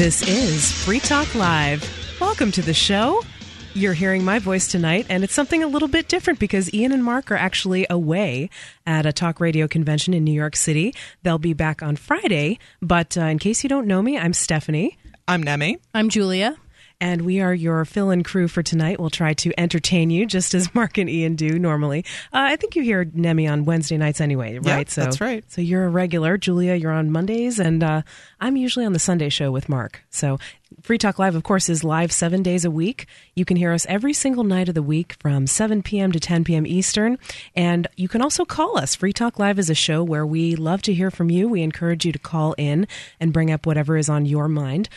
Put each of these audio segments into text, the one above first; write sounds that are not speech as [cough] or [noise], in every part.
This is Free Talk Live. Welcome to the show. You're hearing my voice tonight, and it's something a little bit different because Ian and Mark are actually away at a talk radio convention in New York City. They'll be back on Friday, but uh, in case you don't know me, I'm Stephanie. I'm Nemi. I'm Julia. And we are your fill in crew for tonight. We'll try to entertain you just as [laughs] Mark and Ian do normally. Uh, I think you hear Nemi on Wednesday nights anyway, right? Yeah, so, that's right. So you're a regular. Julia, you're on Mondays, and uh, I'm usually on the Sunday show with Mark. So Free Talk Live, of course, is live seven days a week. You can hear us every single night of the week from 7 p.m. to 10 p.m. Eastern. And you can also call us. Free Talk Live is a show where we love to hear from you. We encourage you to call in and bring up whatever is on your mind.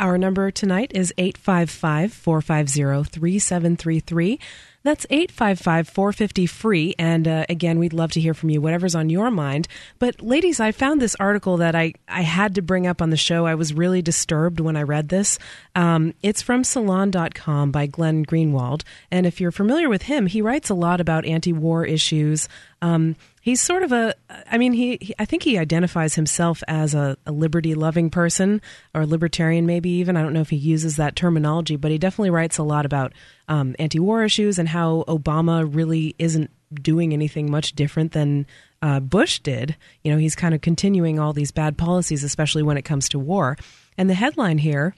Our number tonight is 855 450 3733. That's 855 450 free. And uh, again, we'd love to hear from you, whatever's on your mind. But, ladies, I found this article that I, I had to bring up on the show. I was really disturbed when I read this. Um, it's from salon.com by Glenn Greenwald. And if you're familiar with him, he writes a lot about anti war issues. Um, he's sort of a i mean he, he, i think he identifies himself as a, a liberty loving person or libertarian maybe even. I don't know if he uses that terminology but he definitely writes a lot about um, anti-war issues and how obama really isn't doing anything much different than uh, bush did. You know he's kind of continuing all these bad policies especially when it comes to war. And the headline here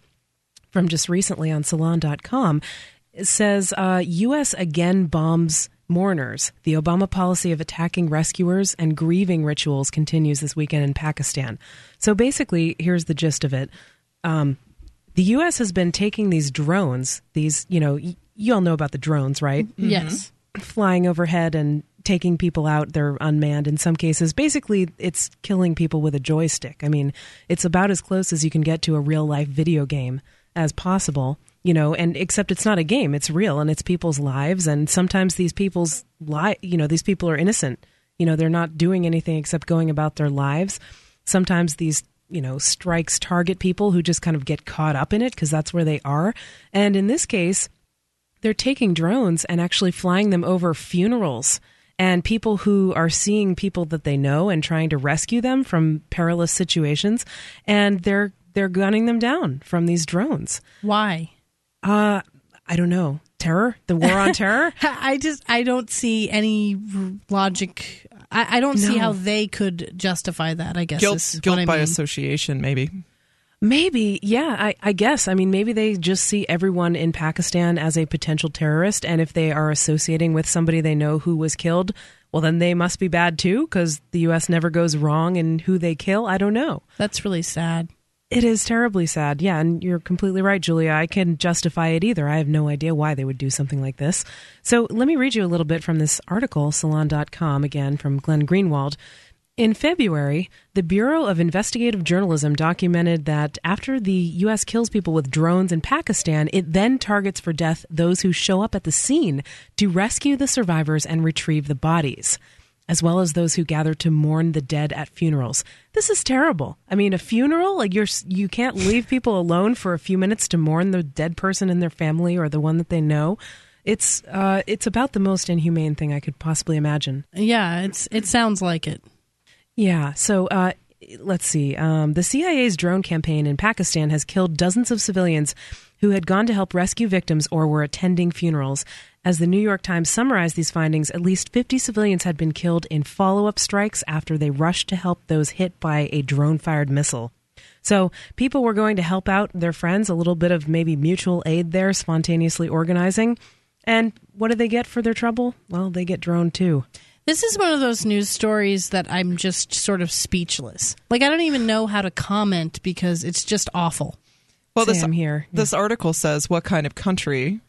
from just recently on salon.com says uh, us again bombs mourners. The Obama policy of attacking rescuers and grieving rituals continues this weekend in Pakistan. So basically, here's the gist of it. Um, the U.S. has been taking these drones, these, you know, y- you all know about the drones, right? Mm-hmm. Yes. Flying overhead and taking people out. They're unmanned in some cases. Basically, it's killing people with a joystick. I mean, it's about as close as you can get to a real life video game as possible you know and except it's not a game it's real and it's people's lives. And sometimes these people's li- you know these people are innocent. You know they're not doing anything except going about their lives. Sometimes these you know strikes target people who just kind of get caught up in it because that's where they are. And in this case they're taking drones and actually flying them over funerals. And people who are seeing people that they know and trying to rescue them from perilous situations and they're they're gunning them down from these drones. Why uh, I don't know. Terror? The war on terror? [laughs] I just I don't see any logic. I, I don't no. see how they could justify that. I guess guilt, guilt by mean. association, maybe. Maybe, yeah, I, I, guess. I mean, maybe they just see everyone in Pakistan as a potential terrorist, and if they are associating with somebody they know who was killed, well, then they must be bad too, because the U.S. never goes wrong in who they kill. I don't know. That's really sad. It is terribly sad. Yeah, and you're completely right, Julia. I can justify it either. I have no idea why they would do something like this. So let me read you a little bit from this article, salon.com, again from Glenn Greenwald. In February, the Bureau of Investigative Journalism documented that after the U.S. kills people with drones in Pakistan, it then targets for death those who show up at the scene to rescue the survivors and retrieve the bodies as well as those who gather to mourn the dead at funerals. This is terrible. I mean, a funeral, like you're you can't leave people alone for a few minutes to mourn the dead person in their family or the one that they know. It's uh, it's about the most inhumane thing I could possibly imagine. Yeah, it's it sounds like it. Yeah. So uh, let's see. Um, the CIA's drone campaign in Pakistan has killed dozens of civilians who had gone to help rescue victims or were attending funerals. As the New York Times summarized these findings, at least 50 civilians had been killed in follow up strikes after they rushed to help those hit by a drone fired missile. So people were going to help out their friends, a little bit of maybe mutual aid there, spontaneously organizing. And what do they get for their trouble? Well, they get drone too. This is one of those news stories that I'm just sort of speechless. Like I don't even know how to comment because it's just awful. Well, this here. This article says what kind of country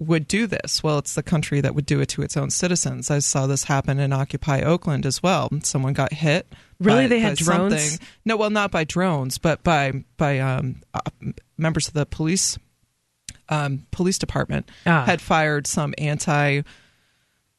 would do this? Well, it's the country that would do it to its own citizens. I saw this happen in Occupy Oakland as well. Someone got hit. Really, by, they had drones. Something. No, well, not by drones, but by by um, uh, members of the police um, police department ah. had fired some anti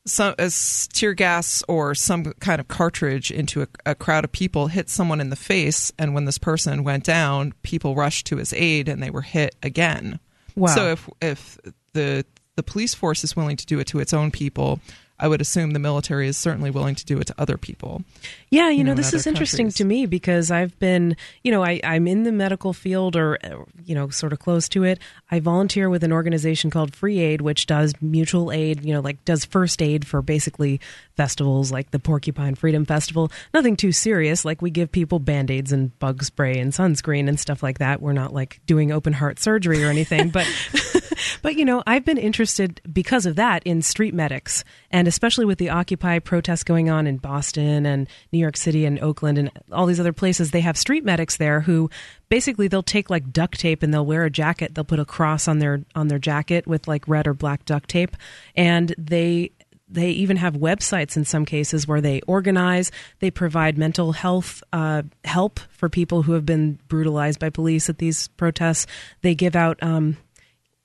some as tear gas or some kind of cartridge into a, a, crowd of people hit someone in the face and when this person went down people rushed to his aid and they were hit again wow. so if if the the police force is willing to do it to its own people. I would assume the military is certainly willing to do it to other people. Yeah, you, you know, know, this in is interesting countries. to me because I've been, you know, I, I'm in the medical field or, you know, sort of close to it. I volunteer with an organization called Free Aid, which does mutual aid, you know, like does first aid for basically festivals like the Porcupine Freedom Festival. Nothing too serious. Like we give people band aids and bug spray and sunscreen and stuff like that. We're not like doing open heart surgery or anything, but. [laughs] but you know, I've been interested because of that in street medics, and especially with the Occupy protests going on in Boston and New York City and Oakland and all these other places. They have street medics there who basically they'll take like duct tape and they'll wear a jacket. They'll put a cross on their on their jacket with like red or black duct tape, and they they even have websites in some cases where they organize. They provide mental health uh, help for people who have been brutalized by police at these protests. They give out um,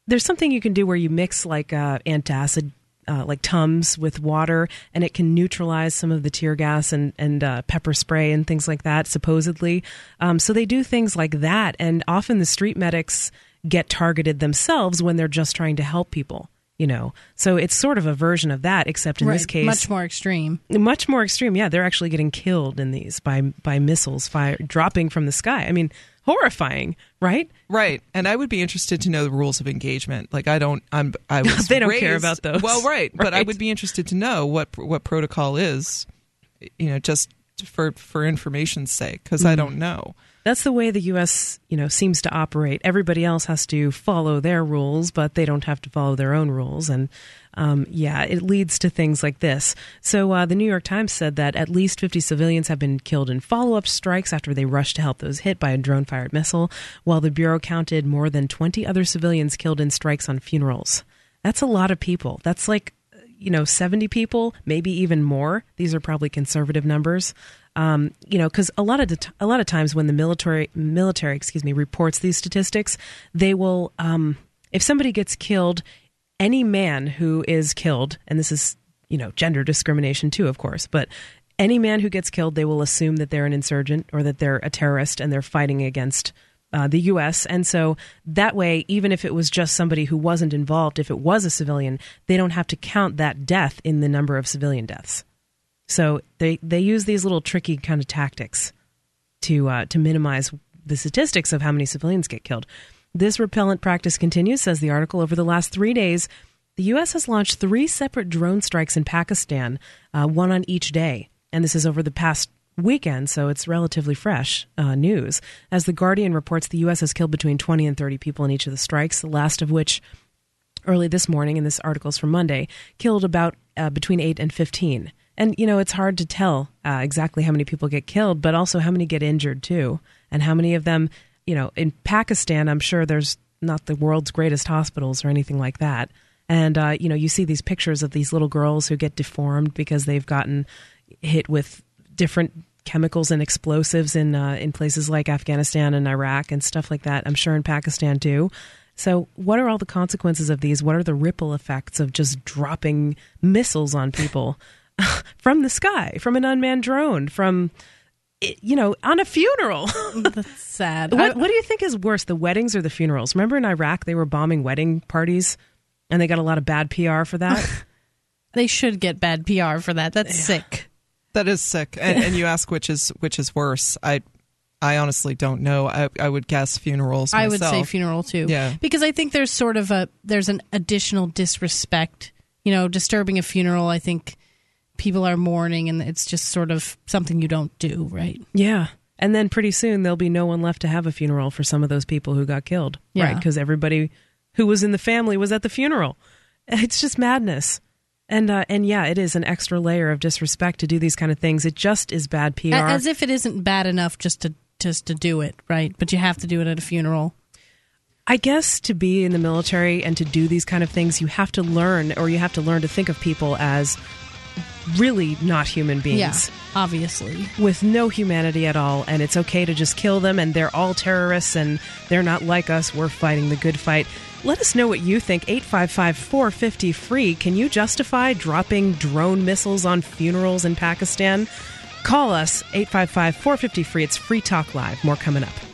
there's something you can do where you mix like uh, antacid uh, like tums with water, and it can neutralize some of the tear gas and and uh, pepper spray and things like that. Supposedly, um, so they do things like that, and often the street medics get targeted themselves when they're just trying to help people. You know, so it's sort of a version of that, except in right. this case, much more extreme. Much more extreme. Yeah, they're actually getting killed in these by by missiles fire dropping from the sky. I mean, horrifying, right? Right. And I would be interested to know the rules of engagement. Like I don't I'm I [laughs] was They don't raised, care about those. Well, right, right, [laughs] but I would be interested to know what what protocol is, you know, just for for information's sake because mm. I don't know. That's the way the U.S. you know seems to operate. Everybody else has to follow their rules, but they don't have to follow their own rules. And um, yeah, it leads to things like this. So uh, the New York Times said that at least 50 civilians have been killed in follow-up strikes after they rushed to help those hit by a drone-fired missile, while the bureau counted more than 20 other civilians killed in strikes on funerals. That's a lot of people. That's like you know 70 people maybe even more these are probably conservative numbers um, you know, because a lot of t- a lot of times when the military military, excuse me, reports these statistics, they will, um, if somebody gets killed, any man who is killed, and this is you know gender discrimination too, of course, but any man who gets killed, they will assume that they're an insurgent or that they're a terrorist and they're fighting against uh, the U.S. And so that way, even if it was just somebody who wasn't involved, if it was a civilian, they don't have to count that death in the number of civilian deaths. So they they use these little tricky kind of tactics to uh, to minimize the statistics of how many civilians get killed. This repellent practice continues, says the article. Over the last three days, the U.S. has launched three separate drone strikes in Pakistan, uh, one on each day, and this is over the past weekend, so it's relatively fresh uh, news. As the Guardian reports, the U.S. has killed between 20 and 30 people in each of the strikes. The last of which, early this morning, and this article's from Monday, killed about uh, between eight and 15. And, you know, it's hard to tell uh, exactly how many people get killed, but also how many get injured too. And how many of them, you know, in Pakistan, I'm sure there's not the world's greatest hospitals or anything like that. And, uh, you know, you see these pictures of these little girls who get deformed because they've gotten hit with different chemicals and explosives in uh, in places like Afghanistan and Iraq and stuff like that. I'm sure in Pakistan too. So, what are all the consequences of these? What are the ripple effects of just dropping missiles on people? [laughs] from the sky, from an unmanned drone, from you know, on a funeral. [laughs] That's sad. what, what do you think is worse, the weddings or the funerals? Remember in Iraq they were bombing wedding parties, and they got a lot of bad PR for that. [laughs] they should get bad PR for that. That's yeah. sick. That is sick. And, and you ask which is which is worse. I I honestly don't know. I, I would guess funerals. Myself. I would say funeral too. Yeah, because I think there's sort of a there's an additional disrespect. You know, disturbing a funeral. I think people are mourning and it's just sort of something you don't do, right? Yeah. And then pretty soon there'll be no one left to have a funeral for some of those people who got killed, yeah. right? Because everybody who was in the family was at the funeral. [laughs] It's just madness. And uh, and yeah, it is an extra layer of disrespect to do these kind of things. It just is bad PR. As if it isn't bad enough just to just to do it, right? But you have to do it at a funeral. I guess to be in the military and to do these kind of things, you have to learn, or you have to learn to think of people as really not human beings. Yeah, obviously. With no humanity at all, and it's okay to just kill them, and they're all terrorists, and they're not like us. We're fighting the good fight. Let us know what you think. 855 450 free. Can you justify dropping drone missiles on funerals in Pakistan? Call us 855 450 free. It's Free Talk Live. More coming up.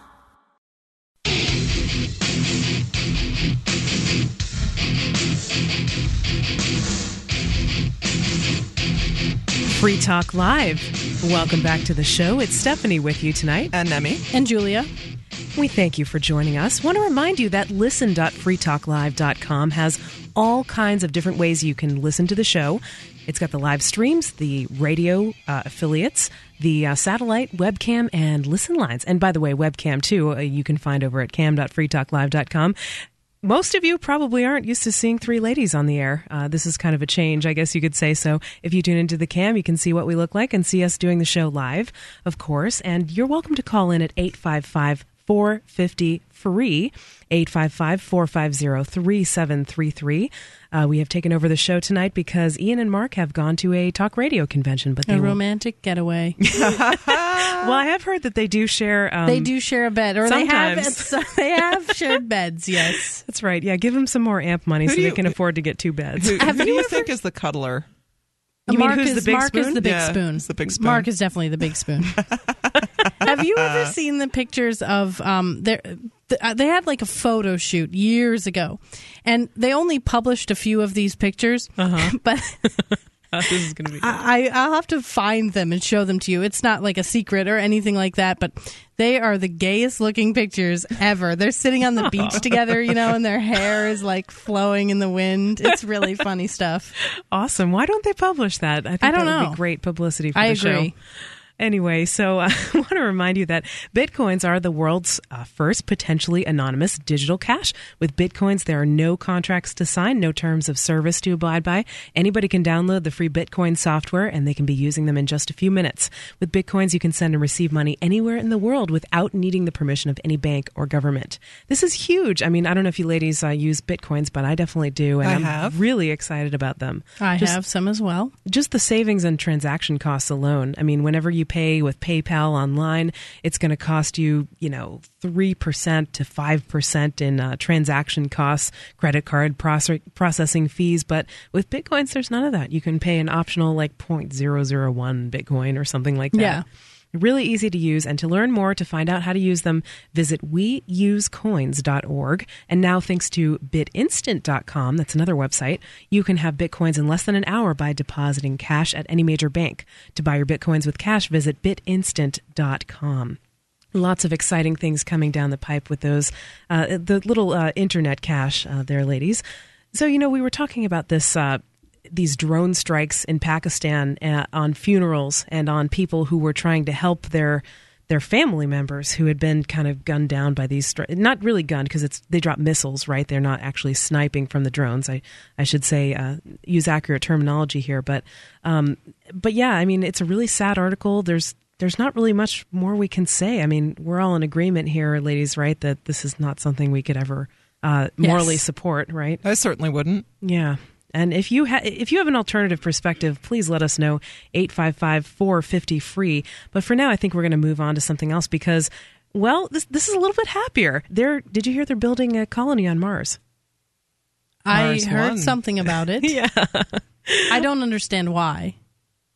Free Talk Live. Welcome back to the show. It's Stephanie with you tonight. And Nemi. And Julia. We thank you for joining us. Want to remind you that listen.freetalklive.com has all kinds of different ways you can listen to the show. It's got the live streams, the radio uh, affiliates, the uh, satellite, webcam, and listen lines. And by the way, webcam too, uh, you can find over at cam.freetalklive.com most of you probably aren't used to seeing three ladies on the air. Uh, this is kind of a change, I guess you could say. So if you tune into the cam, you can see what we look like and see us doing the show live, of course. And you're welcome to call in at 855 450 free 855 450 3733. Uh, we have taken over the show tonight because Ian and Mark have gone to a talk radio convention. But they a romantic getaway. [laughs] [laughs] well, I have heard that they do share. Um, they do share a bed, or sometimes. they have they have shared beds. Yes, [laughs] that's right. Yeah, give them some more amp money who so you, they can afford to get two beds. Who, who do you think is the cuddler? You Mark mean who's is, the big Mark spoon? is the big Yeah, spoon. the big spoon. Mark is definitely the big spoon. Have you ever seen the pictures of um there uh, they had like a photo shoot years ago and they only published a few of these pictures Uh-huh. [laughs] but [laughs] this is going to be. I, I'll have to find them and show them to you. It's not like a secret or anything like that, but they are the gayest looking pictures ever. They're sitting on the [laughs] beach together, you know, and their hair is like flowing in the wind. It's really funny stuff. Awesome. Why don't they publish that? I think I don't that would know. be great publicity for I the agree. show. Anyway, so uh, [laughs] I want to remind you that Bitcoins are the world's uh, first potentially anonymous digital cash. With Bitcoins, there are no contracts to sign, no terms of service to abide by. Anybody can download the free Bitcoin software and they can be using them in just a few minutes. With Bitcoins, you can send and receive money anywhere in the world without needing the permission of any bank or government. This is huge. I mean, I don't know if you ladies uh, use Bitcoins, but I definitely do. And I am have. really excited about them I Just- have some as well. just the savings and transaction costs alone. I mean, whenever you pay with PayPal online, it's going to cost you, you know, 3% to 5% in uh, transaction costs, credit card proce- processing fees. But with Bitcoins, there's none of that. You can pay an optional like 0.001 Bitcoin or something like that. Yeah. Really easy to use. And to learn more, to find out how to use them, visit weusecoins.org. And now, thanks to bitinstant.com, that's another website, you can have bitcoins in less than an hour by depositing cash at any major bank. To buy your bitcoins with cash, visit bitinstant.com. Lots of exciting things coming down the pipe with those, uh, the little uh, internet cash uh, there, ladies. So, you know, we were talking about this. These drone strikes in Pakistan uh, on funerals and on people who were trying to help their their family members who had been kind of gunned down by these stri- not really gunned because it's they drop missiles right they're not actually sniping from the drones I I should say uh, use accurate terminology here but um, but yeah I mean it's a really sad article there's there's not really much more we can say I mean we're all in agreement here ladies right that this is not something we could ever uh, morally Yes. support right I certainly wouldn't. yeah. And if you ha- if you have an alternative perspective, please let us know 855-450 free. But for now, I think we're going to move on to something else because well, this this is a little bit happier. They're did you hear they're building a colony on Mars? Mars I heard One. something about it. [laughs] Yeah. I don't understand why.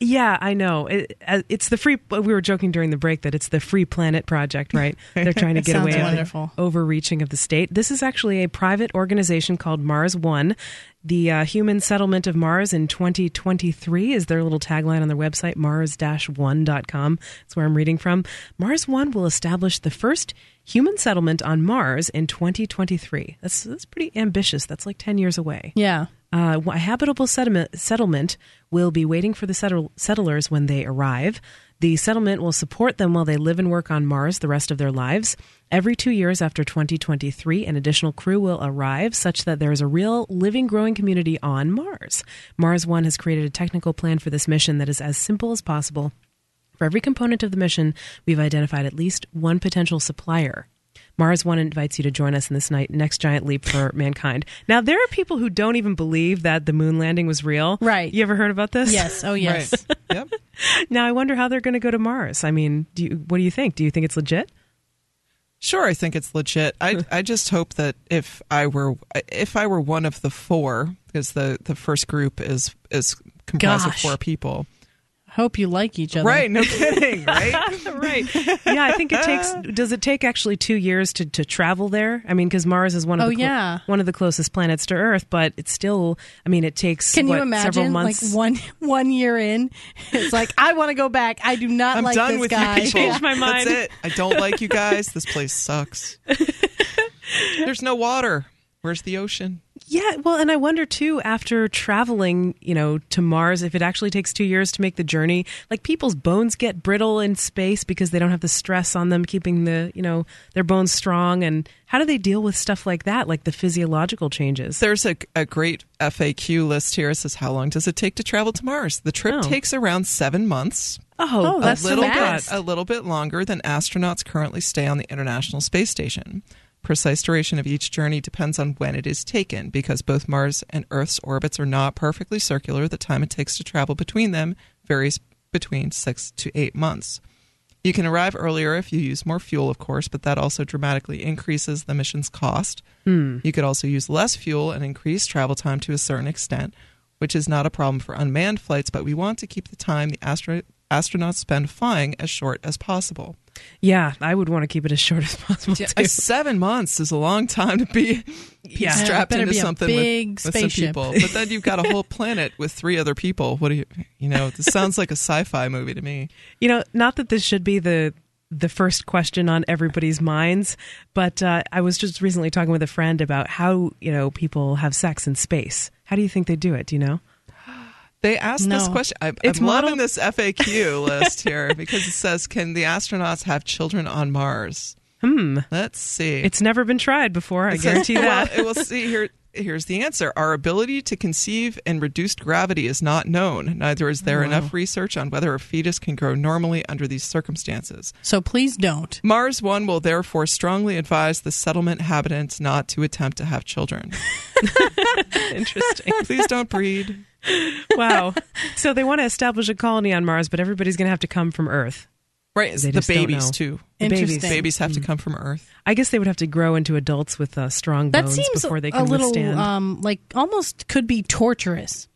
Yeah, I know. It, uh, it's the free. We were joking during the break that it's the Free Planet Project, right? [laughs] They're trying to get away with wonderful. overreaching of the state. This is actually a private organization called Mars One. The uh, human settlement of Mars in 2023 is their little tagline on their website, mars-one.com. That's where I'm reading from. Mars One will establish the first human settlement on Mars in 2023. That's that's pretty ambitious. That's like 10 years away. Yeah. Uh, a habitable settlement, will be waiting for the settle, settlers when they arrive. The settlement will support them while they live and work on Mars the rest of their lives. Every two years after 2023, an additional crew will arrive such that there is a real living, growing community on Mars. Mars One has created a technical plan for this mission that is as simple as possible. For every component of the mission, we've identified at least one potential supplier. Mars One invites you to join us in this night next giant leap for [laughs] mankind. Now, there are people who don't even believe that the moon landing was real. Right. You ever heard about this? Yes. Oh, [laughs] yes. Right. Yep. [laughs] Now I wonder how they're going to go to Mars. I mean, do you, what do you think? Do you think it's legit? Sure, I think it's legit. I I just hope that if I were if I were one of the four, because the the first group is is comprised Gosh. of four people. Hope you like each other. Right? No [laughs] kidding. Right? [laughs] right. Yeah, I think it takes. [laughs] Does it take actually two years to, to travel there? I mean, because Mars is one of Oh, the clo- yeah. one of the closest planets to Earth, but it's still. I mean, it takes. Can what, you several imagine, months? like one one year in, it's like I want to go back. I do not I'm like done this with guy. you people. changed my mind. That's it. I don't like you guys. This place sucks. There's no water. Where's the ocean? Yeah, well, and I wonder too, after traveling, you know, to Mars, if it actually takes two years to make the journey, like people's bones get brittle in space because they don't have the stress on them keeping the, you know, their bones strong. And how do they deal with stuff like that, like the physiological changes? There's a, a great FAQ list here. It says, How long does it take to travel to Mars? The trip Oh. takes around seven months. Oh, that's a little fast. bit a little bit longer than astronauts currently stay on the International Space Station. Precise duration of each journey depends on when it is taken because both Mars and Earth's orbits are not perfectly circular. The time it takes to travel between them varies between 6 to 8 months. You can arrive earlier if you use more fuel, of course, but that also dramatically increases the mission's cost. Hmm. You could also use less fuel and increase travel time to a certain extent, which is not a problem for unmanned flights, but we want to keep the time the astro- astronauts spend flying as short as possible. Yeah, I would want to keep it as short as [laughs] possible. Yeah, too. seven months is a long time to be [laughs] Yeah. strapped better into be something big with, with some people. But then you've got a whole [laughs] planet with three other people. What do you, you know, this sounds like a sci-fi movie to me. You know, not that this should be the the first question on everybody's minds, but uh, I was just recently talking with a friend about how you know people have sex in space. How do you think they do it? Do you know? They asked this question. I, It's I'm loving this FAQ [laughs] list here because it says, "Can the astronauts have children on Mars?" Hmm. Let's see. It's never been tried before. I It says- guarantee that. Well, it will see here. Here's the answer. Our ability to conceive in reduced gravity is not known. Neither is there enough research on whether a fetus can grow normally under these circumstances. So please don't. Mars One will therefore strongly advise the settlement inhabitants not to attempt to have children. [laughs] [laughs] Interesting. Please don't breed. Wow. So they want to establish a colony on Mars, but everybody's going to have to come from Earth. Right, They the babies too. The babies. Interesting. Babies have to come from Earth. I guess they would have to grow into adults with uh, strong That bones seems before they a can little withstand. um like almost could be torturous.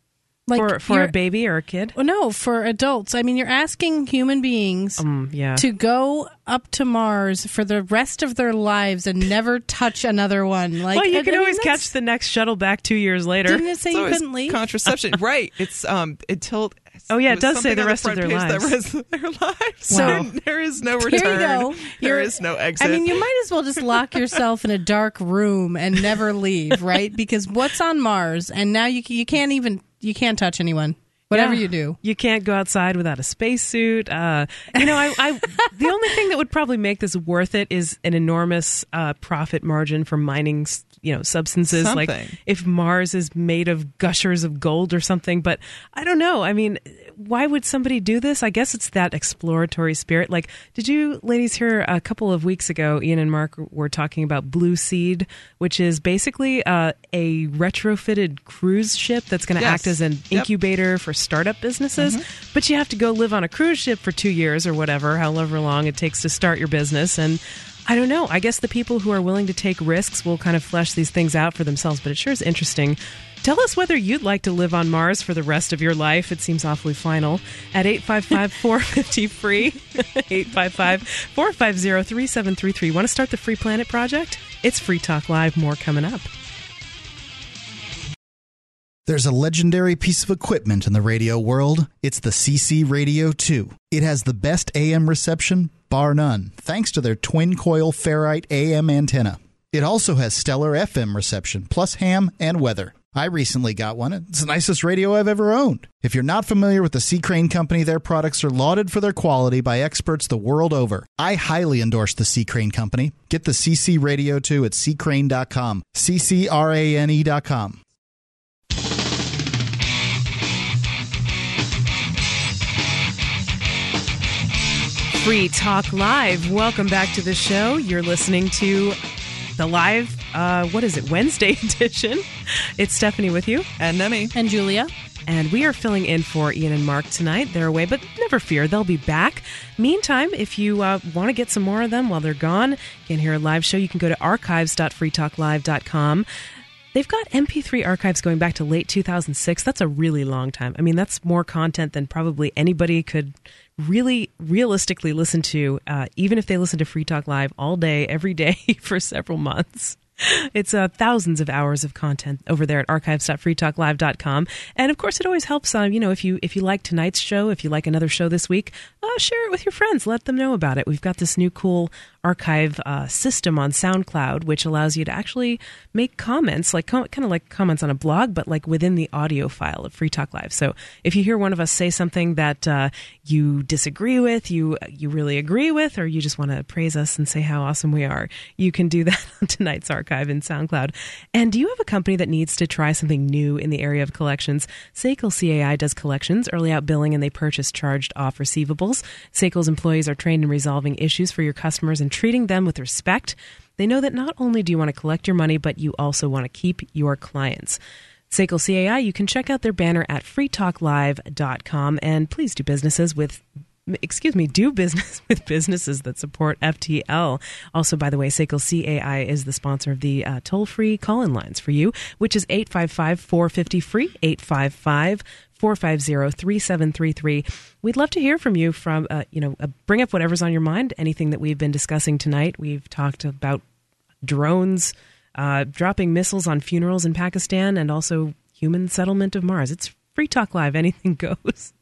Like for for a baby or a kid. Well, no, for adults. I mean, you're asking human beings Um, yeah. to go up to Mars for the rest of their lives and never touch another one. Like, well, you I- can I mean, always that's- catch the next shuttle back two years later. Didn't it say It's you couldn't leave? Contraception, [laughs] right? It's um until. Oh, yeah, it was does say something the on rest of their page that lives. was their [laughs] lives. So- So there is no Here return. you go. There You're- is no exit. I mean, you might as well just lock yourself in a dark room and never leave, right? Because what's on Mars, and now you you can't even you can't touch anyone. Whatever Yeah. you do. You can't go outside without a spacesuit. Uh, you know, I, I the only thing that would probably make this worth it is an enormous uh, profit margin from mining, s- you know, substances. Like if Mars is made of gushers of gold or something. But I don't know. I mean, why would somebody do this? I guess it's that exploratory spirit. Like, did you ladies hear a couple of weeks ago? Ian and Mark were talking about Blueseed, which is basically uh, a retrofitted cruise ship that's going to Yes. act as an Yep. Mm-hmm. incubator for startup businesses. But you have to go live on a cruise ship for two years or whatever, however long it takes to start your business. And I don't know. I guess the people who are willing to take risks will kind of flesh these things out for themselves. But it sure is interesting. Tell us whether you'd like to live on Mars for the rest of your life. It seems awfully final. At 855 450 free, 855 450 3733. [laughs] Want to start the Free Planet Project? It's Free Talk Live. More coming up. There's a legendary piece of equipment in the radio world. It's the CC Radio 2. It has the best AM reception, bar none, thanks to their twin coil ferrite AM antenna. It also has stellar FM reception, plus ham and weather. I recently got one. It's the nicest radio I've ever owned. If you're not familiar with the C. Crane Company, their products are lauded for their quality by experts the world over. I highly endorse the C. Crane Company. Get the CC Radio 2 at ccrane.com. C-C-R-A-N-E.com. Free Talk Live. Welcome back to the show. You're listening to the live, uh, what is it, Wednesday [laughs] edition. It's Stephanie with you. And Nemi. And Julia. And we are filling in for Ian and Mark tonight. They're away, but never fear, they'll be back. Meantime, if you uh, want to get some more of them while they're gone, you can hear a live show, you can go to archives.freetalklive.com. They've got MP3 archives going back to late 2006. That's a really long time. I mean, that's more content than probably anybody could really realistically listen to, uh, even if they listen to Free Talk Live all day, every day [laughs] for several months. It's uh, thousands of hours of content over there at archives.freetalklive.com. And of course, it always helps, uh, you know, if you if you like tonight's show, if you like another show this week, uh, share it with your friends. Let them know about it. We've got this new cool archive uh, system on SoundCloud, which allows you to actually make comments, like kind of like comments on a blog, but like within the audio file of Free Talk Live. So if you hear one of us say something that uh, you disagree with, you you really agree with, or you just want to praise us and say how awesome we are, you can do [laughs] that on tonight's archive in SoundCloud. And do you have a company that needs to try something new in the area of collections? SACL CAI does collections, early out billing, and they purchase charged off receivables. SACL's employees are trained in resolving issues for your customers and and treating them with respect, they know that not only do you want to collect your money, but you also want to keep your clients. SACL CAI, you can check out their banner at freetalklive.com and please do businesses with excuse me, do business [laughs] with businesses that support FTL. Also, by the way, SACL CAI is the sponsor of the uh, toll free call in lines for you, which is 855 450 free, 855 450 3733. We'd love to hear from you from, uh, you know, uh, bring up whatever's on your mind, anything that we've been discussing tonight. We've talked about drones, uh, dropping missiles on funerals in Pakistan, and also human settlement of Mars. It's Free Talk Live, anything [laughs] goes.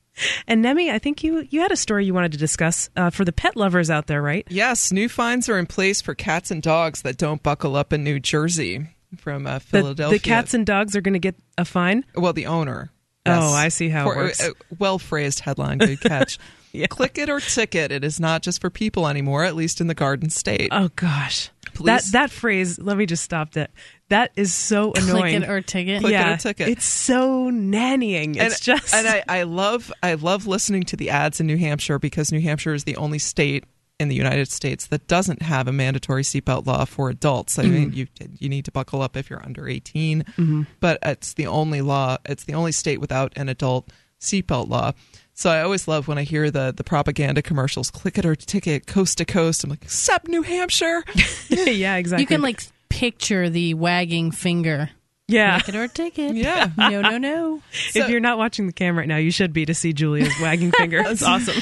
And Nemi, I think you you had a story you wanted to discuss uh, for the pet lovers out there, right? Yes, new fines are in place for cats and dogs that don't buckle up in New Jersey from uh, Philadelphia. The, the cats and dogs are going to get a fine. Well, the owner. Yes. Oh, I see how for, it works. Uh, A well phrased headline. Good [laughs] catch. yeah. Click it or ticket. It is not just for people anymore, at least in the Garden State. Oh gosh. That that phrase, let me just stop that. That is so annoying. Click it or ticket. Click yeah, it or ticket. It's so nannying. It's and, just And I, I love I love listening to the ads in New Hampshire because New Hampshire is the only state in the United States that doesn't have a mandatory seatbelt law for adults. I mm-hmm. mean, you you need to buckle up if you're under 18, mm-hmm. but it's the only law. It's the only state without an adult seatbelt law. So I always love when I hear the the propaganda commercials. Click it or ticket, coast to coast. I'm like, except New Hampshire. [laughs] yeah, exactly. You can like picture the wagging finger. Yeah. Ticket or ticket. Yeah. [laughs] no, no, no. [laughs] So, if you're not watching the camera right now, you should be to see Julia's wagging [laughs] finger. It's awesome.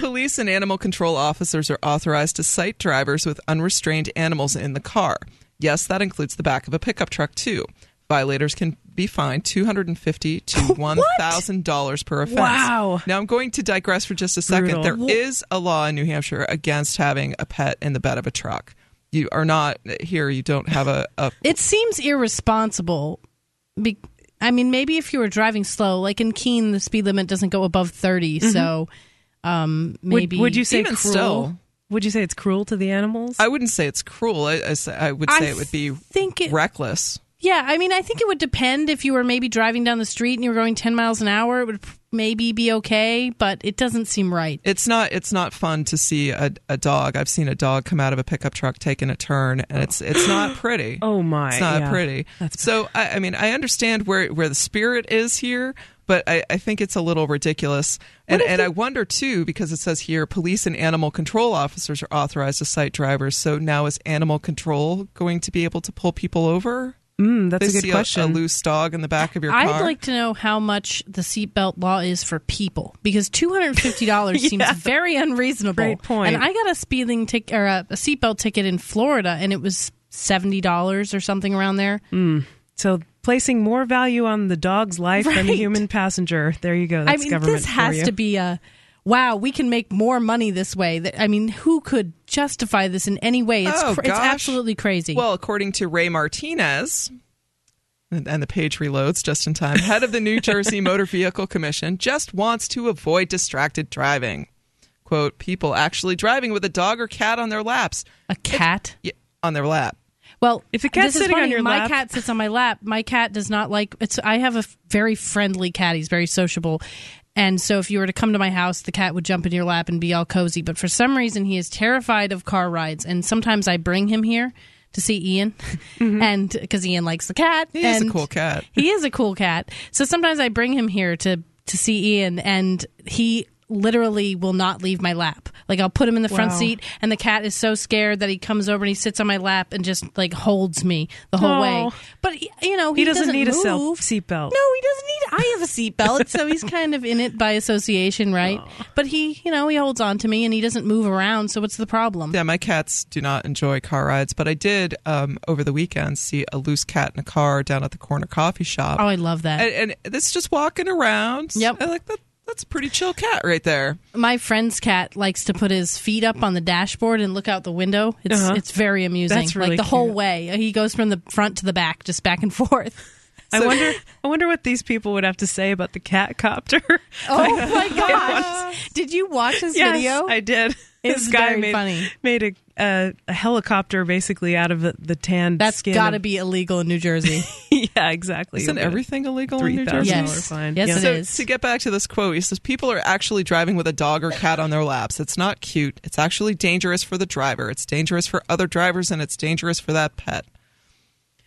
Police and animal control officers are authorized to cite drivers with unrestrained animals in the car. Yes, that includes the back of a pickup truck, too. Violators can be fined 250 to one thousand dollars per offense. Wow! Now I'm going to digress for just a second. Brutal. There is a law in New Hampshire against having a pet in the bed of a truck you are not here. You don't have a. a it seems irresponsible. Be, I mean, maybe if you were driving slow, like in Keene, the speed limit doesn't go above 30 mm-hmm. So, um, maybe would, would you say even cruel? Still, would you say it's cruel to the animals? I wouldn't say it's cruel. I, I, I would say I it would be think it, reckless. Yeah, I mean, I think it would depend if you were maybe driving down the street and you were going 10 miles an hour, it would maybe be okay, but it doesn't seem right. It's not it's not fun to see a, a dog. I've seen a dog come out of a pickup truck taking a turn and it's it's not [gasps] pretty. oh my. It's not yeah. pretty. That's so I, I mean, I understand where where the spirit is here, but I, I, think it's a little ridiculous. And, and I wonder too, because it says here police and animal control officers are authorized to cite drivers. So now is animal control going to be able to pull people over? Mm, that's they a good question. A, a, loose dog in the back of your car. I'd like to know how much the seatbelt law is for people because two hundred and fifty [laughs] dollars yeah. seems very unreasonable. Great point. And I got a speeding ticket or a, a seatbelt ticket in Florida, and it was seventy dollars or something around there. Mm. So placing more value on the dog's life right. than the human passenger. There you go. That's I mean, government this has to be a wow, we can make more money this way. I mean, who could justify this in any way? It's, oh, cr- it's absolutely crazy. Well, according to Ray Martinez, and the page reloads just in time, head of the New Jersey [laughs] Motor Vehicle Commission, just wants to avoid distracted driving. Quote, people actually driving with a dog or cat on their laps. A cat? yeah, on their lap. Well, if a cat's sitting funny, on your my lap, my cat sits on my lap. My cat does not like. It's. I have a very friendly cat. He's very sociable, And so if you were to come to my house, the cat would jump in your lap and be all cozy. But for some reason, he is terrified of car rides. And sometimes I bring him here to see Ian, [laughs] mm-hmm. and because Ian likes the cat. He is a cool cat. He is a cool cat. So sometimes I bring him here to to see Ian, and he literally will not leave my lap. Like I'll put him in the front Wow. seat, and the cat is so scared that he comes over and he sits on my lap and just like holds me the whole way. But you know he, He doesn't need a move. self seatbelt. No, he doesn't need. I have a seatbelt, so he's [laughs] kind of in it by association, right? But he, you know, he holds on to me and he doesn't move around. So what's the problem? Yeah, my cats do not enjoy car rides, but I did um, over the weekend see a loose cat in a car down at the corner coffee shop. Oh, I love that. and, and it's just walking around. Yep. I like that. That's a pretty chill cat right there. My friend's cat likes to put his feet up on the dashboard and look out the window. It's Uh-huh. it's very amusing. That's really like the whole way. He goes from the front to the back, just back and forth. [laughs] I wonder. I wonder what these people would have to say about the cat copter. [laughs] Oh my [laughs] gosh! Did you watch this yes, video? I did. It's this guy very made, funny. made a, uh, a helicopter basically out of the, the tanned That's skin. got to of- be illegal in New Jersey. [laughs] yeah, exactly. Isn't everything illegal in New Jersey? Yes. fine. Yes, Yeah. it So is. to get back to this quote, he says people are actually driving with a dog or cat on their laps. It's not cute. It's actually dangerous for the driver. It's dangerous for other drivers, and it's dangerous for that pet.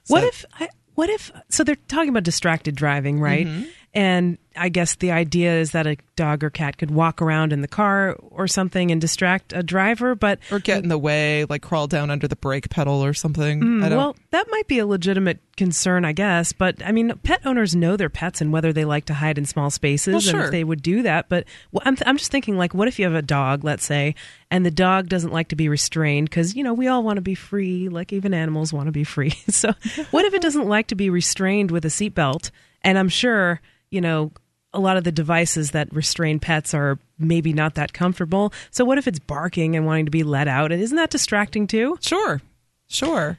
What if? I, what if? So they're talking about distracted driving, right? Mm-hmm. And I guess the idea is that a dog or cat could walk around in the car or something and distract a driver, but or get in the way, like crawl down under the brake pedal or something? Mm, I don't. well, that might be a legitimate concern, I guess. But I mean, pet owners know their pets and whether they like to hide in small spaces Well, and sure. if they would do that. But well, I'm, I'm just thinking, like, what if you have a dog, let's say, and the dog doesn't like to be restrained because you know we all want to be free, like even animals want to be free. [laughs] so, what if it doesn't like to be restrained with a seatbelt? And I'm sure you know. A lot of the devices that restrain pets are maybe not that comfortable. So, what if it's barking and wanting to be let out? And isn't that distracting too? Sure, sure.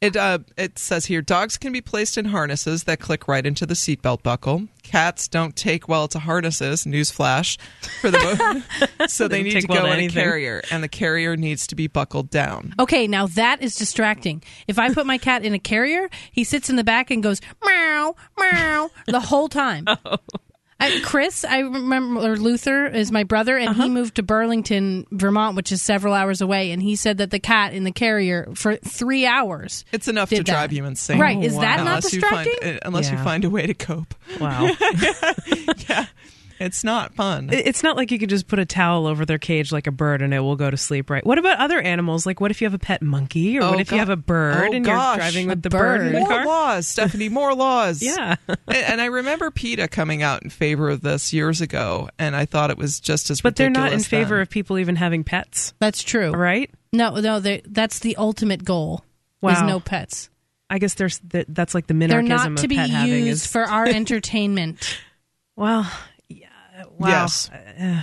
It uh, it says here dogs can be placed in harnesses that click right into the seatbelt buckle. Cats don't take well to harnesses. Newsflash for the [laughs] mo- so they need to well go to in a carrier, and the carrier needs to be buckled down. Okay, now that is distracting. If I put my cat in a carrier, he sits in the back and goes meow meow the whole time. [laughs] I, Chris, I remember or Luther is my brother, and he moved to Burlington, Vermont, which is several hours away. And he said that the cat in the carrier for three hours. It's enough Did to drive that. you insane, Right, is that not unless you find distracting? uh, unless you find a way to cope. Wow. [laughs] yeah, it's not fun. It's not like you could just put a towel over their cage like a bird and it will go to sleep, right? What about other animals? Like, what if you have a pet monkey, or Oh, what if you have a bird Oh, and gosh. you're driving A with the bird, in the more car? laws, [laughs] Stephanie. More laws. Yeah. and, and I remember PETA coming out in favor of this years ago, and I thought it was just as. But they're not in ridiculous favor of people even having pets, That's true. right? No, no, they- that's the ultimate goal. wow. Is no pets. I guess there's th- that's like the They're not of to be pet having used is for our [laughs] entertainment. well, yeah, wow. Yes. Uh,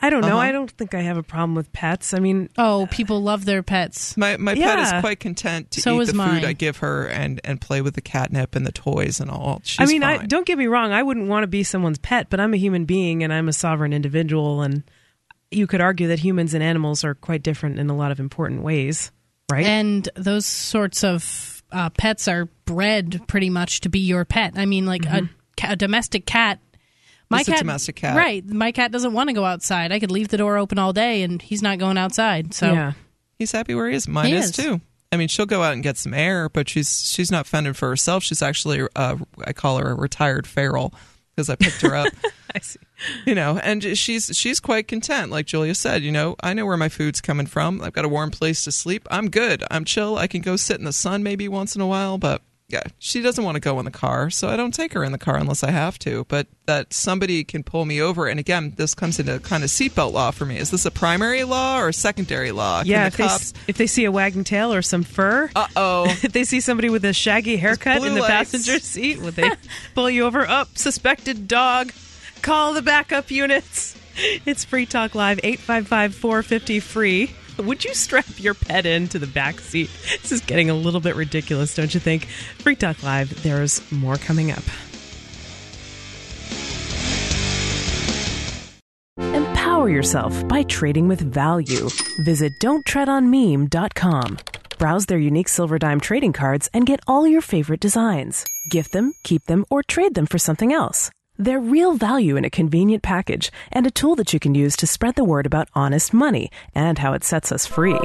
I don't know. Uh-huh. I don't think I have a problem with pets. I mean, Oh, people love their pets. My my pet is quite content to So eat is the mine. food I give her and and play with the catnip and the toys and all. She's I mean, I don't get me wrong. I wouldn't want to be someone's pet, but I'm a human being and I'm a sovereign individual, and you could argue that humans and animals are quite different in a lot of important ways, right? And those sorts of uh, pets are bred pretty much to be your pet. I mean, like a, a domestic cat. My It's a cat, domestic cat. right? My cat doesn't want to go outside. I could leave the door open all day, and he's not going outside. So yeah. He's happy where he is. Mine He is. is. too. I mean, she'll go out and get some air, but she's she's not fending for herself. She's actually, uh, I call her a retired feral because I picked her up. [laughs] I see. you know, and she's she's quite content. Like Julia said, you know, I know where my food's coming from. I've got a warm place to sleep. I'm good. I'm chill. I can go sit in the sun maybe once in a while, but yeah, she doesn't want to go in the car, so I don't take her in the car unless I have to. But that somebody can pull me over, and again, this comes into kind of seatbelt law for me. Is this a primary law or a secondary law? Can Yeah, the if they, cops. s- if they see a wagging tail or some fur, Uh oh. [laughs] if they see somebody with a shaggy haircut in the lights. passenger seat, would they [laughs] pull you over? Up, suspected dog. Call the backup units. [laughs] It's Free Talk Live, 855 450 free. Would you strap your pet into the back seat? This is getting a little bit ridiculous, don't you think? Free Talk Live, there's more coming up. Empower yourself by trading with value. Visit don'ttreadonmeme.com. Browse their unique silver dime trading cards and get all your favorite designs. Gift them, keep them, or trade them for something else. They're real value in a convenient package and a tool that you can use to spread the word about honest money and how it sets us free.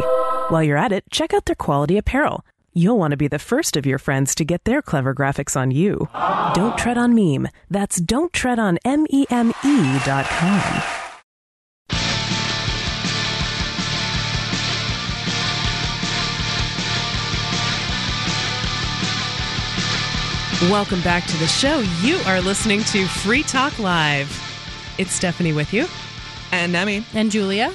While you're at it, check out their quality apparel. You'll want to be the first of your friends to get their clever graphics on you. Don't tread on meme. That's don't tread on M-E-M-E dot com. Welcome back to the show. You are listening to Free Talk Live. It's Stephanie with you. And Nemi. And Julia.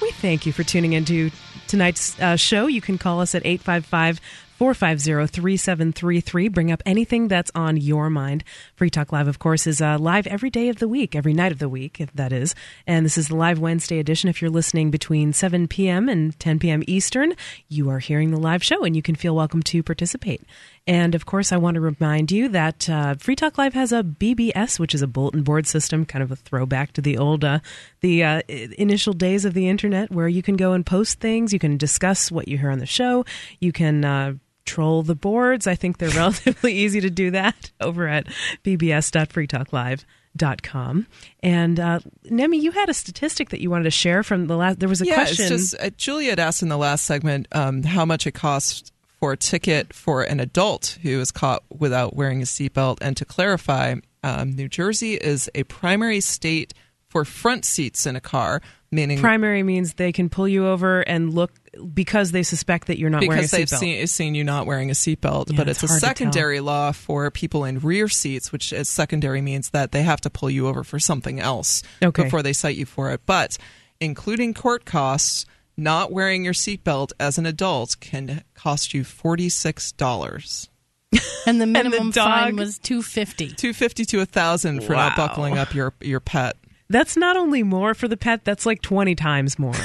We thank you for tuning into tonight's uh, show. You can call us at 855 450 3733. Bring up anything that's on your mind. Free Talk Live, of course, is uh, live every day of the week, every night of the week, if that is. And this is the live Wednesday edition. If you're listening between 7 p.m. and 10 p.m. Eastern, you are hearing the live show and you can feel welcome to participate. And of course, I want to remind you that uh, Free Talk Live has a BBS, which is a bulletin board system, kind of a throwback to the old, uh, the uh, initial days of the internet, where you can go and post things, you can discuss what you hear on the show, you can uh, troll the boards. I think they're [laughs] relatively easy to do that [laughs] over at bbs.freetalklive.com. And uh, Nemi, you had a statistic that you wanted to share from the last. There was a yeah, question. It's just, uh, Julia had asked in the last segment um, how much it costs for a ticket for an adult who is caught without wearing a seatbelt. And to clarify, um, New Jersey is a primary state for front seats in a car, meaning primary means they can pull you over and look because they suspect that you're not wearing a because they've seatbelt. seen, seen you not wearing a seatbelt. Yeah, but it's it's, a hard to tell. secondary law for people in rear seats, which is secondary means that they have to pull you over for something else Okay. before they cite you for it. But including court costs, not wearing your seatbelt as an adult can cost you forty six dollars. [laughs] And the the minimum fine was 250 Two fifty to a thousand for not buckling up your your pet. That's not only more for the pet, that's like 20 times more. [laughs]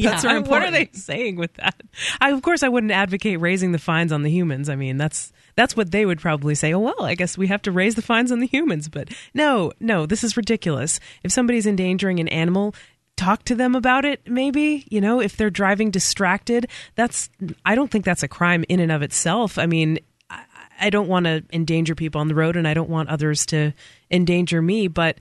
Pets are I- what are they saying with that? I, of course, I wouldn't advocate raising the fines on the humans. I mean, that's that's what they would probably say. Oh well, I guess we have to raise the fines on the humans. But no, no, this is ridiculous. If somebody's endangering an animal, talk to them about it. Maybe you know if they're driving distracted. That's I don't think that's a crime in and of itself. I mean, I, I don't want to endanger people on the road, and I don't want others to endanger me. But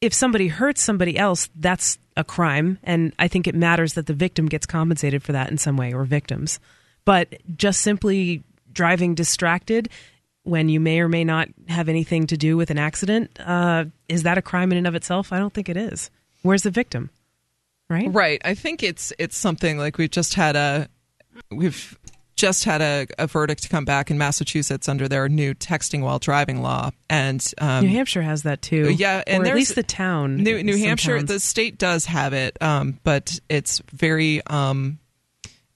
if somebody hurts somebody else, that's a crime. And I think it matters that the victim gets compensated for that in some way or victims. But just simply driving distracted when you may or may not have anything to do with an accident, uh, is that a crime in and of itself? I don't think it is. Where's the victim? Right? Right. I think it's it's something like we've just had a we've just had a, a verdict come back in Massachusetts under their new texting while driving law, and um, New Hampshire has that too. Yeah, and or at least the town. New, New Hampshire, towns. the state does have it, um, but it's very um,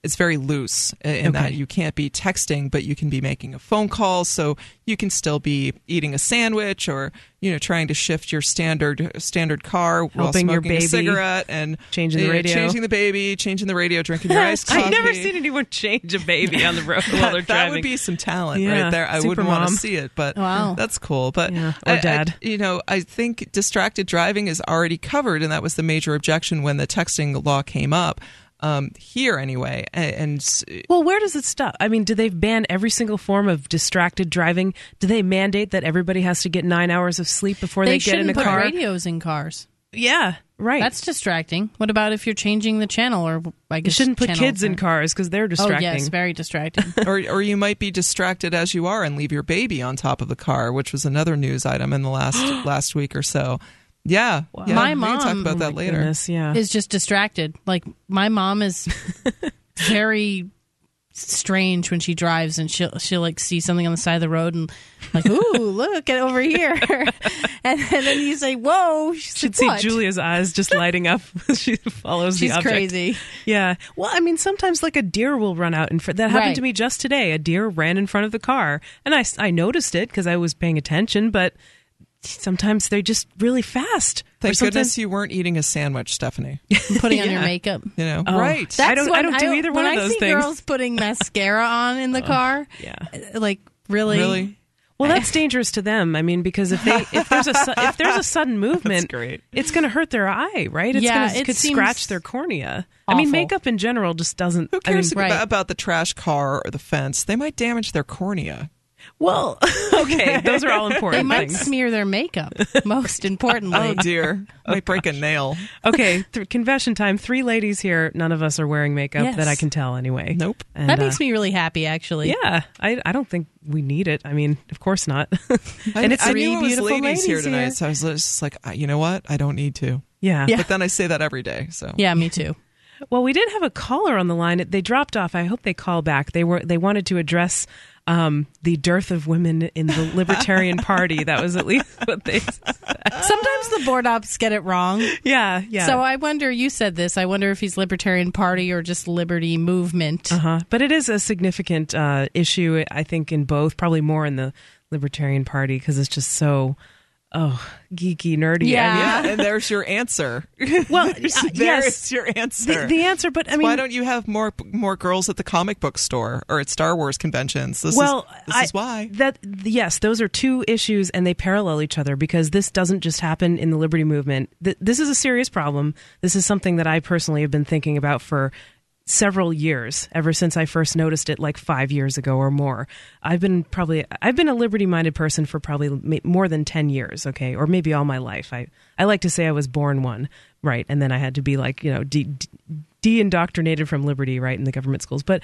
it's very loose in that you can't be texting, but you can be making a phone call. So you can still be eating a sandwich or you know trying to shift your standard standard car while Helping your smoking a cigarette and changing the radio. changing the baby, changing the radio, drinking your ice coffee. [laughs] I've never seen anyone change a baby on the road [laughs] while that, they're driving. that would be some talent Yeah, right there. I super wouldn't want to see it, but Wow. that's cool. But Yeah, or I- I- dad. you know, I think distracted driving is already covered, and that was the major objection when the texting law came up. Um, here, anyway, A- and, Well, where does it stop? I mean, do they ban every single form of distracted driving? Do they mandate that everybody has to get nine hours of sleep before they, They get in shouldn't a put car? radios in cars. Yeah, right. That's distracting. What about if you're changing the channel or I you guess shouldn't put channel kids in cars because they're distracting. Oh distracting. yes, very distracting. [laughs] or or you might be distracted as you are and leave your baby on top of the car, which was another news item in the last [gasps] last week or so. Yeah, yeah My we can talk about Oh that my later. goodness, yeah. is just distracted. Like my mom is [laughs] very strange when she drives and she'll she'll like see something on the side of the road and like ooh [laughs] look get over here and, [laughs] and then you say whoa she's should see Julia's eyes just lighting up. as she follows she's the object. She's crazy Yeah. Well, I mean, sometimes like a deer will run out in front. That happened Right. to me just today. A deer ran in front of the car, and I, I noticed it because I was paying attention. But sometimes they're just really fast. Or Thank sometimes- goodness you weren't eating a sandwich, Stephanie. putting on your [laughs] makeup You know, Oh. right? That- I don't- I don't do either when one of I those see things. girls putting mascara on in the [laughs] oh, car Yeah. like really really? Well, that's dangerous to them. I mean, because if they if there's a if there's a sudden [laughs] movement, great. it's going to hurt their eye, right? It's Yeah, gonna, it could scratch their cornea. I mean, makeup in general just doesn't. Who I mean, cares Right. about, about the trash car or the fence? They might damage their cornea. Well, [laughs] okay, those are all [laughs] important. They might things. smear their makeup. Most [laughs] importantly, Oh dear, might break a nail. Okay, th- confession time. Three ladies here. None of us are wearing makeup Yes. that I can tell anyway. Nope. And, that uh, makes me really happy. Actually, Yeah, I, I don't think we need it. I mean, of course not. and it's I three knew it was beautiful ladies here tonight, here. so I was just like, "Uh, you know what? I don't need to. yeah. Yeah. But then I say that every day. So yeah, me too. Well, we did have a caller on the line. They dropped off. I hope they call back. They were they wanted to address um, the dearth of women in the Libertarian Party. That was at least what they. Sometimes the board ops get it wrong. Yeah, yeah. So I wonder. You said this. I wonder if he's Libertarian Party or just Liberty Movement. Uh-huh. But it is a significant uh, issue, I think, in both, probably more in the Libertarian Party because it's just so, oh, geeky, nerdy. Yeah. yeah, [laughs] and there's your answer. well, [laughs] uh, There's yes, your answer. the, the answer, but I mean, why don't you have more more girls at the comic book store or at Star Wars conventions? This well, is this I- is why. that yes, those are two issues, and they parallel each other because this doesn't just happen in the liberty movement. Th- this is a serious problem. This is something that I personally have been thinking about for several years ever since i first noticed it like five years ago or more. I've been probably i've been a liberty minded person for probably more than 10 years okay? Or maybe all my life. I i like to say i was born one right? And then i had to be like you know de- de- de-indoctrinated from liberty right in the government schools. But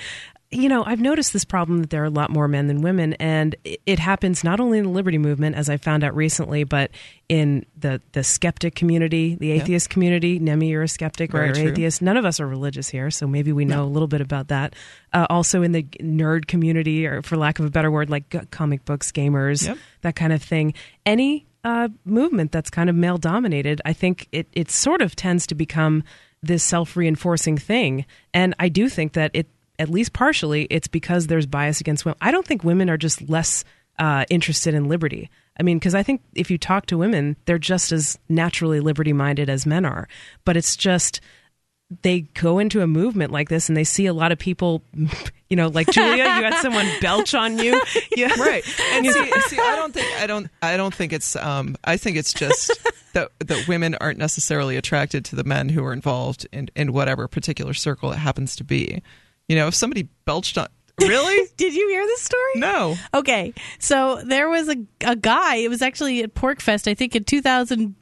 you know i've noticed this problem that there are a lot more men than women and it, happens not only in the liberty movement as i found out recently but in the the skeptic community the atheist community. Nemi you're a skeptic Very or true. atheist. None of us are religious here so maybe we know a little bit about that. Uh, also in the nerd community or for lack of a better word like comic books gamers Yep. that kind of thing. Any uh, movement that's kind of male dominated i think it, it sort of tends to become this self-reinforcing thing. And i do think that it at least partially it's because there's bias against women. I don't think women are just less uh, interested in liberty. I mean because i think if you talk to women they're just as naturally liberty minded as men are. But it's just they go into a movement like this and they see a lot of people [laughs] you know like julia you had someone [laughs] belch on you. Yeah. Right. And see, [laughs] see i don't think i don't i don't think it's um i think it's just that that women aren't necessarily attracted to the men who are involved in in whatever particular circle it happens to be you know if somebody belched on really [laughs] Did you hear this story? no Okay, so there was a a guy. It was actually at PorcFest, I think, in 2008,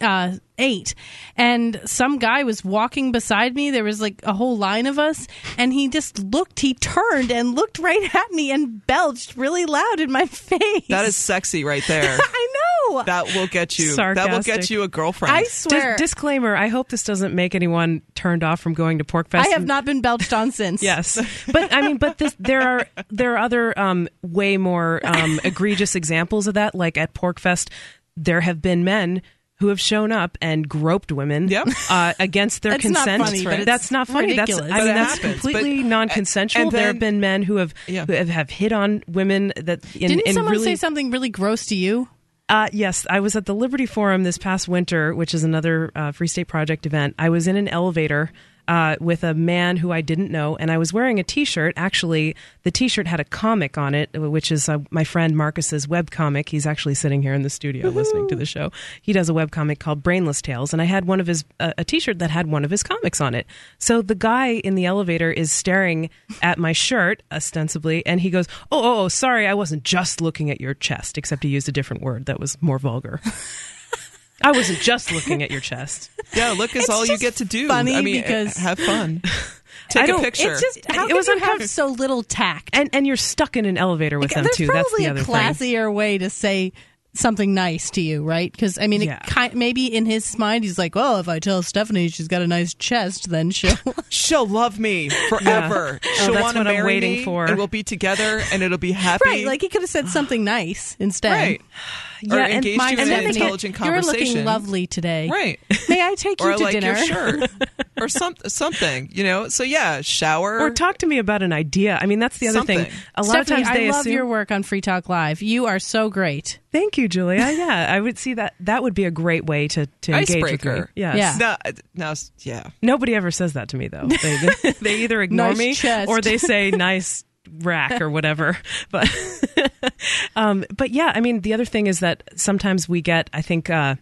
uh, and some guy was walking beside me. There was like a whole line of us, and he just looked. He turned and looked right at me and belched really loud in my [laughs] face. that is sexy right there [laughs] I know. That will get you that will get you a girlfriend I Dis- swear. disclaimer i hope this doesn't make anyone turned off from going to pork fest I have not been belched on since. [laughs] Yes, but I mean, but this, there are there are other um, way more um, [laughs] egregious examples of that. Like at PorcFest, there have been men who have shown up and groped women Yep. uh, against their That's not funny, but it's That's not funny. That's. I But mean that's happens. completely But- non-consensual. and there have been men who have Yeah. who have, have hit on women that in, Didn't in someone really say something really gross to you? Uh, yes, I was at the Liberty Forum this past winter, which is another uh, Free State Project event. I was in an elevator uh, with a man who I didn't know, and I was wearing a T-shirt. Actually, the T-shirt had a comic on it, which is uh, my friend Marcus's web comic. He's actually sitting here in the studio listening to the show. He does a web comic called Brainless Tales, and I had one of his uh, a T-shirt that had one of his comics on it. So the guy in the elevator is staring at my shirt ostensibly, and he goes, "Oh, oh, oh sorry, I wasn't just looking at your chest." Except he used a different word that was more vulgar. [laughs] I wasn't just looking at your chest. [laughs] yeah look is all you get to do funny i mean eh, because- have fun [laughs] take a picture It's just how It was you have so little tact? And and you're stuck in an elevator with them too. That's probably the other a thing. classier way to say something nice to you, right? Because I mean, Yeah. it kind maybe in his mind he's like, "Well, if I tell Stephanie she's got a nice chest, then she'll." [laughs] she'll love me forever. Oh, She'll that's want to what I'm waiting me, for. and we'll be together, and it'll be happy. right, like he could have said something nice instead. right, or Yeah, and engaged my- you in and an then they get- intelligent You're looking lovely today. Right, [laughs] May I take or you I to like dinner? your shirt, [laughs] or some something. You know, so yeah, shower Or talk to me about an idea. I mean, that's the other thing. A lot Stephanie, of times they I love assume. your work on Free Talk Live. You are so great. Thank you, Julia. [laughs] Yeah, I would see that. That would be a great way to to engage with me. Icebreaker. Yes. Yeah. No, no, yeah. Nobody ever says that to me though. They, they either ignore Nice me chest. or they say nice rack or whatever. [laughs] But [laughs] um, but yeah, I mean, the other thing is that sometimes we get, I think. Uh,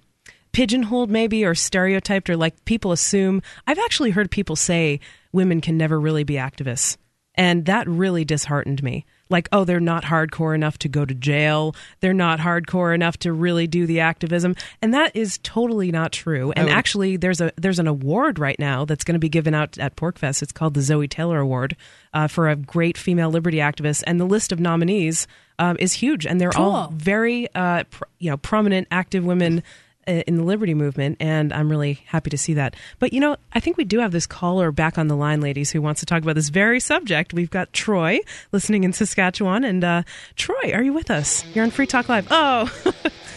pigeonholed maybe or stereotyped or like people assume i've actually heard people say women can never really be activists and that really disheartened me like, oh, they're not hardcore enough to go to jail. They're not hardcore enough to really do the activism, and that is totally not true. And actually, there's a there's an award right now that's going to be given out at PorcFest. It's called the Zoe Taylor Award uh, for a great female liberty activist, and the list of nominees um, is huge, and they're Cool. all very uh, pr- you know prominent active women in the liberty movement and i'm really happy to see that. But you know i think we do have this caller back on the line ladies who wants to talk about this very subject. We've got troy listening in saskatchewan and uh, troy are you with us? You're on free talk live. Oh. [laughs]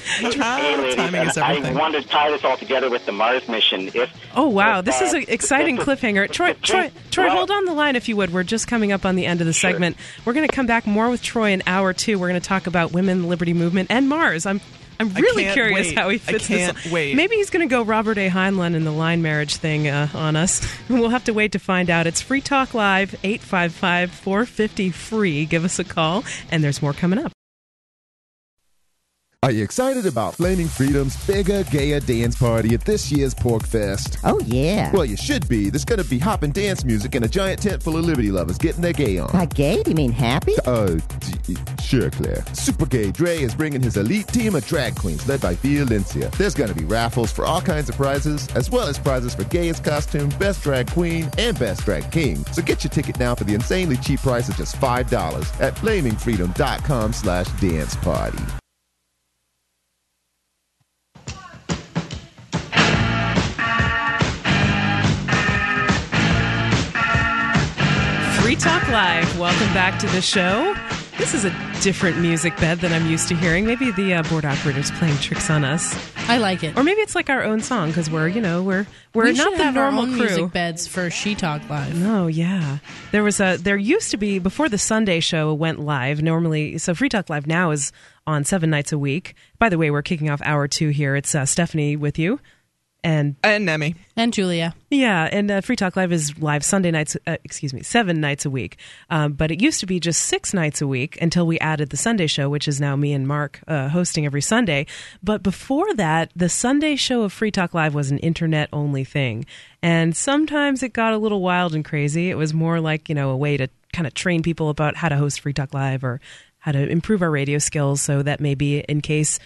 Hey, ladies, timing is everything. I wanted to tie this all together with the Mars mission. If oh wow. if, this uh, is an exciting cliffhanger. troy troy troy well- hold on the line if you would. We're just coming up on the end of the Sure. segment. We're going to come back more with troy in hour two. We're going to talk about women the liberty movement and mars. I'm I'm really curious wait. how he fits I can't this. wait. Maybe he's going to go Robert A. Heinlein in the line marriage thing uh, on us. [laughs] We'll have to wait to find out. It's Free Talk Live, 855 450 free. Give us a call, and there's more coming up. Are you excited about Flaming Freedom's bigger, gayer dance party at this year's PorcFest? Oh, yeah. Well, you should be. There's going to be hopping dance music and a giant tent full of Liberty lovers getting their gay on. By gay, do you mean happy? Uh, sure, Claire. Super Gay Dre is bringing his elite team of drag queens led by Violencia. There's going to be raffles for all kinds of prizes, as well as prizes for gayest costume, best drag queen, and best drag king. So get your ticket now for the insanely cheap price of just $5 at flamingfreedom.com slash dance party. Free Talk Live. Welcome back to the show. This is a different music bed than I'm used to hearing. Maybe the uh, board operator's playing tricks on us, I like it. or maybe it's like our own song because we're, you know, we're we're we not the normal crew. music beds for She Talk Live. Oh yeah, there was a there used to be before the Sunday show went live. Normally, so Free Talk Live now is on seven nights a week. By the way, we're kicking off hour two here. It's uh, Stephanie with you, and And Nemi. And Julia. yeah, and uh, Free Talk Live is live Sunday nights. Uh, excuse me, seven nights a week. Um, but it used to be just six nights a week until we added the Sunday show, which is now me and Mark uh, hosting every Sunday. But before that, the Sunday show of Free Talk Live was an internet only thing, and sometimes it got a little wild and crazy. It was more like you know a way to kind of train people about how to host Free Talk Live or how to improve our radio skills, so that maybe in case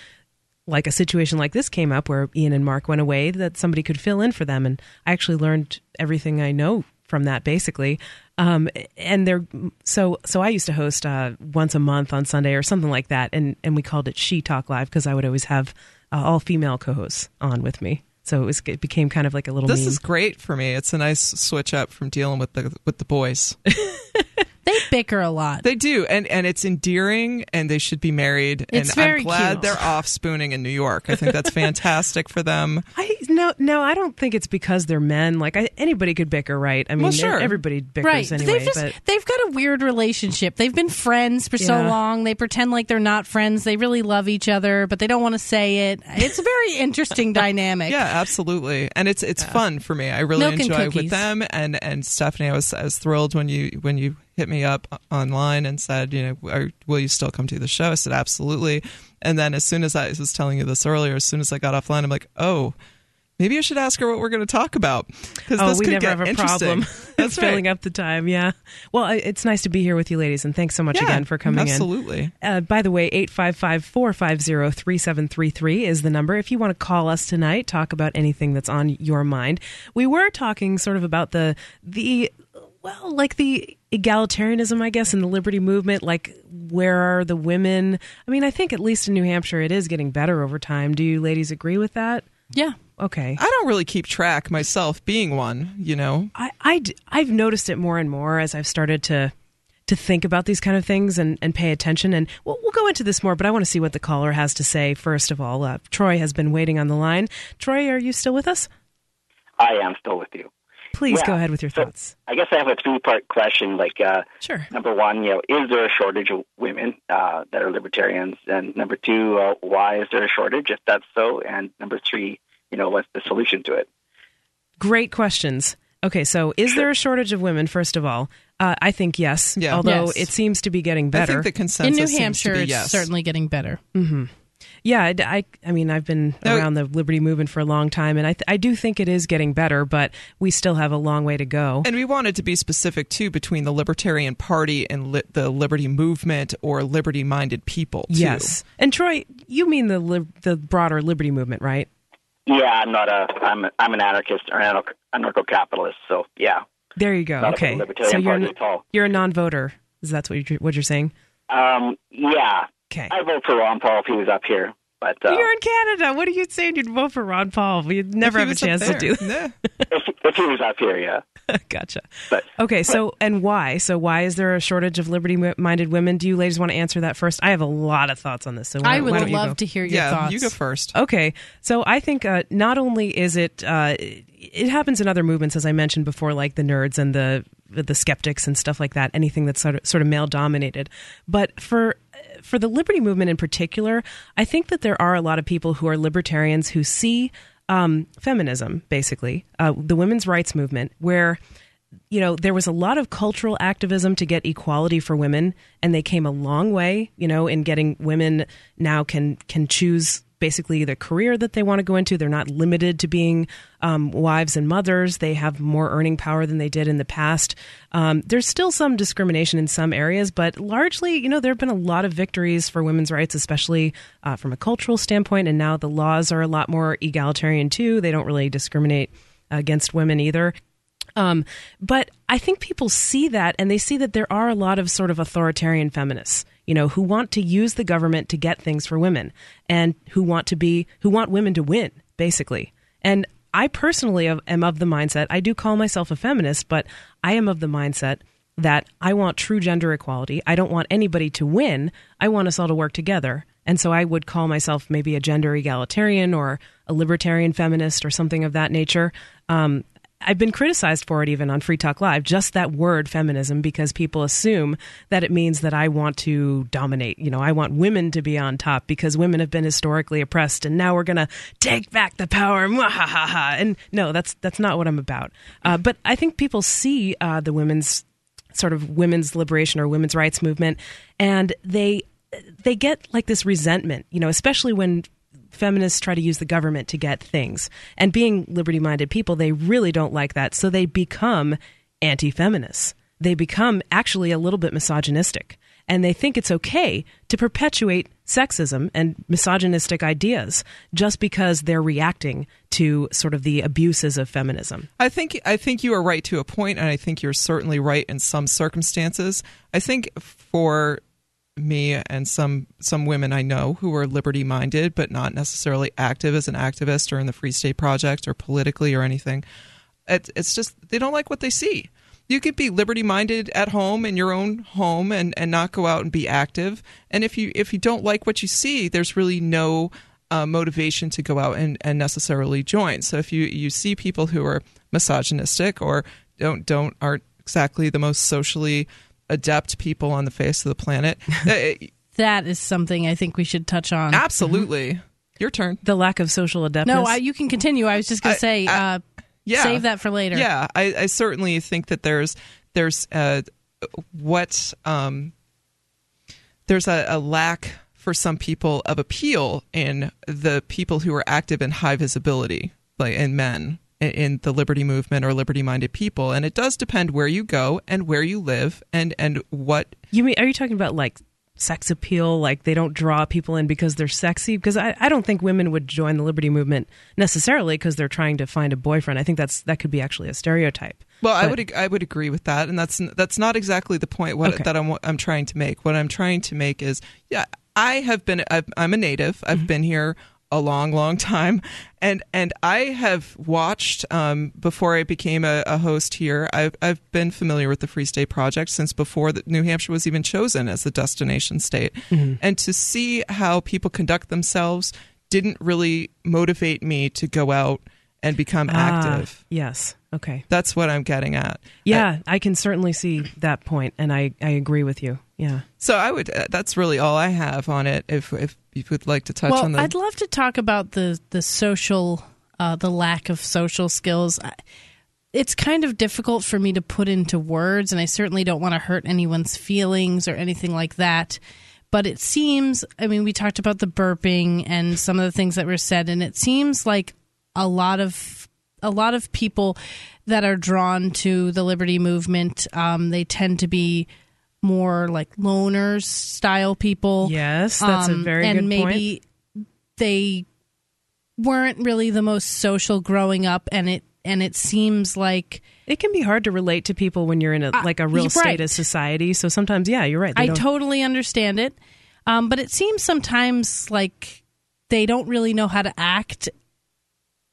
like a situation like this came up where Ian and Mark went away, that somebody could fill in for them. And I actually learned everything I know from that basically. Um, and they're so so I used to host uh, once a month on Sunday or something like that, and and we called it She Talk Live because I would always have uh, all female co-hosts on with me. So it, was, it became kind of like a little. This meme. is great for me. It's a nice switch up from dealing with the with the boys. [laughs] They bicker a lot. They do, and and it's endearing, and they should be married. It's and very I'm glad cute. they're off spooning in New York. I think that's fantastic for them. [laughs] I no no I don't think it's because they're men. Like I, anybody could bicker, right? I mean, Well, sure. everybody bickers Right. anyway. they've just but they've got a weird relationship. They've been friends for so long. They pretend like they're not friends. They really love each other, but they don't want to say it. It's a very interesting [laughs] dynamic. Yeah, absolutely, and it's it's fun for me. I really Milk enjoy it with them, and and Stephanie. I was I was thrilled when you when you hit me up online and said, you know, are, will you still come to the show? I said absolutely, and then as soon as I was telling you this earlier, as soon as I got offline, I'm like, oh. Maybe I should ask her what we're going to talk about because Oh, this we could never get have a problem. [laughs] That's filling up the time. Yeah. Well, it's nice to be here with you, ladies, and thanks so much Yeah, again for coming in. absolutely. Uh, by the way, 855 450 3733 is the number. If you want to call us tonight, talk about anything that's on your mind. We were talking sort of about the, the, well, like the egalitarianism, I guess, in the liberty movement. Like, where are the women? I mean, I think at least in New Hampshire, it is getting better over time. Do you ladies agree with that? Yeah. Okay. I don't really keep track myself, being one. You know, I—I've noticed it more and more as I've started to to think about these kind of things and, and pay attention. And we'll, we'll go into this more, but I want to see what the caller has to say first of all. Uh, Troy has been waiting on the line. Troy, are you still with us? I am still with you. Please Yeah. go ahead with your So, thoughts. I guess I have a three-part question. Like, uh, Sure. number one, you know, is there a shortage of women uh, that are libertarians? And number two, uh, why is there a shortage if that's so? And number three, you know, what's the solution to it? Great questions. Okay, so is there a shortage of women? First of all, uh, I think yes. Yeah. Although Yes. it seems to be getting I better. think the In consensus New seems to Hampshire, be it's certainly getting better. Yeah, I, I, I mean, I've been No. around the liberty movement for a long time, and I, th- I do think it is getting better, but we still have a long way to go. And we wanted to be specific too between the Libertarian Party and li- the Liberty Movement or liberty-minded people. Too. Yes, and Troy, you mean the lib- the broader liberty movement, right? Yeah, I'm not a. I'm a, I'm an anarchist or an anarcho capitalist. So yeah, There you go. Not okay, libertarian so you're party n- at all. you're a non-voter. Is that what you're what you're saying? um, yeah. Okay. I vote for Ron Paul if he was up here, but uh, You're in Canada. What are you saying? You'd vote for Ron Paul? We never have a chance to do that. Nah. [laughs] if, if he was up here, yeah. [laughs] gotcha. But Okay, so and why? So why is there a shortage of liberty-minded women? Do you ladies want to answer that first? I have a lot of thoughts on this. So why, I would why don't love go? to hear your yeah, thoughts. you go first. Okay, so I think uh, not only is it uh, it happens in other movements, as I mentioned before, like the nerds and the the skeptics and stuff like that. Anything that's sort of, sort of male dominated, but for for the liberty movement in particular, I think that there are a lot of people who are libertarians who see um, feminism, basically uh, the women's rights movement, where you know, there was a lot of cultural activism to get equality for women, and they came a long way, you know, in getting women now can can choose basically the career that they want to go into. They're not limited to being um, wives and mothers. They have more earning power than they did in the past. Um, there's still some discrimination in some areas, but largely, you know, there have been a lot of victories for women's rights, especially uh, from a cultural standpoint. And now the laws are a lot more egalitarian too. They don't really discriminate against women either. Um, but I think people see that and they see that there are a lot of sort of authoritarian feminists, you know, who want to use the government to get things for women and who want to be, who want women to win, basically. And I personally am- of the mindset, I do call myself a feminist, but I am of the mindset that I want true gender equality. I don't want anybody to win. I want us all to work together. And so I would call myself maybe a gender egalitarian or a libertarian feminist or something of that nature. Um, I've been criticized for it even on Free Talk Live, just that word feminism, because people assume that it means that I want to dominate. You know, I want women to be on top because women have been historically oppressed and now we're going to take back the power. And no, that's, that's not what I'm about. Uh, but I think people see uh, the women's sort of women's liberation or women's rights movement and they they get like this resentment you know especially when feminists try to use the government to get things. And being liberty minded people they really don't like that. So they become anti-feminists. They become actually a little bit misogynistic. And they think it's okay to perpetuate sexism and misogynistic ideas just because they're reacting to sort of the abuses of feminism. I think I think you are right to a point, and I think you're certainly right in some circumstances. I think for me and some some women I know who are liberty minded, but not necessarily active as an activist or in the Free State Project or politically or anything. It, it's just they don't like what they see. You could be liberty minded at home in your own home and, and not go out and be active. And if you if you don't like what you see, there's really no uh, motivation to go out and, and necessarily join. So if you, you see people who are misogynistic or don't don't aren't exactly the most socially adept people on the face of the planet, [laughs] eh, that is something I think we should touch on. absolutely. Your turn. the lack of social adeptness No, I, you can continue. I was just going to say, I- uh, Yeah. save that for later. Yeah, I, I certainly think that there's there's uh, what um, there's a, a lack for some people of appeal in the people who are active in high visibility, like in men in- the liberty movement or liberty minded people, and it does depend where you go and where you live and and what You mean are you talking about like sex appeal? Like they don't draw people in because they're sexy? Because I, I don't think women would join the liberty movement necessarily because they're trying to find a boyfriend. I think that's that could be actually a stereotype. Well, I would I would agree with that, and that's that's not exactly the point what, Okay. that I'm I'm trying to make. What I'm trying to make is, yeah, I have been I've, I'm a native. I've mm-hmm. been here a long, long time, and and I have watched um, before I became a, a host here. I've I've been familiar with the Free State Project since before that New Hampshire was even chosen as the destination state, and to see how people conduct themselves didn't really motivate me to go out and become active. Ah, yes. Okay. That's what I'm getting at. Yeah, I can certainly see that point, and I, I agree with you. Yeah. So I would. Uh, that's really all I have on it. If if you would like to touch well, on the. I'd love to talk about the the social, uh, the lack of social skills. It's kind of difficult for me to put into words, and I certainly don't want to hurt anyone's feelings or anything like that. but it seems, I mean, we talked about the burping and some of the things that were said, and it seems like a lot of a lot of people that are drawn to the liberty movement, um, they tend to be more like loners style people. Yes, that's um, a very and good maybe point. they weren't really the most social growing up, and it and it seems like it can be hard to relate to people when you're in a like a real right. state of society. So sometimes, yeah, you're right. I totally understand it, um, but it seems sometimes like they don't really know how to act.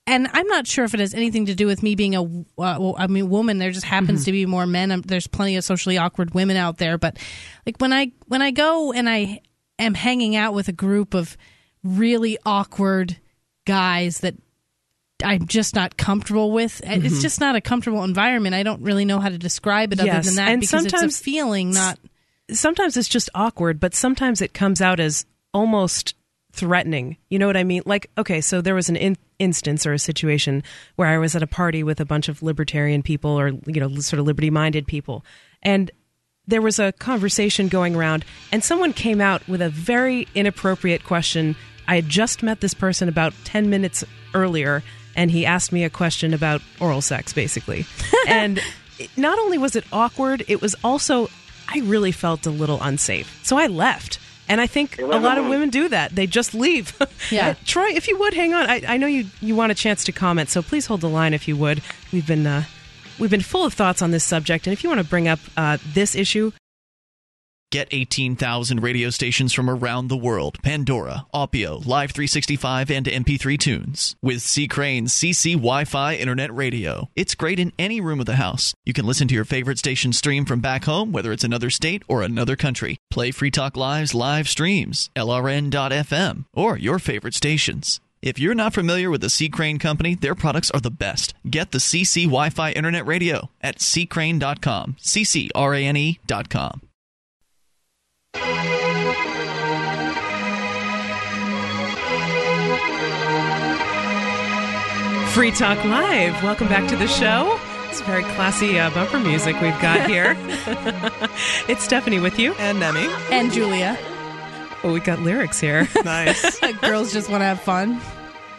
And I'm not sure if it has anything to do with me being a, uh, I mean, woman. There just happens mm-hmm. to be more men. Um, there's plenty of socially awkward women out there, but like when I when I go and I am hanging out with a group of really awkward guys that I'm just not comfortable with. Mm-hmm. It's just not a comfortable environment. I don't really know how to describe it yes. other than that and because sometimes, it's a feeling, not. Sometimes it's just awkward, but sometimes it comes out as almost threatening. You know what I mean? Like, okay, so there was an in- instance or a situation where I was at a party with a bunch of libertarian people or, you know, sort of liberty minded people. And there was a conversation going around, and someone came out with a very inappropriate question. I had just met this person about 10 minutes earlier and he asked me a question about oral sex, basically. [laughs] and not only was it awkward, it was also, I really felt a little unsafe. So I left. And I think a lot of women do that. They just leave. [laughs] Yeah. Troy, if you would hang on, I, I, know you, you want a chance to comment, so please hold the line if you would. We've been uh, we've been full of thoughts on this subject, and if you want to bring up uh, this issue, Get 18,000 radio stations from around the world Pandora, Opio, Live 365, and MP3 tunes. With C. Crane's CC Wi Fi Internet Radio. It's great in any room of the house. You can listen to your favorite station stream from back home, whether it's another state or another country. Play Free Talk Live's live streams, LRN.FM, or your favorite stations. If you're not familiar with the C. Crane Company, their products are the best. Get the CC Wi Fi Internet Radio at ccrane.com. CCRANE.com. Free Talk Live. Welcome back to the show. It's very classy uh, bumper music we've got here. [laughs] it's Stephanie with you. And Nemi. And Julia. Oh, we got lyrics here. Nice. [laughs] Girls just want to have fun.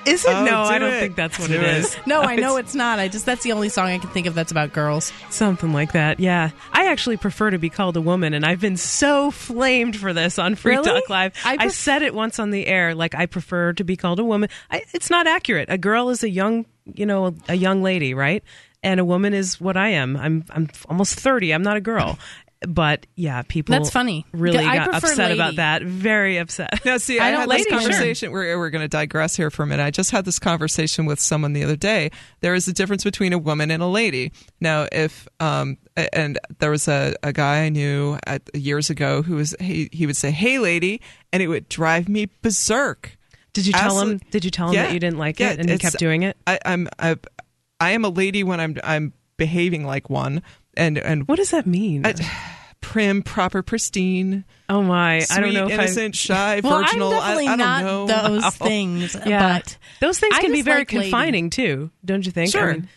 Is it? Oh, no, do I don't it. think that's what Do it it. is. No, I [laughs] know it's not. I just that's the only song I can think of that's about girls. Something like that, yeah. I actually prefer to be called a woman, and I've been so flamed for this on Free Really? Talk Live. I I, said it once on the air, like I prefer to be called a woman. I, it's not accurate. A girl is a young, you know, a young lady, right? And a woman is what I am. I'm I'm almost thirty. I'm not a girl. But yeah, people That's funny. really I got upset lady. about that. Very upset. Now, see, I I, had like this it, sure. conversation. We're, we're going to digress here for a minute. I just had this conversation with someone the other day. There is a difference between a woman and a lady. Now, if um, and there was a, a guy I knew at, years ago who was he, he would say, "Hey, lady," and it would drive me berserk. Did you tell him? Did you tell him Yeah. that you didn't like Yeah, it, and he kept doing it? I, I'm I, I am a lady when I'm I'm behaving like one, and and What does that mean? I- prim, proper, pristine, oh my! sweet, I don't know if I, innocent, shy, [laughs] Well, virginal. I'm definitely I don't not know. those [laughs] Wow. things. Yeah, But those things can be very like lady. confining too, don't you think? Sure. I, mean,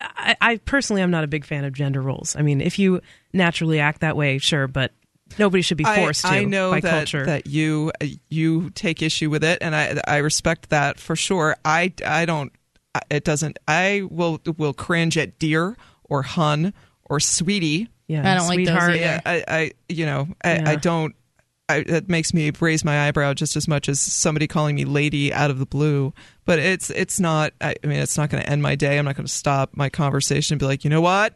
I, I personally, I'm not a big fan of gender roles. I mean, if you naturally act that way, sure, but nobody should be I- forced to I, know by that, culture. that you you take issue with it, and I I respect that for sure. I I don't. It doesn't. I will will cringe at dear or hun or sweetie. Yeah, I don't like those either. Yeah, I, I you know I, Yeah. I don't. I, it makes me raise my eyebrow just as much as somebody calling me lady out of the blue. But it's it's not. I, I mean, it's not going to end my day. I'm not going to stop my conversation and be like, you know what,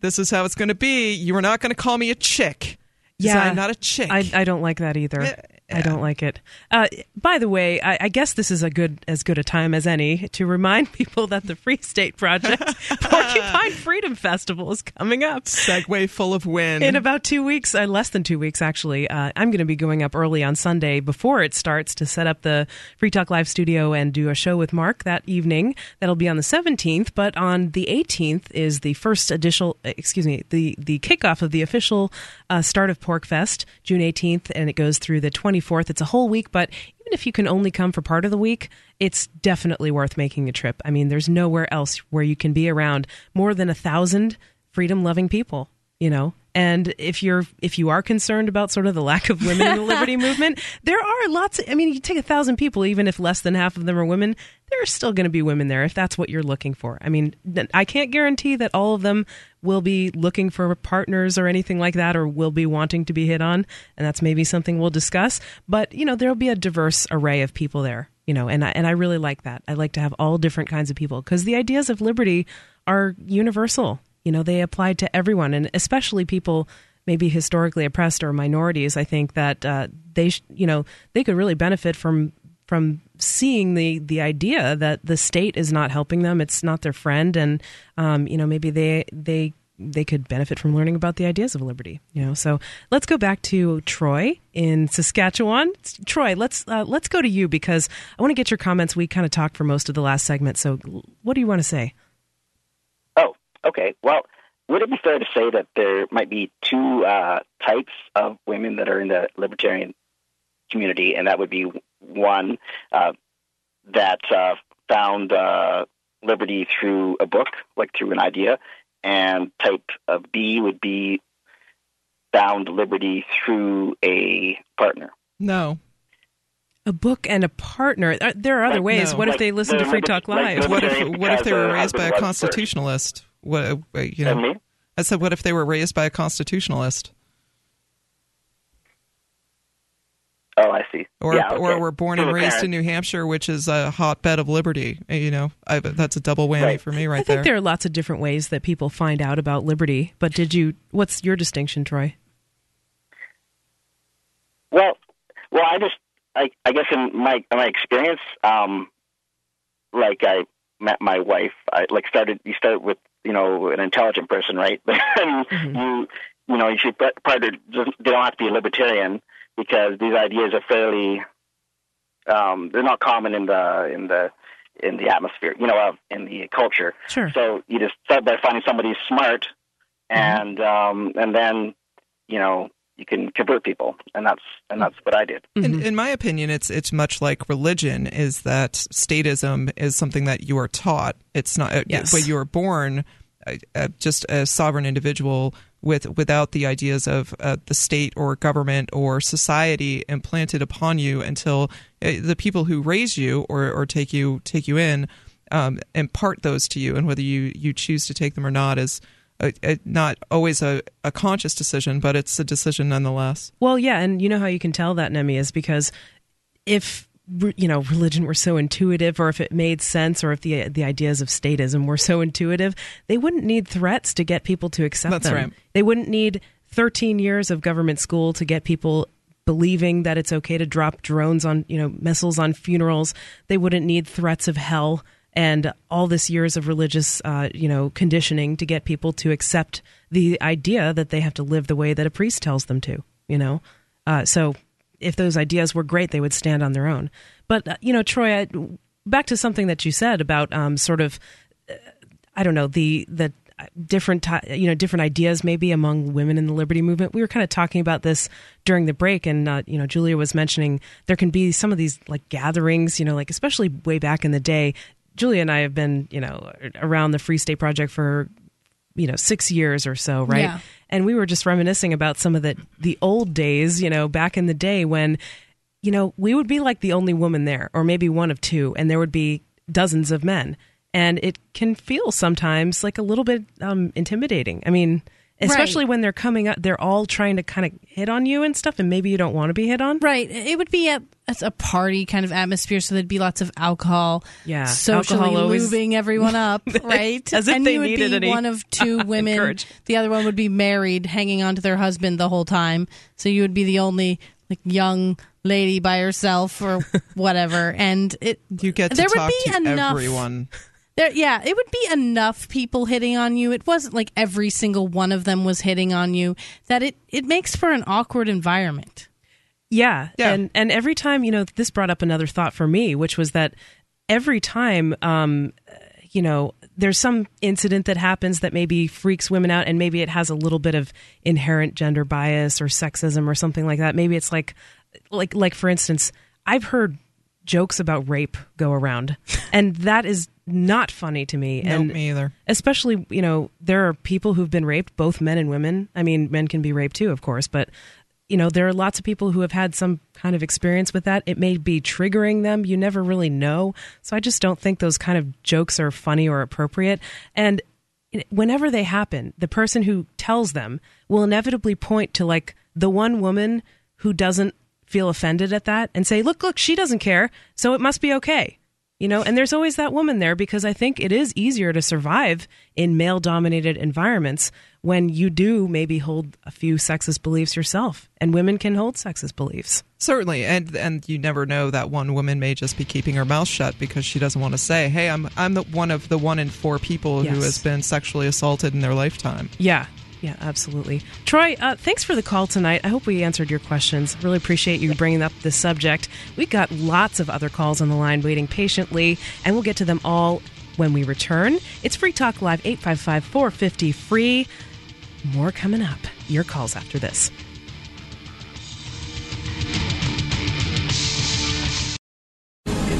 this is how it's going to be. You are not going to call me a chick. Yeah, I'm not a chick. I, I don't like that either. I don't like it. Uh, by the way, I, I guess this is a good as good a time as any to remind [laughs] people that the Free State Project [laughs] Porcupine Freedom Festival is coming up. Segway full of wind. In about two weeks, uh, less than two weeks actually, uh, I'm going to be going up early on Sunday before it starts to set up the Free Talk Live studio and do a show with Mark that evening. That'll be on the 17th, but on the 18th is the first additional, excuse me, the the kickoff of the official uh, start of PorcFest, June 18th, and it goes through the 24th. It's a whole week, but even if you can only come for part of the week, it's definitely worth making a trip. I mean, there's nowhere else where you can be around more than a thousand freedom loving people. You know and if you're if you are concerned about sort of the lack of women in the [laughs] liberty movement, there are lots. Of, I mean, you take a thousand people, even if less than half of them are women, there are still going to be women there if that's what you're looking for. I mean, I can't guarantee that all of them will be looking for partners or anything like that, or will be wanting to be hit on, and that's maybe something we'll discuss. But you know, there'll be a diverse array of people there. You know, and I, and I really like that. I like to have all different kinds of people because the ideas of liberty are universal you know, they applied to everyone, and especially people maybe historically oppressed or minorities. I think that uh, they, sh- you know, they could really benefit from from seeing the the idea that the state is not helping them, it's not their friend, and um, you know, maybe they they they could benefit from learning about the ideas of liberty. You know, so let's go back to Troy in Saskatchewan. Troy, let's uh, let's go to you because I want to get your comments. We kind of talked for most of the last segment, so what do you want to say? Okay, well, would it be fair to say that there might be two uh, types of women that are in the libertarian community, and that would be one uh, that uh, found uh, liberty through a book, like through an idea, and type of B would be found liberty through a partner. No. A book and a partner. There are other like, ways. No. what like, if they listen to Free Talk Live? Like what if what if they were raised by a constitutionalist? What uh, you know? I said, what if they were raised by a constitutionalist? Oh, I see. Or yeah, okay. or were born and raised in New Hampshire, which is a hotbed of liberty. Uh, you know, I, that's a double whammy right. for me right I there. think there are lots of different ways that people find out about liberty. But did you? What's your distinction, Troy? Well, well, I just, I, I guess in my my experience, um, like I met my wife, I like started. You start with you know an intelligent person, right? [laughs] mm-hmm. you you know you should probably they don't have to be a libertarian because these ideas are fairly um, they're not common in the in the in the atmosphere, you know, uh, in the culture. Sure. So you just start by finding somebody smart, mm-hmm. and mm-hmm. um, and then you know you can convert people, and that's and that's what I did. In, in, my opinion, it's it's much like religion. Is that statism is something that you are taught. It's not, uh, yes. but you are born uh, uh, just a sovereign individual with without the ideas of uh, the state or government or society implanted upon you until uh, the people who raise you or, or take you take you in um, impart those to you, and whether you you choose to take them or not is a, a, not always a, a conscious decision, but it's a decision nonetheless. Well, yeah, and you know how you can tell that, Nemi, is because if you know religion were so intuitive or if it made sense or if the the ideas of statism were so intuitive they wouldn't need threats to get people to accept That's them right. they wouldn't need 13 years of government school to get people believing that it's okay to drop drones on you know missiles on funerals they wouldn't need threats of hell and all this years of religious, uh, you know, conditioning to get people to accept the idea that they have to live the way that a priest tells them to. You know, uh, so if those ideas were great, they would stand on their own. But uh, you know, Troy, I, back to something that you said about um, sort of, uh, I don't know, the the different you know different ideas maybe among women in the liberty movement we were kind of talking about this during the break and uh, you know julia was mentioning there can be some of these like gatherings you know like especially way back in the day Julia and I have been, you know, around the Free State Project for, you know, six years or so, right? Yeah. And we were just reminiscing about some of the the old days, you know, back in the day when, you know, we would be like the only woman there, or maybe one of two, and there would be dozens of men, and it can feel sometimes like a little bit um, intimidating. I mean, especially right. when they're coming up they're all trying to kind of hit on you and stuff and maybe you don't want to be hit on. Right. It would be a, a party kind of atmosphere so there'd be lots of alcohol yeah. socially alcohol always... lubing everyone up [laughs] right? as if and they you would needed be any one of two [laughs] women. courage. the other one would be married hanging on to their husband the whole time. So you would be the only like young lady by herself or [laughs] whatever. And it you get to there talk would be to enough everyone there, yeah, it would be enough people hitting on you. It wasn't like every single one of them was hitting on you. That it it makes for an awkward environment. Yeah, yeah. and and every time you know this brought up another thought for me, which was that every time um, you know there's some incident that happens that maybe freaks women out, and maybe it has a little bit of inherent gender bias or sexism or something like that. Maybe it's like like like for instance, I've heard jokes about rape go around, and that is not funny to me. Nope, and me either. Especially, you know, there are people who've been raped, both men and women. I mean, men can be raped too, of course, but you know, there are lots of people who have had some kind of experience with that. It may be triggering them. You never really know. So I just don't think those kind of jokes are funny or appropriate. And whenever they happen, the person who tells them will inevitably point to like the one woman who doesn't feel offended at that and say, look, look, she doesn't care. So it must be okay. You know, and there's always that woman there because I think it is easier to survive in male dominated environments when you do maybe hold a few sexist beliefs yourself and women can hold sexist beliefs. Certainly, and and you never know that one woman may just be keeping her mouth shut because she doesn't want to say, "Hey, I'm I'm the one of the one in four people Yes. who has been sexually assaulted in their lifetime." Yeah. Yeah, absolutely. Troy, uh, thanks for the call tonight. I hope we answered your questions. Really appreciate you bringing up this subject. We've got lots of other calls on the line waiting patiently, and we'll get to them all when we return. It's Free Talk Live 855 450 free. More coming up. Your calls after this.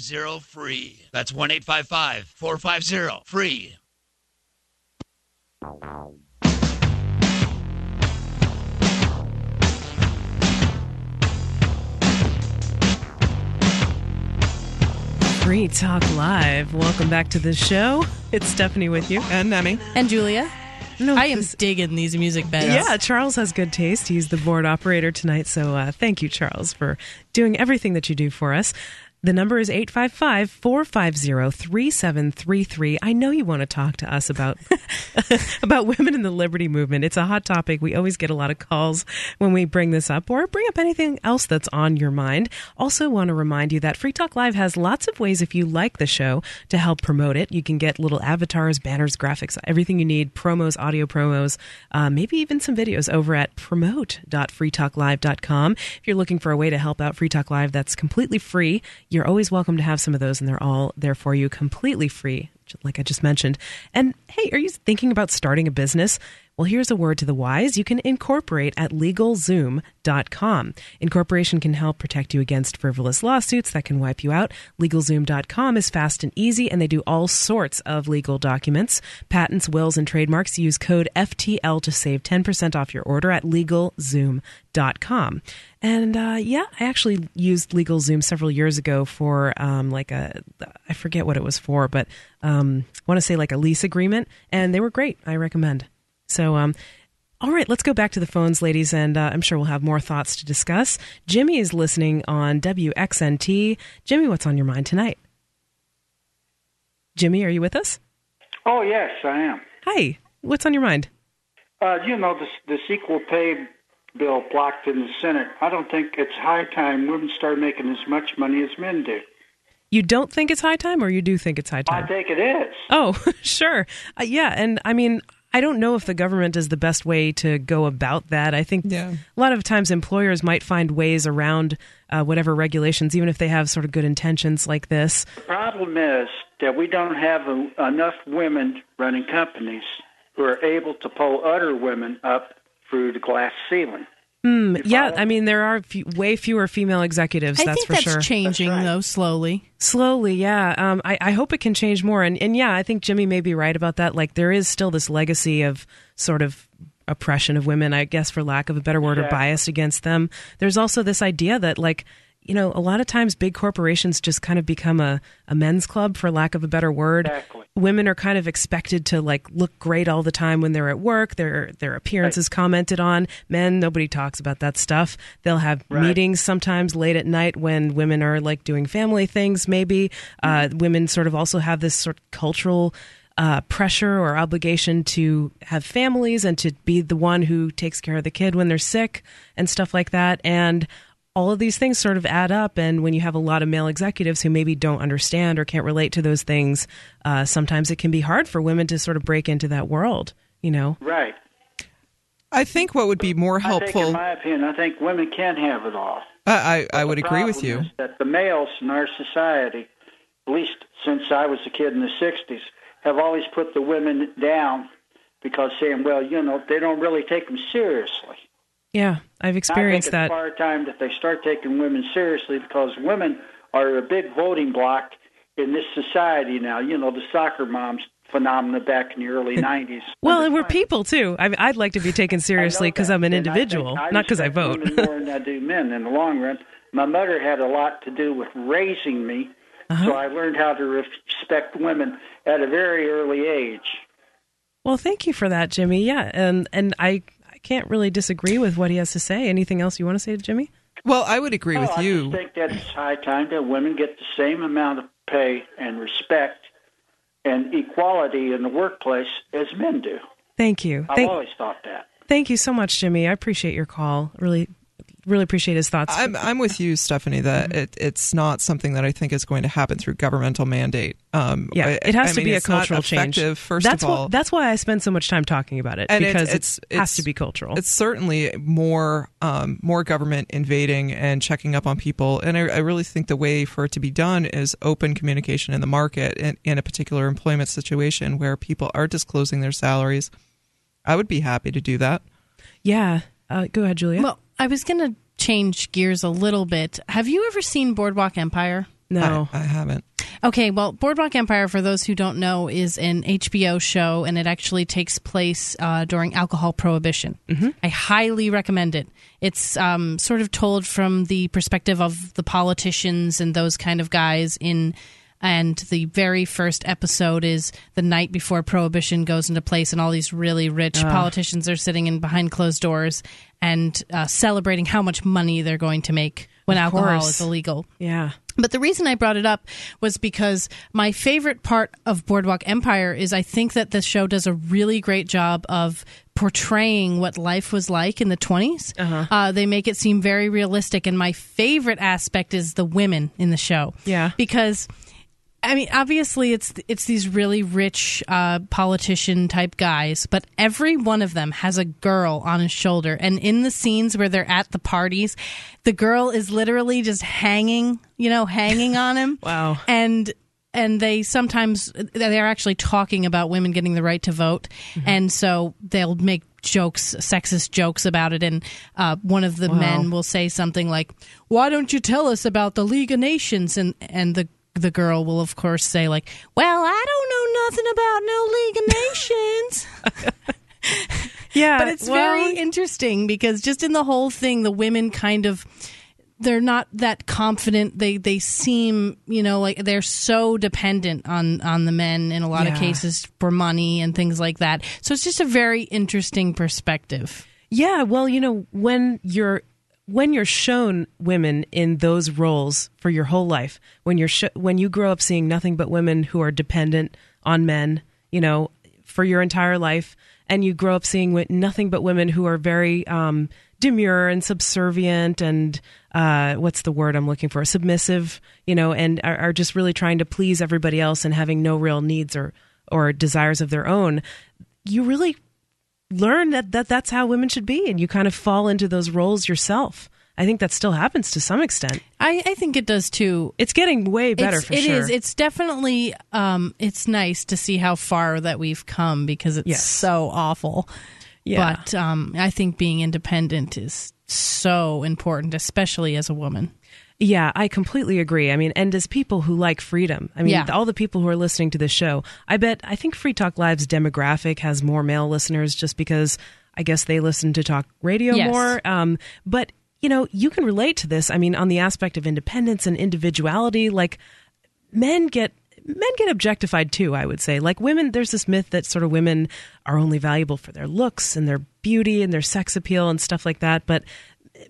Zero free. That's 1 855 450 free. Free Talk Live. Welcome back to the show. It's Stephanie with you. And Nemi. And Julia. No, I am this- digging these music beds. Yeah, Charles has good taste. He's the board operator tonight. So uh, thank you, Charles, for doing everything that you do for us. The number is 855 450 3733. I know you want to talk to us about [laughs] [laughs] about women in the liberty movement. It's a hot topic. We always get a lot of calls when we bring this up or bring up anything else that's on your mind. Also, want to remind you that Free Talk Live has lots of ways if you like the show to help promote it. You can get little avatars, banners, graphics, everything you need, promos, audio promos, uh, maybe even some videos over at promote.freetalklive.com. If you're looking for a way to help out Free Talk Live that's completely free, you're always welcome to have some of those, and they're all there for you completely free, like I just mentioned. And hey, are you thinking about starting a business? Well, here's a word to the wise. You can incorporate at LegalZoom.com. Incorporation can help protect you against frivolous lawsuits that can wipe you out. LegalZoom.com is fast and easy, and they do all sorts of legal documents, patents, wills, and trademarks. Use code FTL to save 10% off your order at LegalZoom.com. And uh, yeah, I actually used LegalZoom several years ago for um, like a, I forget what it was for, but um, I want to say like a lease agreement, and they were great. I recommend. So, um, all right, let's go back to the phones, ladies, and uh, I'm sure we'll have more thoughts to discuss. Jimmy is listening on WXNT. Jimmy, what's on your mind tonight? Jimmy, are you with us? Oh, yes, I am. Hi, what's on your mind? Uh, you know, the, this equal pay bill blocked in the Senate. I don't think it's high time women start making as much money as men do. You don't think it's high time, or you do think it's high time? I think it is. Oh, [laughs] sure. Uh, yeah, and I mean, I don't know if the government is the best way to go about that. I think Yeah. a lot of times employers might find ways around uh, whatever regulations, even if they have sort of good intentions like this. The problem is that we don't have a, enough women running companies who are able to pull other women up through the glass ceiling. Hmm, yeah, I mean, there are few, way fewer female executives. I that's think for that's sure. changing though slowly. Slowly, yeah. Um, I, I hope it can change more. And, and yeah, I think Jimmy may be right about that. Like, there is still this legacy of sort of oppression of women, I guess, for lack of a better word, or bias against them. There's also this idea that, like, you know, a lot of times big corporations just kind of become a, a men's club, for lack of a better word. Exactly. Women are kind of expected to like look great all the time when they're at work. Their their appearance is commented on. Men, nobody talks about that stuff. They'll have Right. meetings sometimes late at night when women are like doing family things. Maybe uh, women sort of also have this sort of cultural uh, pressure or obligation to have families and to be the one who takes care of the kid when they're sick and stuff like that. And all of these things sort of add up. And when you have a lot of male executives who maybe don't understand or can't relate to those things, uh, sometimes it can be hard for women to sort of break into that world, you know? Right. I think what would be more I think, helpful. in my opinion, I think women can have it all. I, I, I would The agree with you. is That the males in our society, at least since I was a kid in the '60s, have always put the women down because saying, "Well, you know, they don't really take them seriously." Yeah, I've experienced I that. think it's far time that they start taking women seriously because women are a big voting block in this society now. You know, the soccer moms phenomena back in the early [laughs] '90s. Well, and we're people too. I mean, I'd like to be taken [laughs] seriously because I'm an And individual, I not because I vote. more than I do men in the long run. My mother had a lot to do with raising me, Uh-huh. so I learned how to respect women at a very early age. Well, thank you for that, Jimmy. Yeah, and and I I can't really disagree with what he has to say. Anything else you want to say to Jimmy? Well, I would agree Oh, with I you. I think that it's high time that women get the same amount of pay and respect and equality in the workplace as men do. Thank you. I've Thank, always thought that. thank you so much, Jimmy. I appreciate your call. Really, really appreciate his thoughts. I'm I'm with you, Stephanie. That Mm-hmm. it, it's not something that I think is going to happen through governmental mandate. Um, yeah, I- it has I to mean, be a cultural change. First that's of all, why, that's why I spend so much time talking about it and because it's, it it's, has to be cultural. It's certainly more um, more government invading and checking up on people, and I, I really think the way for it to be done is open communication in the market in, in a particular employment situation where people are disclosing their salaries. I would be happy to do that. yeah, uh, go ahead, Julia. Well, I was going to change gears a little bit. Have you ever seen Boardwalk Empire? no, I, I haven't. Okay, well, Boardwalk Empire, for those who don't know, is an HBO show, and it actually takes place uh, during alcohol prohibition. Mm-hmm. I highly recommend it. It's um, sort of told from the perspective of the politicians and those kind of guys in. And the very first episode is the night before prohibition goes into place, and all these really rich politicians are sitting in behind closed doors and uh, celebrating how much money they're going to make when Of alcohol course. is illegal. yeah, But the reason I brought it up was because my favorite part of Boardwalk Empire is I think that the show does a really great job of portraying what life was like in the 20s. Uh-huh. they make it seem very realistic. And my favorite aspect is the women in the show. Yeah. Because. I mean, obviously, it's it's these really rich uh, politician type guys, but every one of them has a girl on his shoulder. And in the scenes where they're at the parties, the girl is literally just hanging, you know, hanging [laughs] on him. Wow. And and they sometimes they're actually talking about women getting the right to vote, and so they'll make jokes, sexist jokes about it. And uh, one of the men will say something like, "Why don't you tell us about the League of Nations?" And and the the girl will of course say like, "Well, I don't know nothing about no League of Nations." [laughs] yeah. but it's well, very interesting because just in the whole thing, the women kind of they're not that confident. They they seem you know like they're so dependent on on the men in a lot of cases for money and things like that. So it's just a very interesting perspective. Yeah, well, you know, when you're when you're shown women in those roles for your whole life, when you're sh- when you grow up seeing nothing but women who are dependent on men, you know, for your entire life, and you grow up seeing nothing but women who are very um, demure and subservient and uh, what's the word I'm looking for? Submissive, you know, and are, are just really trying to please everybody else and having no real needs or or desires of their own. You really learn that, that that's how women should be and you kind of fall into those roles yourself i think that still happens to some extent I, I think it does too. it's getting way better It's, for it sure is. It's definitely. Um, it's nice to see how far that we've come because it's Yes. so awful. Yeah. But um, I think being independent is so important, especially as a woman. Yeah, I completely agree. I mean, and as people who like freedom, I mean, Yeah. all the people who are listening to this show, I bet, I think Free Talk Live's demographic has more male listeners just because I guess they listen to talk radio Yes. more. Um, but, you know, you can relate to this. I mean, on the aspect of independence and individuality, like men get. Men get objectified too, I would say. Like women, there's this myth that sort of women are only valuable for their looks and their beauty and their sex appeal and stuff like that. But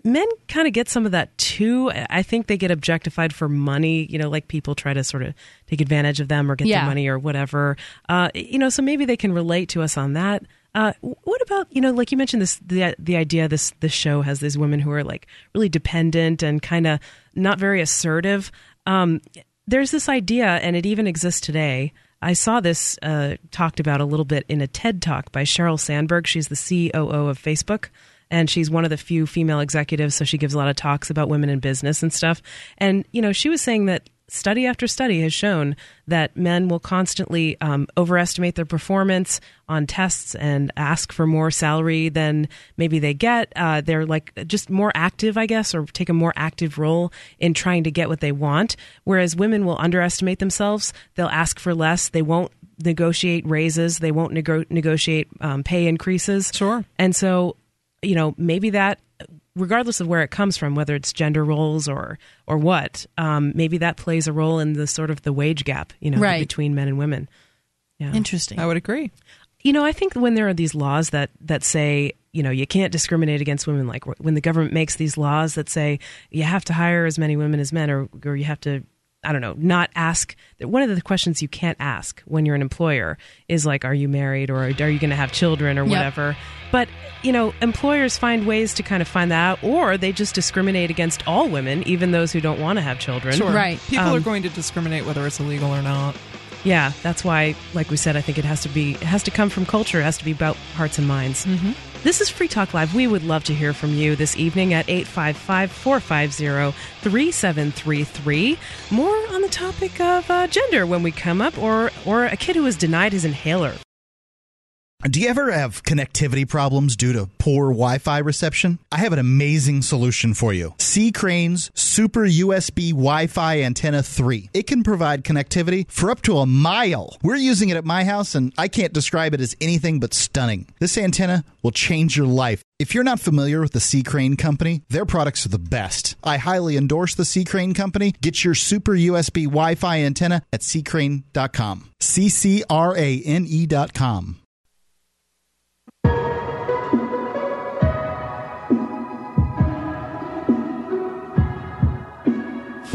men kind of get some of that too. I think they get objectified for money, you know, like people try to sort of take advantage of them or get Yeah. their money or whatever. Uh, you know, so maybe they can relate to us on that Uh, what about you know, like you mentioned this the the idea this this show has these women who are like really dependent and kind of not very assertive. Um, there's this idea, and it even exists today. I saw this uh, talked about a little bit in a TED talk by Sheryl Sandberg. She's the COO of Facebook and she's one of the few female executives so she gives a lot of talks about women in business and stuff and you know she was saying that study after study has shown that men will constantly um, overestimate their performance on tests and ask for more salary than maybe they get. Uh, they're like just more active, I guess, or take a more active role in trying to get what they want. Whereas women will underestimate themselves. They'll ask for less. They won't negotiate raises. They won't nego- negotiate um, pay increases. Sure. And so you know, maybe that regardless of where it comes from, whether it's gender roles or or what, um, maybe that plays a role in the sort of the wage gap, you know, Right. between men and women. Yeah. Interesting. I would agree. You know, I think when there are these laws that that say, you know, you can't discriminate against women, like when the government makes these laws that say you have to hire as many women as men, or or you have to. I don't know, not ask. One of the questions you can't ask when you're an employer is like, are you married or are you going to have children or Yep. whatever? But, you know, employers find ways to kind of find that out, or they just discriminate against all women, even those who don't want to have children. Sure. Right. People Um, are going to discriminate whether it's illegal or not. Yeah, that's why, like we said, I think it has to be, it has to come from culture. It has to be about hearts and minds. Mm-hmm. This is Free Talk Live. We would love to hear from you this evening at 855 450 3733. More on the topic of uh, gender when we come up, or, or a kid who was denied his inhaler. Do you ever have connectivity problems due to poor Wi Fi reception? I have an amazing solution for you C. Crane's Super USB Wi Fi Antenna 3. It can provide connectivity for up to a mile. We're using it at my house, and I can't describe it as anything but stunning. This antenna will change your life. If you're not familiar with the C. Crane Company, their products are the best. I highly endorse the C. Crane Company. Get your Super USB Wi Fi antenna at ccrane.com. C C R A N E.com.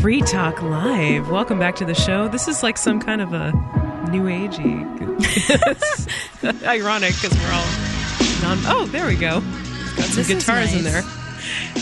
Free Talk Live. Welcome back to the show. This is like some kind of a new agey. It's [laughs] ironic because we're all non. Oh, there we go. Got some This is guitars in there.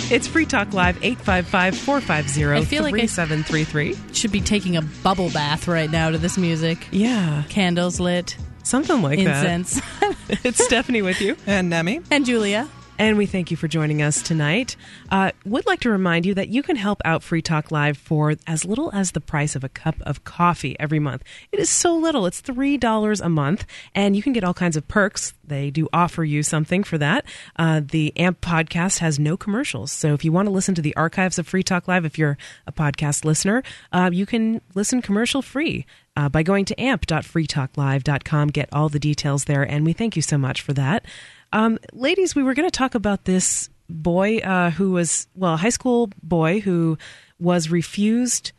It's Free Talk Live 855 450 I feel like I- 3733. Should be taking a bubble bath right now to this music. Yeah, Candles lit, something like incense. that. [laughs] It's Stephanie with you. And Nemi, and Julia. And we thank you for joining us tonight. Uh, would like to remind you that you can help out Free Talk Live for as little as the price of a cup of coffee every month. It is so little. It's $3 a month, and you can get all kinds of perks. They do offer you something for that. Uh, the AMP podcast has no commercials. So if you want to listen to the archives of Free Talk Live, if you're a podcast listener, uh, you can listen commercial free. Uh, by going to amp.freetalklive.com, get all the details there, and we thank you so much for that. Um, ladies, we were going to talk about this boy uh, who was, well, a high school boy who was refused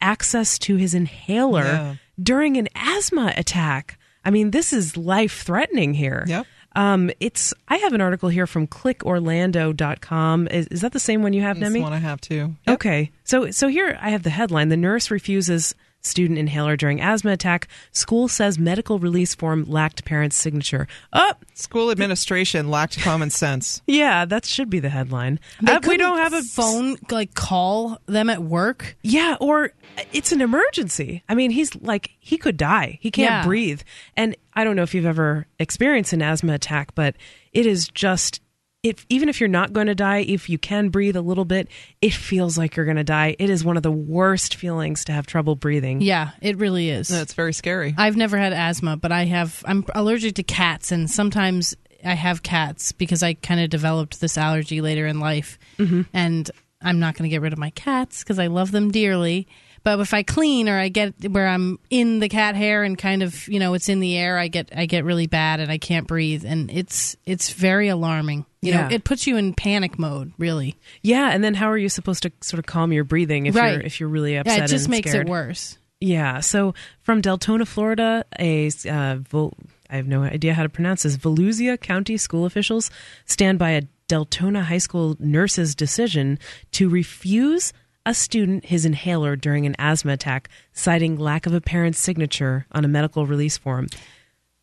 access to his inhaler Yeah. during an asthma attack. I mean, this is life threatening here. Yep. Um, it's. I have an article here from clickorlando.com. Is, is that the same one you have, that's Nemi? one I have too. Okay. So so here I have the headline. The nurse refuses student inhaler during asthma attack. School says medical release form lacked parent's signature. Oh, School administration lacked common sense. [laughs] yeah, that should be the headline. Uh, we don't couldn't have a phone like call them at work. Yeah, or it's an emergency. I mean, he's like he could die. He can't Yeah. breathe. And I don't know if you've ever experienced an asthma attack, but it is just if even if you're not going to die, if you can breathe a little bit, it feels like you're going to die. It is one of the worst feelings to have trouble breathing. Yeah, it really is. That's very scary. I've never had asthma, but I have. I'm allergic to cats, and sometimes I have cats because I kind of developed this allergy later in life, Mm-hmm. and I'm not going to get rid of my cats because I love them dearly. But if I clean or I get where I'm in the cat hair and kind of you know it's in the air, I get I get really bad and I can't breathe, and it's it's very alarming. You Yeah. know, it puts you in panic mode, really. Yeah, and then how are you supposed to sort of calm your breathing if Right. you're if you're really upset? Yeah, it just makes scared? it worse. Yeah. So from Deltona, Florida, a uh, Vol- I have no idea how to pronounce this. Volusia County school officials stand by a Deltona High School nurse's decision to refuse a student his inhaler during an asthma attack, citing lack of a parent's signature on a medical release form.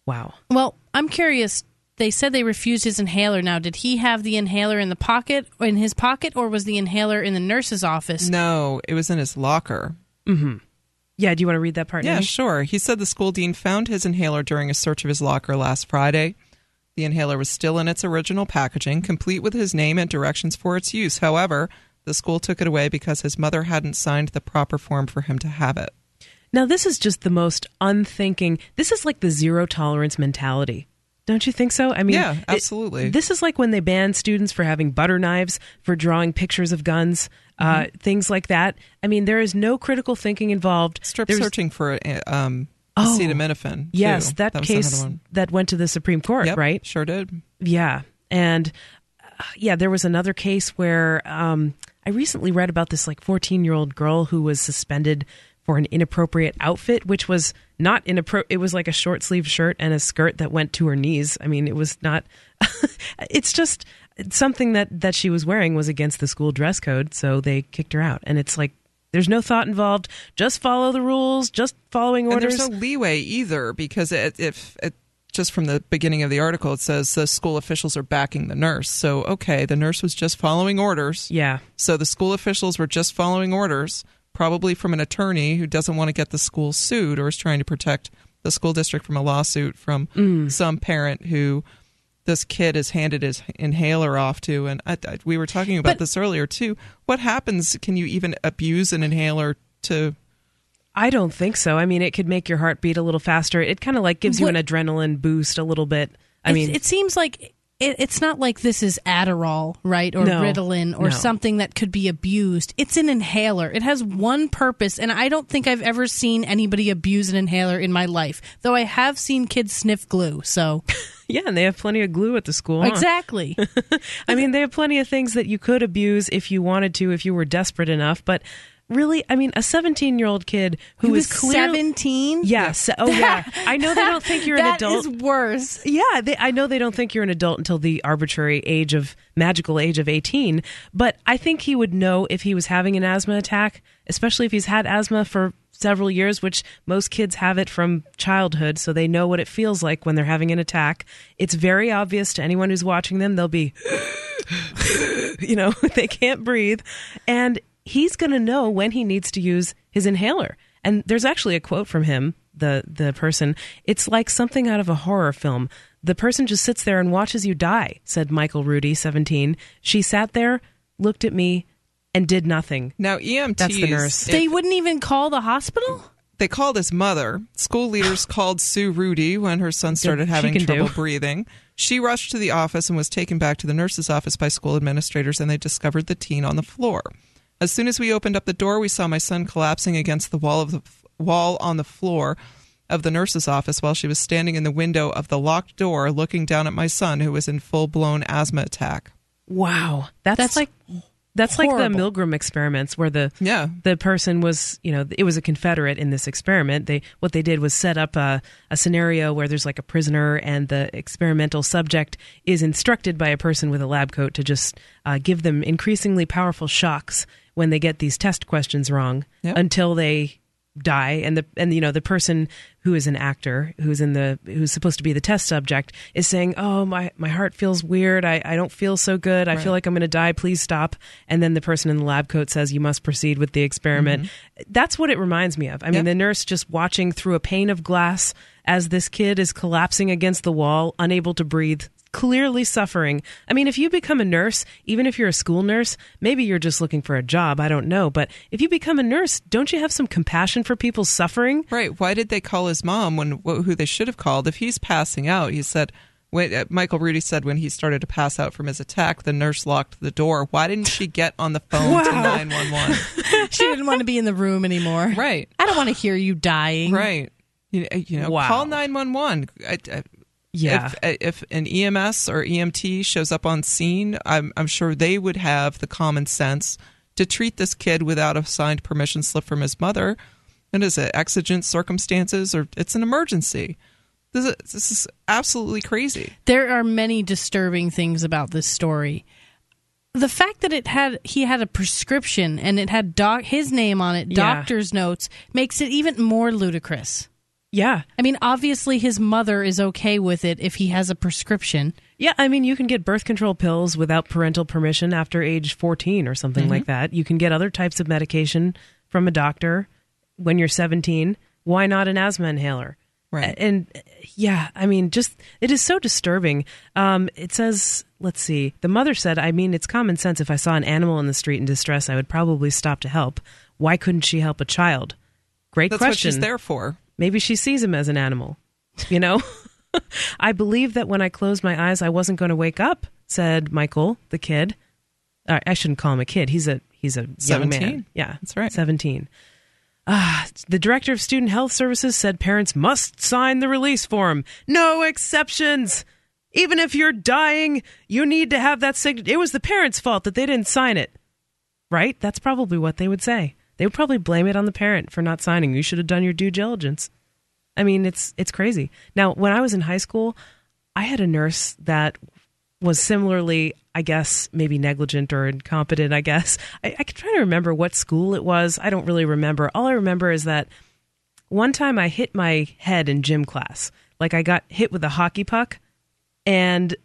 Wow. Well, I'm curious. They said they refused his inhaler. Now, did he have the inhaler in the pocket, in his pocket, or was the inhaler in the nurse's office? No, it was in his locker. Mm-hmm. Yeah, do you want to read that part? Yeah, Nemi? sure. He said the school dean found his inhaler during a search of his locker last Friday. The inhaler was still in its original packaging, complete with his name and directions for its use. However, the school took it away because his mother hadn't signed the proper form for him to have it. Now, this is just the most unthinking. This is like the zero tolerance mentality. Don't you think so? I mean, Yeah, it- absolutely. this is like when they banned students for having butter knives, for drawing pictures of guns, uh, Mm-hmm. things like that. I mean, there is no critical thinking involved. Strip There's- searching for uh, um, Oh, acetaminophen. too. Yes, that, was case that went to the Supreme Court, Yep, right? Sure did. Yeah, and uh, yeah, there was another case where um, I recently read about this like 14 year old girl who was suspended for an inappropriate outfit, which was not inappropriate. It was like a short sleeve shirt and a skirt that went to her knees. I mean, it was not. [laughs] it's just something that that she was wearing was against the school dress code, so they kicked her out. And it's like. There's no thought involved. Just follow the rules. Just following orders. And there's no leeway either because it, if it, just from the beginning of the article, it says the school officials are backing the nurse. So, okay, the nurse was just following orders. yeah. So the school officials were just following orders, probably from an attorney who doesn't want to get the school sued or is trying to protect the school district from a lawsuit from Mm. some parent who this kid has handed his inhaler off to. And I, I, we were talking about But- this earlier too. What happens? Can you even abuse an inhaler to? I don't think so. I mean, it could make your heart beat a little faster. It kind of like gives you an adrenaline boost a little bit. I mean, it seems like it, it's not like this is Adderall, right, or No, Ritalin, or no. something that could be abused. It's an inhaler. It has one purpose, and I don't think I've ever seen anybody abuse an inhaler in my life. Though I have seen kids sniff glue. So [laughs] yeah, and they have plenty of glue at the school. huh? exactly. [laughs] I mean, they have plenty of things that you could abuse if you wanted to, if you were desperate enough. But really, I mean, a 17 year old kid who is was clearly. seventeen? Yes. Oh, [laughs] yeah. I know they don't think you're an adult. is worse. Yeah, they, I know they don't think you're an adult until the arbitrary age of magical age of 18, but I think he would know if he was having an asthma attack, especially if he's had asthma for several years, which most kids have it from childhood, so they know what it feels like when they're having an attack. It's very obvious to anyone who's watching them. They'll be, [gasps] you know, [laughs] they can't breathe. And he's going to know when he needs to use his inhaler. And there's actually a quote from him, the the person. It's like something out of a horror film. The person just sits there and watches you die, said Michael Rudy, 17. She sat there, looked at me, and did nothing. Now EMTs. That's the nurse. They wouldn't even call the hospital. they called his mother. School leaders [sighs] called Sue Rudy when her son started having trouble do. breathing. She rushed to the office and was taken back to the nurse's office by school administrators, and they discovered the teen on the floor. As soon as we opened up the door, we saw my son collapsing against the wall of the wall on the floor of the nurse's office while she was standing in the window of the locked door looking down at my son who was in full-blown asthma attack. Wow, that's, That's like that's like the. Milgram experiments, where the Yeah. the person was, you know, it was a Confederate in this experiment. They what they did was set up a, a scenario where there's like a prisoner, and the experimental subject is instructed by a person with a lab coat to just uh, give them increasingly powerful shocks when they get these test questions wrong Yep. until they die. And the and you know the person who is an actor who's in the who's supposed to be the test subject is saying oh my my heart feels weird. I, I don't feel so good. I feel like i'm going to die. Please stop. And then the person in the lab coat says you must proceed with the experiment. Mm-hmm. That's what it reminds me of. I mean the nurse just watching through a pane of glass as this kid is collapsing against the wall unable to breathe clearly suffering. I mean, if you become a nurse, even if you're a school nurse, maybe you're just looking for a job, I don't know, but if you become a nurse, don't you have some compassion for people's suffering? Right. Why did they call his mom when who they should have called? If he's passing out, he said. When, uh, Michael Rudy said when he started to pass out from his attack, the nurse locked the door. Why didn't she get on the phone to 911? [laughs] she didn't want to be in the room anymore. Right. I don't want to hear you dying. Right. You, uh, you know, Wow. call 911. I- I- Yeah. If, uh, if an EMS or EMT shows up on scene, I'm, I'm sure they would have the common sense to treat this kid without a signed permission slip from his mother. And is it exigent circumstances or it's an emergency? This is, this is absolutely crazy. There are many disturbing things about this story. The fact that it had he had a prescription and it had doc his name on it, Yeah. doctor's notes, makes it even more ludicrous. Yeah. I mean, obviously his mother is okay with it if he has a prescription. Yeah, I mean, you can get birth control pills without parental permission after age 14 or something Mm-hmm. like that. You can get other types of medication from a doctor when you're 17. Why not an asthma inhaler? Right. And yeah, I mean, just it is so disturbing. Um, it says, let's see, the mother said, I mean, it's common sense. If I saw an animal in the street in distress, I would probably stop to help. Why couldn't she help a child? Great That's what she's there for. Maybe she sees him as an animal. You know? [laughs] I believe that when I closed my eyes, I wasn't going to wake up, said Michael, the kid. Uh, I shouldn't call him a kid. He's a he's a young 17. man. Yeah, That's right. 17. Ah, the director of student health services said parents must sign the release form. No exceptions. Even if you're dying, you need to have that signature. It was the parents' fault that they didn't sign it. Right? That's probably what they would say. They would probably blame it on the parent for not signing. You should have done your due diligence. I mean, it's it's crazy. Now, when I was in high school, I had a nurse that was similarly, I guess, maybe negligent or incompetent. I guess [laughs] I, I could try to remember what school it was. I don't really remember. All I remember is that one time I hit my head in gym class, like I got hit with a hockey puck, and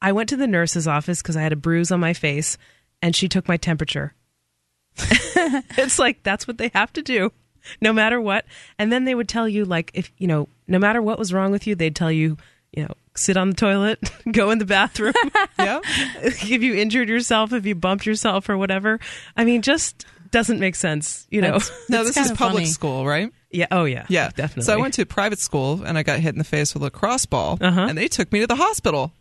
I went to the nurse's office because I had a bruise on my face, and she took my temperature. [laughs] [laughs] it's like that's what they have to do no matter what and then they would tell you like if you know no matter what was wrong with you they'd tell you you know sit on the toilet [laughs] go in the bathroom [laughs] Yeah. if you injured yourself if you bumped yourself or whatever i mean just doesn't make sense you know That's- No, this is public funny. school, right? yeah oh yeah Yeah, definitely So I went to private school and I got hit in the face with a lacrosse ball, Uh-huh. and they took me to the hospital.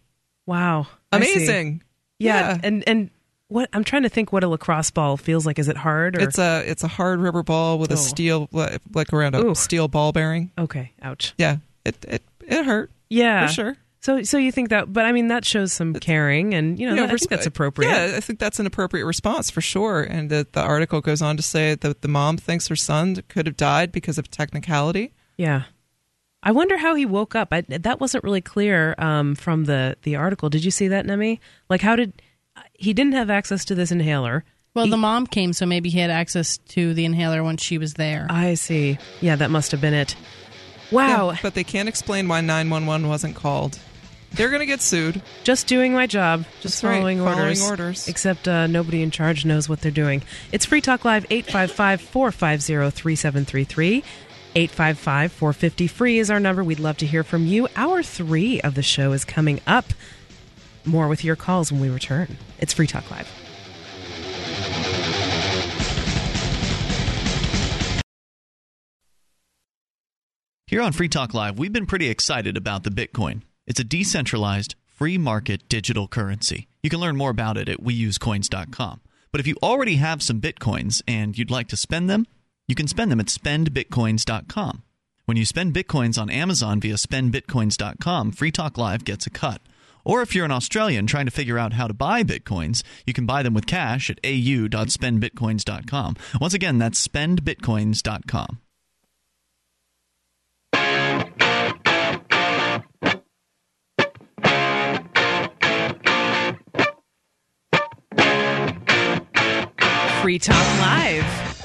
wow Amazing. yeah, Yeah. and and what i'm trying to think what a lacrosse ball feels like is it hard or It's a it's a hard rubber ball with Oh. a steel like around a Ooh. steel ball bearing. okay ouch Yeah, it it it hurt yeah for sure. so so you think that but i mean that shows some caring and you know You know, i think that's appropriate Yeah, I think that's an appropriate response for sure. And the, the article goes on to say that the mom thinks her son could have died because of technicality. Yeah. I wonder how he woke up. I, that wasn't really clear um, from the, the article. Did you see that, Nemi? Like, how did he didn't have access to this inhaler? Well, the mom came, so maybe he had access to the inhaler when she was there. I see. Yeah, that must have been it. Wow. Yeah, but they can't explain why 911 wasn't called. They're going to get sued. Just doing my job. Just That's right, following following orders. orders. Except uh, nobody in charge knows what they're doing. It's Free Talk Live 855 450 3733. 855 450 free is our number. We'd love to hear from you. Hour three of the show is coming up. More with your calls when we return. It's Free Talk Live. Here on Free Talk Live, we've been pretty excited about the Bitcoin. It's a decentralized, free market digital currency. You can learn more about it at weusecoins.com. But if you already have some Bitcoins and you'd like to spend them, you can spend them at spendbitcoins.com. When you spend Bitcoins on Amazon via spendbitcoins.com, Free Talk Live gets a cut. Or if you're an Australian trying to figure out how to buy Bitcoins, you can buy them with cash at au.spendbitcoins.com. Once again, that's spendbitcoins.com. Free Talk Live.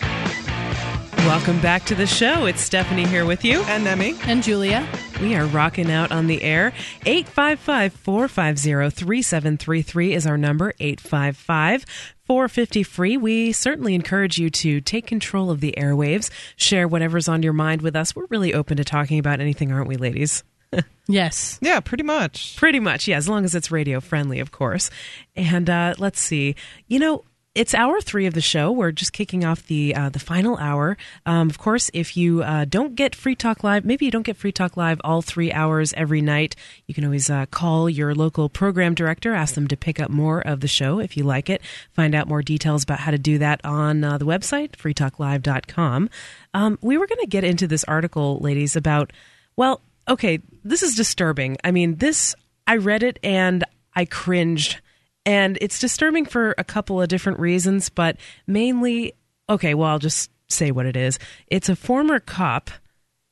Welcome back to the show. It's Stephanie here with you. And Nemi. And Julia. We are rocking out on the air. 855 450 3733 is our number. 855 450 free. We certainly encourage you to take control of the airwaves, share whatever's on your mind with us. We're really open to talking about anything, aren't we, ladies? [laughs] Yes. Yeah, pretty much. Pretty much, yeah, as long as it's radio friendly, of course. And uh, let's see. You know, it's hour three of the show. We're just kicking off the uh, the final hour. Um, of course, if you uh, don't get Free Talk Live, maybe you don't get Free Talk Live all three hours every night. You can always uh, call your local program director, ask them to pick up more of the show if you like it. Find out more details about how to do that on uh, the website freetalklive.com. Um, we were going to get into this article, ladies, about well, okay, this is disturbing. I mean, this I read it and I cringed. And it's disturbing for a couple of different reasons, but mainly, okay, well, I'll just say what it is. It's a former cop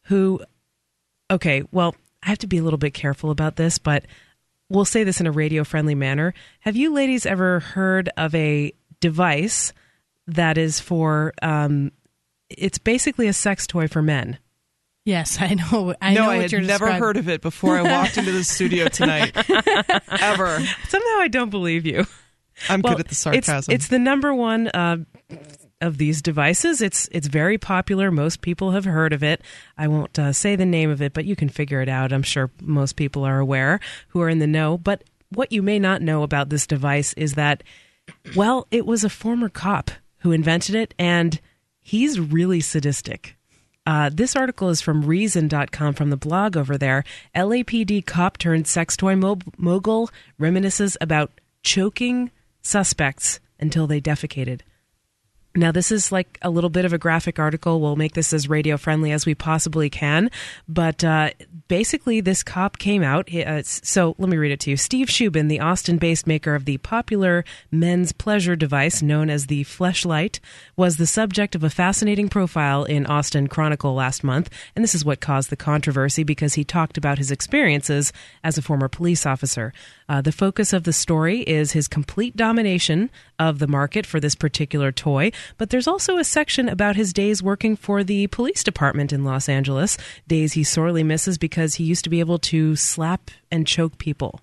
who, okay, well, I have to be a little bit careful about this, but we'll say this in a radio friendly manner. Have you ladies ever heard of a device that is for, um, it's basically a sex toy for men? Yes, I know. I no, know I had never describing. heard of it before I walked into the studio tonight. [laughs] Ever. Somehow I don't believe you. I'm Well, good at the it's- sarcasm. It's, the number one uh, of these devices. It's it's very popular. Most people have heard of it. I won't uh, say the name of it, but you can figure it out. I'm sure most people are aware who are in the know. But what you may not know about this device is that, well, it was a former cop who invented it, and he's really sadistic. Uh, this article is from Reason.com from the blog over there. LAPD cop turned sex toy mo- mogul reminisces about choking suspects until they defecated. Now, this is like a little bit of a graphic article. We'll make this as radio friendly as we possibly can. But uh, basically, this cop came out. Uh, so let me read it to you. Steve Shubin, the Austin based maker of the popular men's pleasure device known as the Fleshlight, was the subject of a fascinating profile in Austin Chronicle last month. And this is what caused the controversy because he talked about his experiences as a former police officer. Uh, the focus of the story is his complete domination of the market for this particular toy, but there's also a section about his days working for the police department in Los Angeles, days he sorely misses because he used to be able to slap and choke people.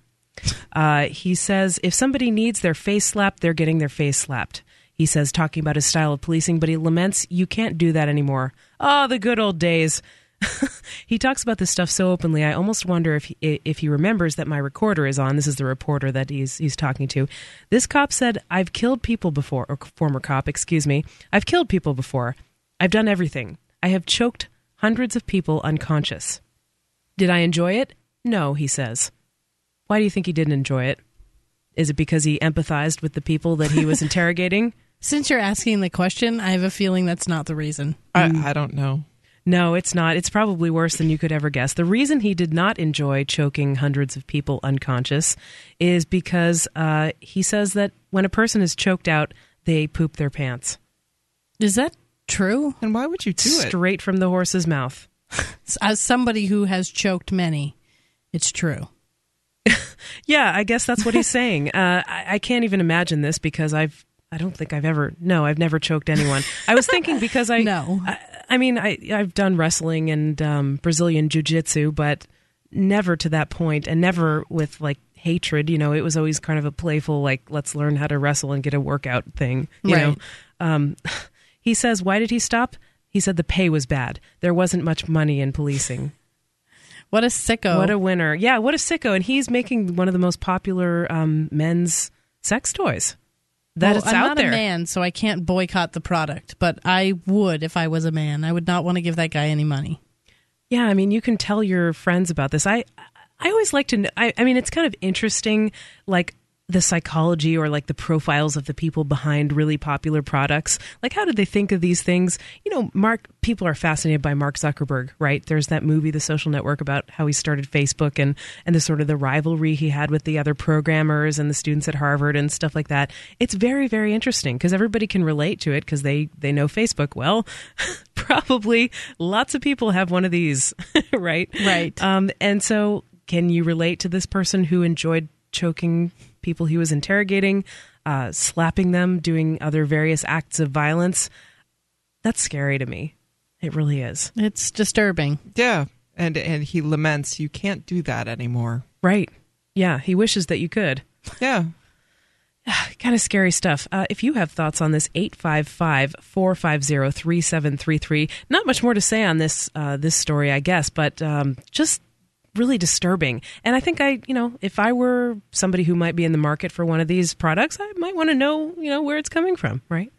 Uh, he says if somebody needs their face slapped, they're getting their face slapped. He says, talking about his style of policing, but he laments you can't do that anymore. Oh, the good old days. [laughs] he talks about this stuff so openly. I almost wonder if he, if he remembers that my recorder is on. This is the reporter that he's he's talking to. This cop said, "I've killed people before." Or former cop, excuse me. I've killed people before. I've done everything. I have choked hundreds of people unconscious. Did I enjoy it? No, he says. Why do you think he didn't enjoy it? Is it because he empathized with the people that he was [laughs] interrogating? Since you're asking the question, I have a feeling that's not the reason. I, I don't know. No, it's not. It's probably worse than you could ever guess. The reason he did not enjoy choking hundreds of people unconscious is because uh, he says that when a person is choked out, they poop their pants. Is that true? And why would you do it? Straight from the horse's mouth. As somebody who has choked many, it's true. [laughs] Yeah, I guess that's what he's saying. Uh, I, I can't even imagine this because I've. I don't think I've ever. No, I've never choked anyone. I was thinking because I. [laughs] No. I, I mean, I I've done wrestling and um, Brazilian jiu jitsu, but never to that point, and never with like hatred. You know, it was always kind of a playful, like let's learn how to wrestle and get a workout thing. You know, Right. um, [laughs] he says, why did he stop? He said the pay was bad. There wasn't much money in policing. [laughs] What a sicko. What a winner. Yeah, what a sicko. And he's making one of the most popular um, men's sex toys that Well, it's I'm out not there. a man, so I can't boycott the product, but I would if I was a man. I would not want to give that guy any money. Yeah, I mean, you can tell your friends about this. I I always like to know, I, I mean, it's kind of interesting, like the psychology or like the profiles of the people behind really popular products. Like, how did they think of these things? You know, Mark, people are fascinated by Mark Zuckerberg, right? There's that movie, The Social Network, about how he started Facebook and, and the sort of the rivalry he had with the other programmers and the students at Harvard and stuff like that. It's very, very interesting because everybody can relate to it because they, they know Facebook. Well, [laughs] probably lots of people have one of these, [laughs] right? Right. Um, and so, can you relate to this person who enjoyed choking people he was interrogating, uh, slapping them, doing other various acts of violence? That's scary to me. It really is. It's disturbing. Yeah, and and he laments you can't do that anymore. Right. Yeah. He wishes that you could. Yeah. [sighs] kind of scary stuff. Uh, if you have thoughts on this, 855 450 3733. Not much more to say on this uh, this story, I guess, but um, just really disturbing. And I think I, you know, if I were somebody who might be in the market for one of these products, I might want to know, you know, where it's coming from, right?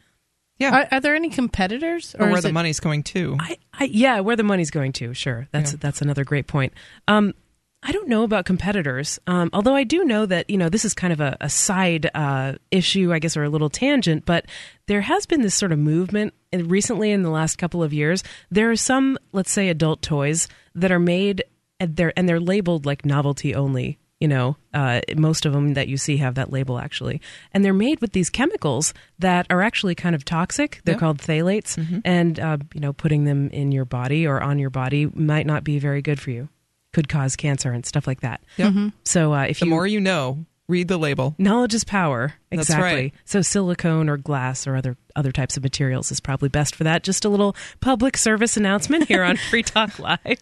Yeah. Are, are there any competitors? or where the it- money's going to. I, I, yeah, where the money's going to, sure. That's Yeah. that's another great point. Um, I don't know about competitors, um, although I do know that you know this is kind of a, a side uh, issue, I guess, or a little tangent. But there has been this sort of movement and recently in the last couple of years. There are some, let's say, adult toys that are made and they're and they're labeled like novelty only. You know, uh, most of them that you see have that label actually, and they're made with these chemicals that are actually kind of toxic. They're Yep. called phthalates, and uh, you know, putting them in your body or on your body might not be very good for you. Could cause cancer and stuff like that. Yep. So uh, if The you more you know, Read the label. Knowledge is power. Exactly. right. So silicone or glass or other other types of materials is probably best for that. Just a little public service announcement here on [laughs] Free Talk Live.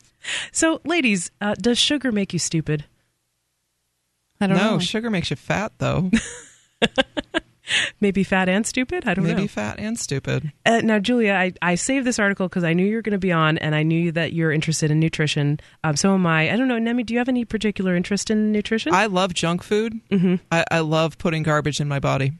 So, ladies, uh, does sugar make you stupid? I don't no, know. sugar makes you fat though. [laughs] [laughs] Maybe fat and stupid? I don't Maybe know. Maybe fat and stupid. Uh, now, Julia, I, I saved this article because I knew you were going to be on, and I knew that you're interested in nutrition. Um, so am I. I don't know, Nemi, do you have any particular interest in nutrition? I love junk food. Mm-hmm. I, I love putting garbage in my body.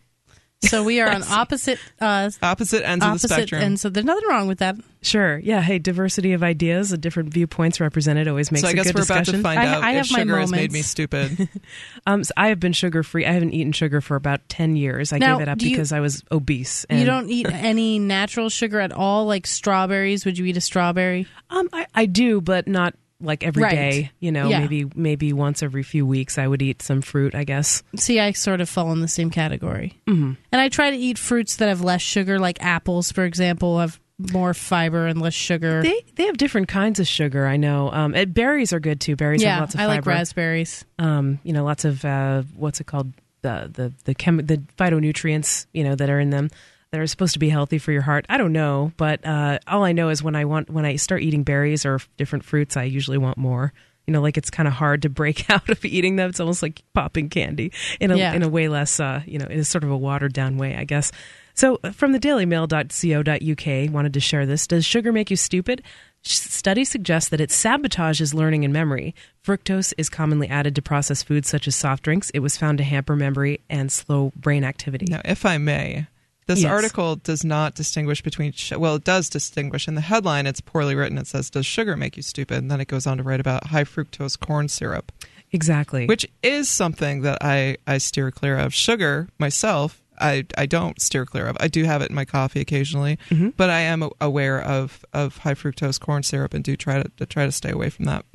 So we are on opposite uh, Opposite ends of the spectrum. And So there's nothing wrong with that. Sure. Yeah. Hey, diversity of ideas, uh, different viewpoints represented always makes so I a guess we're discussion. about to find I- out I if have my sugar has made me stupid. [laughs] Um, so I have been sugar free. I haven't eaten sugar for about ten years. I Now, gave it up do you- because I was obese. you don't eat [laughs] any natural sugar at all, like strawberries. Would you eat a strawberry? Um, I, I do, but not like every day. Right. You know, Yeah. maybe maybe once every few weeks I would eat some fruit. I guess. See, I sort of fall in the same category. Mm-hmm. And I try to eat fruits that have less sugar, like apples, for example, have more fiber and less sugar. They they have different kinds of sugar. I know. Um, and berries are good too. Berries yeah, have lots of fiber. I like raspberries. um, you know, lots of uh, what's it called the the the chem- the phytonutrients you know that are in them that are supposed to be healthy for your heart. I don't know, but uh, all I know is when I want when I start eating berries or different fruits, I usually want more. You know, like it's kind of hard to break [laughs] out of eating them. It's almost like popping candy in a Yeah. in a way less, uh, you know, in a sort of a watered down way, I guess. So uh, from the dailymail.co.uk, wanted to share this. Does sugar make you stupid? Sh- Studies suggest that it sabotages learning and memory. Fructose is commonly added to processed foods such as soft drinks. It was found to hamper memory and slow brain activity. Now, if I may, this Yes. article does not distinguish between. Sh- well, it does distinguish. In the headline, it's poorly written. It says, "Does sugar make you stupid?" And then it goes on to write about high fructose corn syrup, Exactly. which is something that I I steer clear of. Sugar myself. I, I don't steer clear of. I do have it in my coffee occasionally, Mm-hmm. but I am aware of, of high fructose corn syrup and do try to, to try to stay away from that.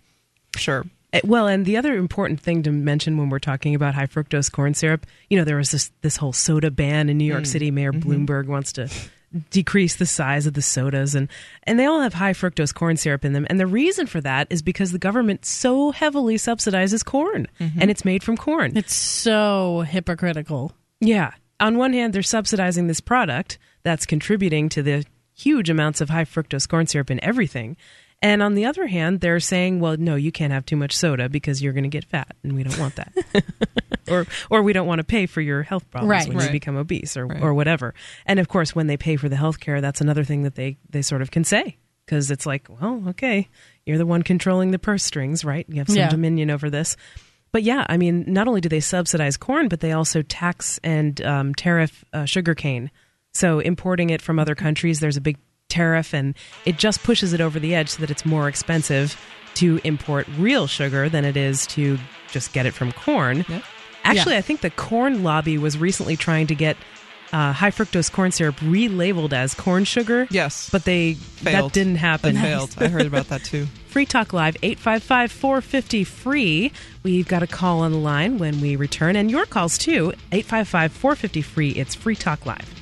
Sure. Uh, Well, and the other important thing to mention when we're talking about high fructose corn syrup, you know, there was this this whole soda ban in New York mm. City. Mayor mm-hmm. Bloomberg wants to decrease the size of the sodas and and they all have high fructose corn syrup in them. And the reason for that is because the government so heavily subsidizes corn mm-hmm. and it's made from corn. It's so hypocritical. Yeah. On one hand, they're subsidizing this product that's contributing to the huge amounts of high fructose corn syrup in everything. And on the other hand, they're saying, well, no, you can't have too much soda because you're going to get fat, and we don't want that. [laughs] or, or we don't want to pay for your health problems Right. when Right. you become obese or, Right. or whatever. And of course, when they pay for the health care, that's another thing that they, they sort of can say because it's like, well, okay, you're the one controlling the purse strings, right? You have some Yeah. dominion over this. But yeah, I mean, not only do they subsidize corn, but they also tax and um, tariff uh, sugarcane. So importing it from other countries, there's a big tariff, and it just pushes it over the edge so that it's more expensive to import real sugar than it is to just get it from corn. Actually, Yeah. I think the corn lobby was recently trying to get uh, high fructose corn syrup relabeled as corn sugar. Yes. but they Failed. that didn't happen. That failed. I heard about that too. [laughs] Free Talk Live, 855 450 free. We've got a call on the line when we return, and your calls too, 855 450 free. It's Free Talk Live.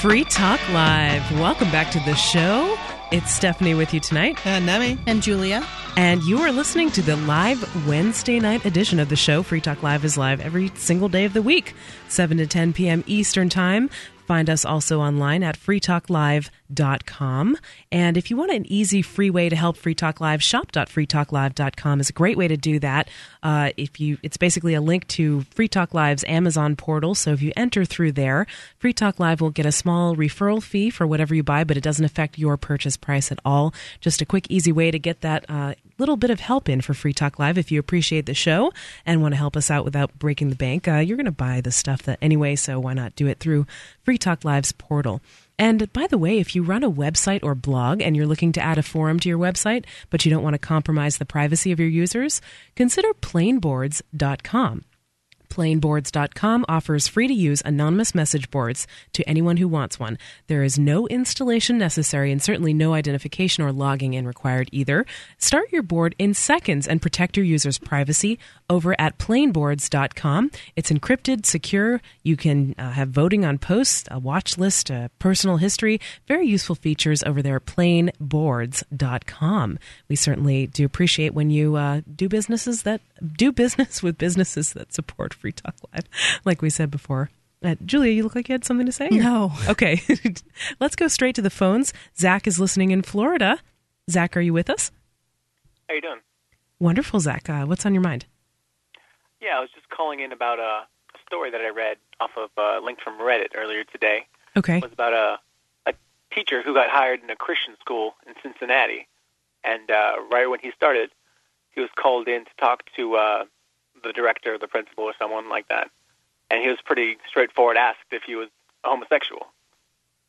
Free Talk Live. Welcome back to the show. It's Stephanie with you tonight. And Nemi. And Julia. And you are listening to the live Wednesday night edition of the show. Free Talk Live is live every single day of the week, 7 to 10 p.m. Eastern Time. Find us also online at freetalklive.com. freetalklive.com. And if you want an easy, free way to help Free Talk Live, shop.freetalklive.com is a great way to do that. Uh, if you, It's basically a link to Free Talk Live's Amazon portal. So if you enter through there, Free Talk Live will get a small referral fee for whatever you buy, but it doesn't affect your purchase price at all. Just a quick, easy way to get that uh, little bit of help in for Free Talk Live. If you appreciate the show and want to help us out without breaking the bank, uh, you're going to buy the stuff that anyway, so why not do it through Free Talk Live's portal? And by the way, if you run a website or blog and you're looking to add a forum to your website, but you don't want to compromise the privacy of your users, consider plainboards.com. Plainboards.com offers free to use anonymous message boards to anyone who wants one. There is no installation necessary and certainly no identification or logging in required either. Start your board in seconds and protect your users' privacy over at plainboards.com. It's encrypted, secure. You can uh, have voting on posts, a watch list, a personal history. Very useful features over there at plainboards.com. We certainly do appreciate when you uh, do businesses that do business with businesses that support Free Talk Live, like we said before. Uh, Julia, you look like you had something to say. No. [laughs] Okay. [laughs] Let's go straight to the phones. Zach is listening in Florida. Zach, are you with us? How you doing? Wonderful, Zach. Uh, what's on your mind? Yeah, I was just calling in about a, a story that I read off of a link from Reddit earlier today. Okay. It was about a, a teacher who got hired in a Christian school in Cincinnati. And uh, right when he started, he was called in to talk to uh, the director, the principal, or someone like that. And he was pretty straightforward, asked if he was a homosexual.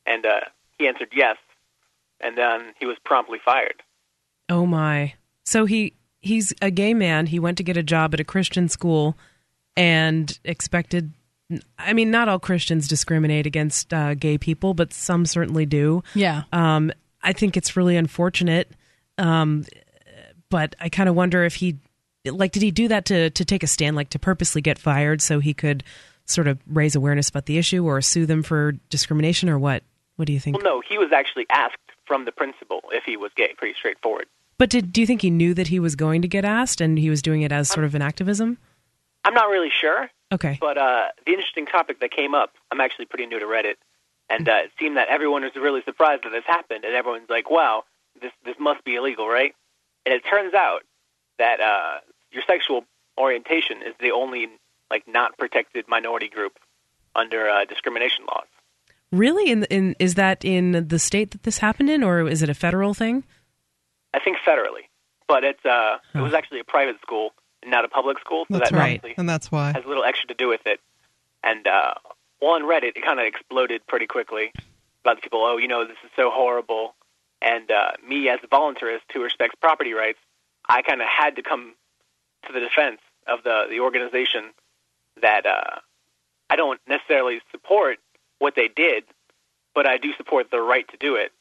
And uh, he answered yes. And then he was promptly fired. Oh my. So he he's a gay man. He went to get a job at a Christian school and expected I mean, not all Christians discriminate against uh, gay people, but some certainly do. Yeah. Um, I think it's really unfortunate. Um, but I kind of wonder if he, like, did he do that to to take a stand, like to purposely get fired so he could sort of raise awareness about the issue or sue them for discrimination or what? What do you think? Well, no, he was actually asked from the principal if he was gay. Pretty straightforward. But did do you think he knew that he was going to get asked and he was doing it as sort of an activism? I'm not really sure. Okay. But uh, the interesting topic that came up, I'm actually pretty new to Reddit, and uh, it seemed that everyone was really surprised that this happened, and everyone's like, "Wow, this this must be illegal, right?" And it turns out that uh, your sexual orientation is the only like not protected minority group under uh, discrimination laws. Really? In in is that in the state that this happened in, or is it a federal thing? I think federally, but it's uh, it was actually a private school not a public school, so That's that right, and that's why. has a little extra to do with it. And uh, well, on Reddit, it kind of exploded pretty quickly about the people. Oh, you know, this is so horrible. And uh, me, as a voluntarist who respects property rights, I kind of had to come to the defense of the the organization that uh, I don't necessarily support what they did, but I do support the right to do it.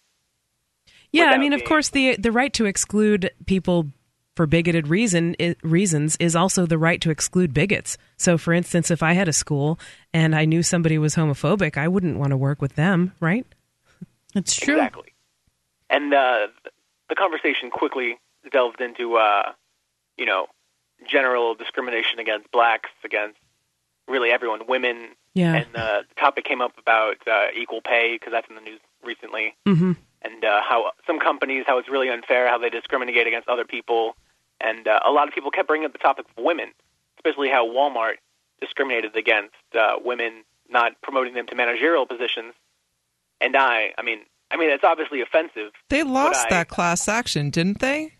Yeah, I without mean, of being- course, the the right to exclude people for bigoted reason i reasons is also the right to exclude bigots. So, for instance, if I had a school and I knew somebody was homophobic, I wouldn't want to work with them, right? That's true. Exactly. And uh, the conversation quickly delved into, uh, you know, general discrimination against blacks, against really everyone, women. Yeah. And uh, the topic came up about uh, equal pay because that's in the news recently, Mm-hmm. and uh, how some companies, how it's really unfair, how they discriminate against other people, and uh, a lot of people kept bringing up the topic of women, especially how Walmart discriminated against uh, women, not promoting them to managerial positions. And I, I mean, I mean, it's obviously offensive. They lost I- that class action, didn't they?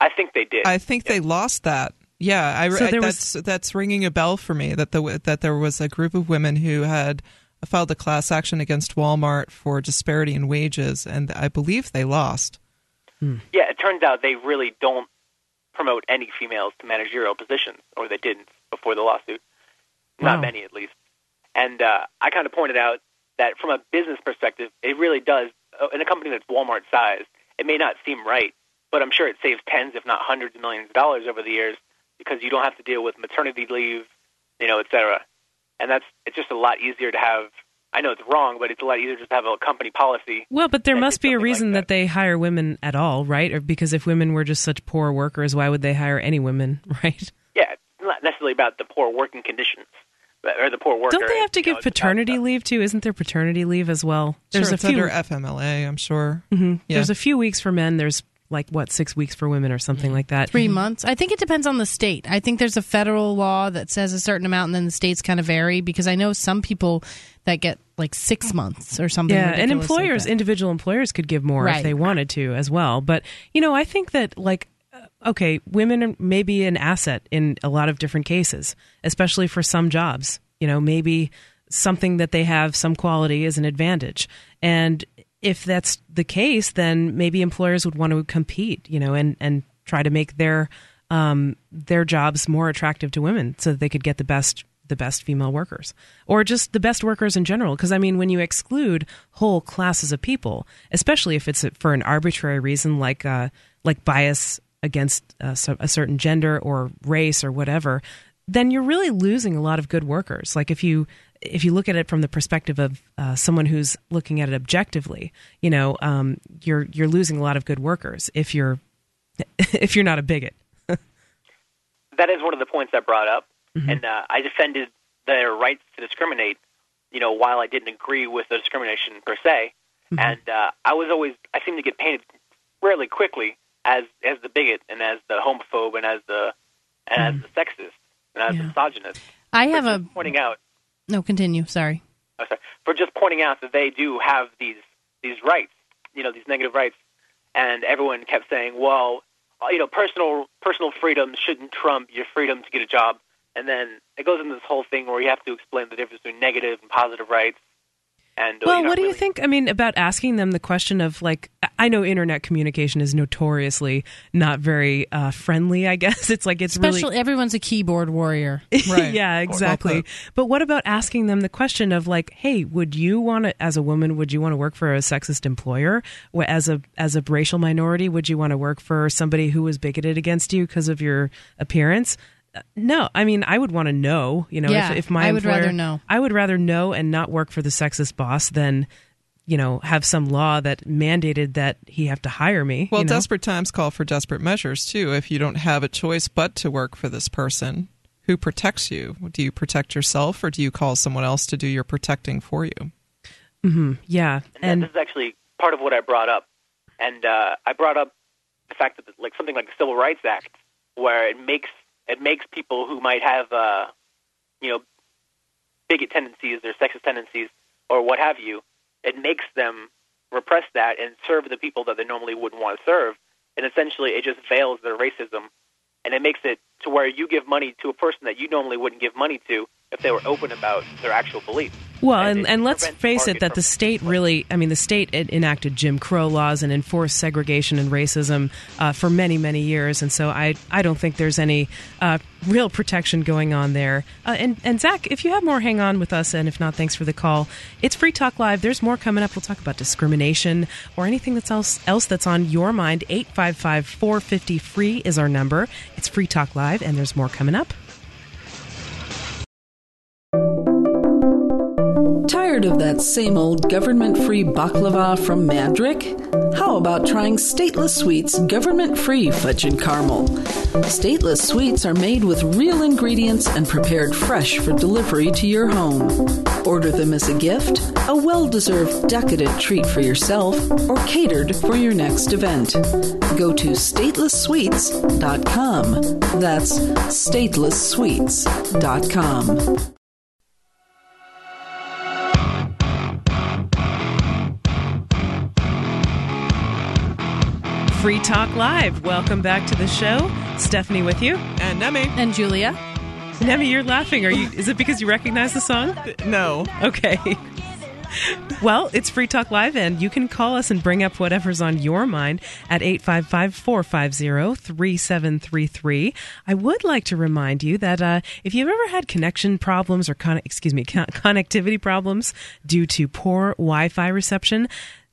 I think they did. I think they lost that. Yeah, I, So I- there that's that's ringing a bell for me that the that there was a group of women who had filed a class action against Walmart for disparity in wages, and I believe they lost. Yeah, it turns out they really don't promote any females to managerial positions, or they didn't before the lawsuit. Not Wow. many, at least. And uh, I kind of pointed out that from a business perspective, it really does. Uh, in a company that's Walmart sized, it may not seem right, but I'm sure it saves tens, if not hundreds of millions of dollars over the years because you don't have to deal with maternity leave, you know, et cetera. And that's it's just a lot easier to have. I know it's wrong, but it's a lot easier just to have a company policy Well, but there must be a something like reason that. they hire women at all, right? Or because if women were just such poor workers, why would they hire any women, [laughs] right? Yeah, it's not necessarily about the poor working conditions. Or the poor worker. Don't they have to give know, paternity leave too? Isn't there paternity leave as well? There's There's it's a few. under FMLA, I'm sure. Mhm. Yeah. There's a few weeks for men. There's like what six weeks for women or something like that. 3 months. I think it depends on the state. I think there's a federal law that says a certain amount, and then the states kind of vary because I know some people that get like six months or something. Yeah, and ridiculous like employers, individual employers could give more if they wanted to as well. But you know, I think that like, okay, women may be an asset in a lot of different cases, especially for some jobs. You know, maybe something that they have some quality is an advantage, and if that's the case, then maybe employers would want to compete. You know, and and try to make their um, their jobs more attractive to women so that they could get the best the best female workers or just the best workers in general because i mean when you exclude whole classes of people especially if it's for an arbitrary reason like uh, like bias against uh, so- a certain gender or race or whatever then you're really losing a lot of good workers like if you if you look at it from the perspective of uh, someone who's looking at it objectively you know um, you're you're losing a lot of good workers if you're [laughs] if you're not a bigot that is one of the points I brought up, Mm-hmm. and uh, I defended their rights to discriminate. You know, while I didn't agree with the discrimination per se, Mm-hmm. and uh, I was always I seem to get painted really quickly as as the bigot and as the homophobe and as the and as the sexist and as the misogynist. I have a pointing out no. Continue. Sorry. oh, sorry, for just pointing out that they do have these these rights, you know, these negative rights, and everyone kept saying, well, uh, you know, personal personal freedom shouldn't trump your freedom to get a job, and then it goes into this whole thing where you have to explain the difference between negative and positive rights. And Well, you're what do you really- think? I mean, about asking them the question of like, I know internet communication is notoriously not very uh, friendly. I [laughs] guess it's like it's Especially really. everyone's a keyboard warrior. [laughs] yeah, exactly. But what about asking them the question of like, hey, would you want to, as a woman, would you want to work for a sexist employer? As a as a racial minority, would you want to work for somebody who was bigoted against you because of your appearance? Uh, No, I mean, I would want to know. You know, Yeah, if, if my I would employer- rather know. I would rather know and not work for the sexist boss than, you know, have some law that mandated that he have to hire me. Well, you know? desperate times call for desperate measures too. If you don't have a choice but to work for this person, who protects you? Do you protect yourself, or do you call someone else to do your protecting for you? hmm Yeah, and, this is actually part of what I brought up, and uh, I brought up the fact that like something like the Civil Rights Act, where it makes it makes people who might have uh, you know bigot tendencies or sexist tendencies or what have you, it makes them repress that and serve the people that they normally wouldn't want to serve, and essentially it just veils their racism, and it makes it to where you give money to a person that you normally wouldn't give money to if they were open about their actual beliefs. Well, and, and let's face it, that the state really, I mean, the state en- enacted Jim Crow laws and enforced segregation and racism uh, for many, many years. And so I, I don't think there's any uh, real protection going on there. Uh, and, and Zach, if you have more, hang on with us. And if not, thanks for the call. It's Free Talk Live. There's more coming up. We'll talk about discrimination or anything that's else, else that's on your mind. 855 450 free is our number. It's Free Talk Live, and there's more coming up. Tired of that same old government free baklava from Madrick? How about trying Stateless Sweets government free fudge and caramel? Stateless Sweets are made with real ingredients and prepared fresh for delivery to your home. Order them as a gift, a well deserved decadent treat for yourself, or catered for your next event. Go to statelesssweets.com. That's statelesssweets.com. Free Talk Live. Welcome back to the show. Stephanie with you. And Nemi. And Julia. Nemi, you're laughing. Are you is it because you recognize the song? No. Okay. Well, it's Free Talk Live, and you can call us and bring up whatever's on your mind at 855 450 3733. I would like to remind you that uh, if you've ever had connection problems or, con- excuse me, con- [laughs] connectivity problems due to poor Wi Fi reception,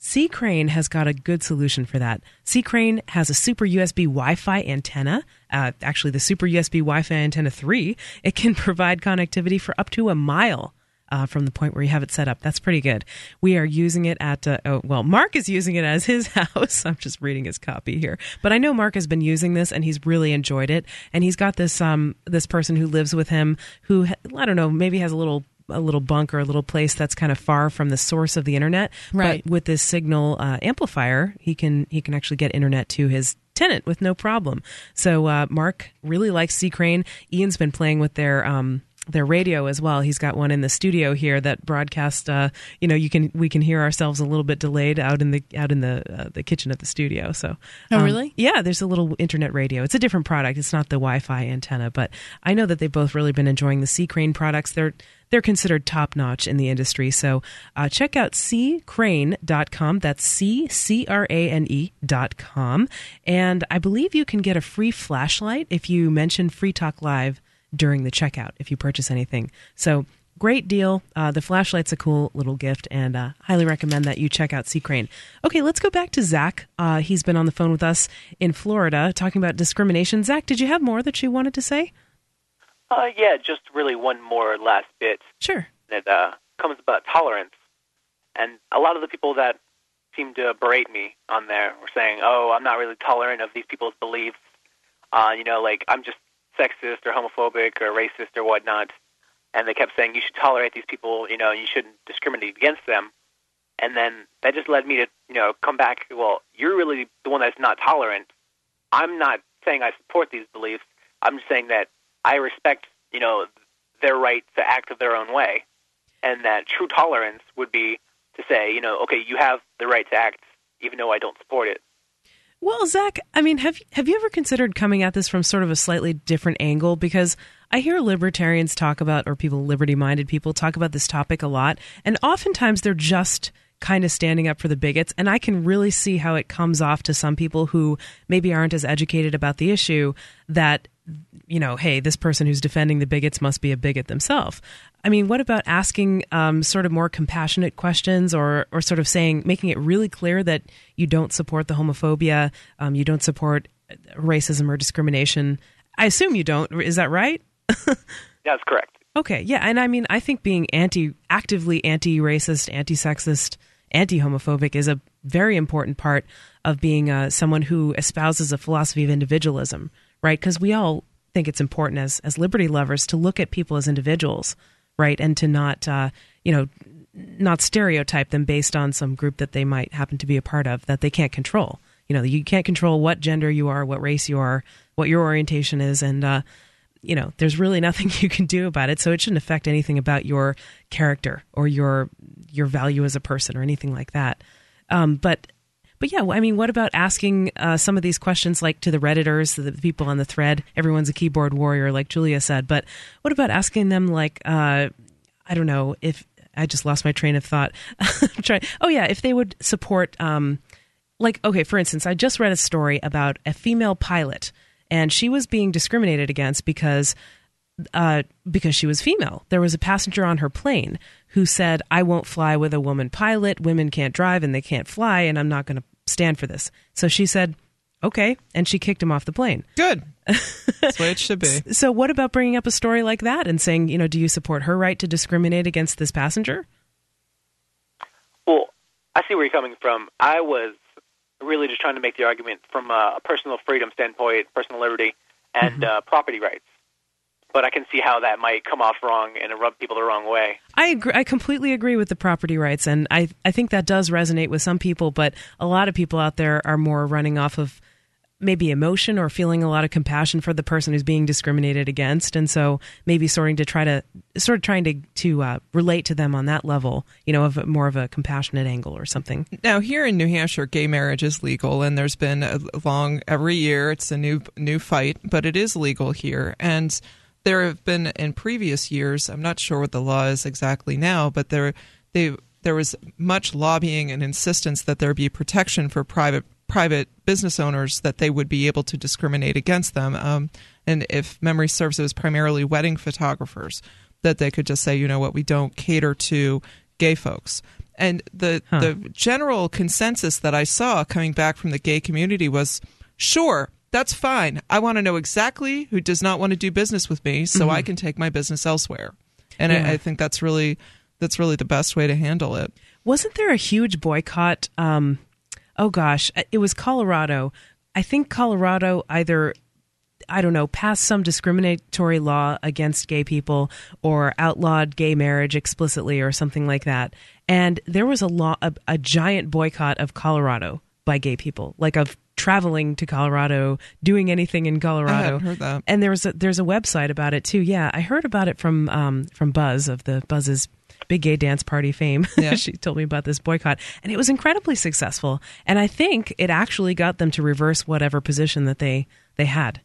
C Crane has got a good solution for that. C Crane has a Super USB Wi Fi antenna. Uh, actually, the Super USB Wi Fi antenna 3. It can [laughs] provide connectivity for up to a mile uh, from the point where you have it set up. That's pretty good. We are using it at, uh, oh, well, Mark is using it as his [laughs] house. I'm just reading his copy here. But I know Mark has been using this and he's really enjoyed it. And he's got this, um, this person who lives with him who, I don't know, maybe has a little a little bunker, a little place that's kind of far from the source of the internet. Right. But with this signal uh, amplifier, he can he can actually get internet to his tenant with no problem. So uh, Mark really likes C Crane. Ian's been playing with their um, their radio as well. He's got one in the studio here that broadcasts. Uh, you know, you can we can hear ourselves a little bit delayed out in the out in the uh, the kitchen at the studio. So, Oh, um, really? Yeah, there's a little internet radio. It's a different product. It's not the Wi-Fi antenna, but I know that they've both really been enjoying the C Crane products. They're they're considered top notch in the industry. So uh, check out ccrane.com. That's C C R A N E dot com. And I believe you can get a free flashlight if you mention Free Talk Live during the checkout if you purchase anything. So great deal. Uh, the flashlight's a cool little gift, and uh, highly recommend that you check out C Crane. Okay, let's go back to Zach. Uh, he's been on the phone with us in Florida talking about discrimination. Zach, did you have more that you wanted to say? Uh, yeah, just really one more last bit. Sure. That uh, comes about tolerance, and a lot of the people that seem to berate me on there were saying, "Oh, I'm not really tolerant of these people's beliefs. Uh, you know, like I'm just sexist or homophobic or racist or whatnot." And they kept saying, "You should tolerate these people. You know, you shouldn't discriminate against them." And then that just led me to, you know, come back. Well, you're really the one that's not tolerant. I'm not saying I support these beliefs. I'm just saying that I respect, you know, their right to act their own way, and that true tolerance would be to say, you know, okay, you have the right to act, even though I don't support it. Well, Zach, I mean, have have you ever considered coming at this from sort of a slightly different angle? Because I hear libertarians talk about, or people liberty-minded people talk about this topic a lot, and oftentimes they're just kind of standing up for the bigots, and I can really see how it comes off to some people who maybe aren't as educated about the issue that you know, hey, this person who's defending the bigots must be a bigot themselves. I mean, what about asking um, sort of more compassionate questions, or or sort of saying, making it really clear that you don't support the homophobia, um, you don't support racism or discrimination. I assume you don't. Is that right? [laughs] That's correct. Okay, yeah, and I mean, I think being anti, actively anti-racist, anti-sexist, anti-homophobic is a very important part of being uh, someone who espouses a philosophy of individualism, right? Because we all think it's important as as liberty lovers to look at people as individuals, right, and to not, uh, you know, not stereotype them based on some group that they might happen to be a part of that they can't control. You know, you can't control what gender you are, what race you are, what your orientation is, and uh, you know, there's really [laughs] nothing you can do about it. So it shouldn't affect anything about your character or your your value as a person or anything like that. Um, but but yeah, I mean, what about asking uh, some of these questions, like to the redditors, the people on the thread? Everyone's a keyboard warrior, like Julia said. But what about asking them, like, uh, I don't know, if I just lost my train of thought. [laughs] Oh yeah, if they would support, um, like, okay, for instance, I just read a story about a female pilot, and she was being discriminated against because uh, because she was female. There was a passenger on her plane who said, I won't fly with a woman pilot. Women can't drive and they can't fly, and I'm not going to stand for this. So she said, okay. And she kicked him off the plane. Good. [laughs] That's the way it should be. So, what about bringing up a story like that and saying, you know, do you support her right to discriminate against this passenger? Well, I see where you're coming from. I was really just trying to make the argument from a personal freedom standpoint, personal liberty, and uh, property rights. But I can see how that might come off wrong and rub people the wrong way. I agree, I completely agree with the property rights, and I I think that does resonate with some people, but a lot of people out there are more running off of maybe emotion or feeling a lot of compassion for the person who's being discriminated against, and so maybe starting to try to sort of trying to to uh, relate to them on that level, you know, of a, more of a compassionate angle or something. Now, here in New Hampshire, gay marriage is legal, and there's been a long every year. It's a new new fight, but it is legal here, and there have been in previous years. I'm not sure what the law is exactly now, but there they there was much lobbying and insistence that there be protection for private private business owners that they would be able to discriminate against them. Um, and if memory serves, it was primarily wedding photographers that they could just say, you know what, we don't cater to gay folks. And the Huh. the general consensus that I saw coming back from the gay community was, sure, that's fine. I want to know exactly who does not want to do business with me, so Mhm. I can take my business elsewhere. And Yeah. I, I think that's really that's really the best way to handle it. Wasn't there a huge boycott? Um, oh gosh, it was Colorado. I think Colorado either I don't know, passed some discriminatory law against gay people or outlawed gay marriage explicitly or something like that. And there was a law, a, a giant boycott of Colorado by gay people, like of traveling to Colorado, doing anything in Colorado. I heard that. And there's a there's a website about it too. Yeah, I heard about it from um, from Buzz of the Buzz's big gay dance party fame. [laughs] Yeah. she told me about this boycott, and it was incredibly successful. And I think it actually got them to reverse whatever position that they they had.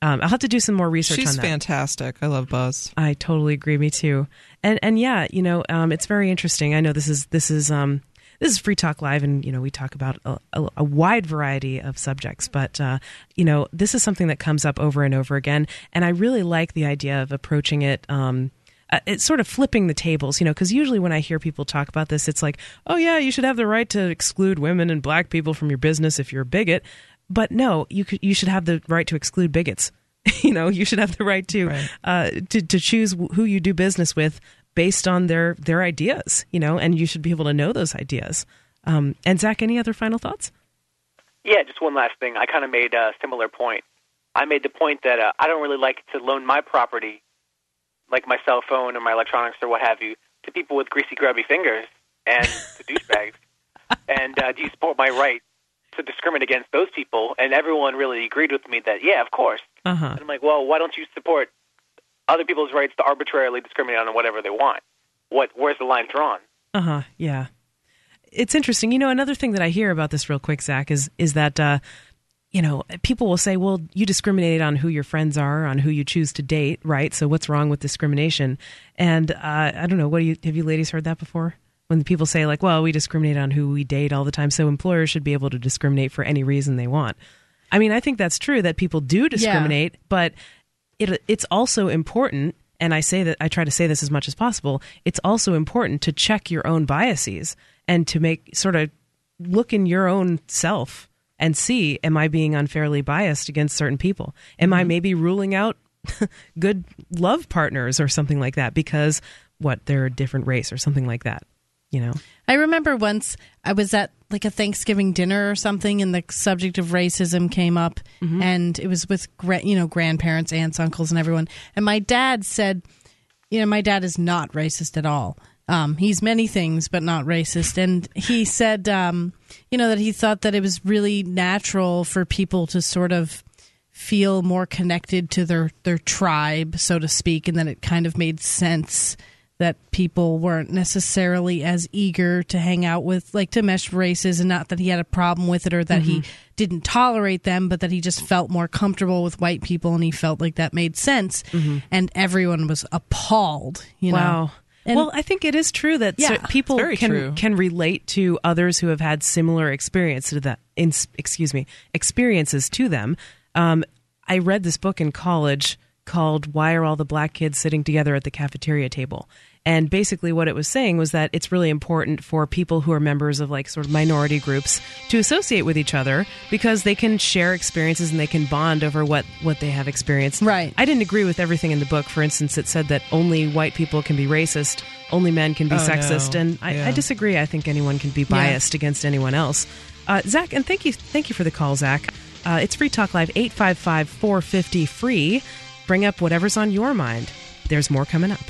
Um, I'll have to do some more research She's on that. fantastic. I love Buzz. I totally agree. Me too. And and yeah, you know, um, it's very interesting. I know this is this is um, this is Free Talk Live, and you know we talk about a, a, a wide variety of subjects. But uh, you know, this is something that comes up over and over again, and I really like the idea of approaching it. Um, uh, it's sort of flipping the tables, you know, because usually when I hear people talk about this, it's like, oh yeah, you should have the right to exclude women and black people from your business if you're a bigot. But no, you could, you should have the right to exclude bigots. [laughs] you know, you should have the right to right. uh, to to choose who you do business with based on their their ideas. You know, and you should be able to know those ideas. Um, and Zach, any other final thoughts? Yeah, just one last thing. I kind of made a similar point. I made the point that uh, I don't really like to loan my property, like my cell phone or my electronics or what have you, to people with greasy, grubby fingers and [laughs] to douchebags. And uh, do you support my right to discriminate against those people, and everyone really agreed with me that yeah, of course. Uh-huh. And I'm like, well, why don't you support other people's rights to arbitrarily discriminate on whatever they want? What where's the line drawn? Uh huh. Yeah, it's interesting. You know, another thing that I hear about this real quick, Zach, is is that. Uh, you know, people will say, well, you discriminate on who your friends are, on who you choose to date, right? So what's wrong with discrimination? And uh, I don't know, what do you have you ladies heard that before? when people say like, well, we discriminate on who we date all the time, so employers should be able to discriminate for any reason they want. I mean, I think that's true that people do discriminate, yeah. but it it's also important and I say that I try to say this as much as possible. It's also important to check your own biases and to make sort of look in your own self and see am I being unfairly biased against certain people? Am mm-hmm. I maybe ruling out [laughs] good love partners or something like that because what they're a different race or something like that? You know. I remember once I was at like a Thanksgiving dinner or something, and the subject of racism came up, mm-hmm. and it was with you know grandparents, aunts, uncles, and everyone. And my dad said, you know, my dad is not racist at all. Um, he's many things, but not racist. And he said, um, you know, that he thought that it was really natural for people to sort of feel more connected to their their tribe, so to speak, and that it kind of made sense that people weren't necessarily as eager to hang out with, like to mesh races, and not that he had a problem with it or that mm-hmm. he didn't tolerate them, but that he just felt more comfortable with white people and he felt like that made sense. Mm-hmm. And everyone was appalled, you wow. know. And well, I think it is true that yeah, people can true. can relate to others who have had similar experience to that. In, excuse me, experiences to them. Um, I read this book in college called "Why Are All the Black Kids Sitting Together at the Cafeteria Table," And basically, what it was saying was that it's really important for people who are members of like sort of minority groups to associate with each other because they can share experiences and they can bond over what, what they have experienced. Right. I didn't agree with everything in the book. For instance, it said that only white people can be racist, only men can be oh, sexist. No. And I, yeah. I, disagree. I think anyone can be biased yeah. against anyone else. Uh, Zach, and thank you, thank you for the call, Zach. Uh, it's Free Talk Live, 855 450 free. Bring up whatever's on your mind. There's more coming up.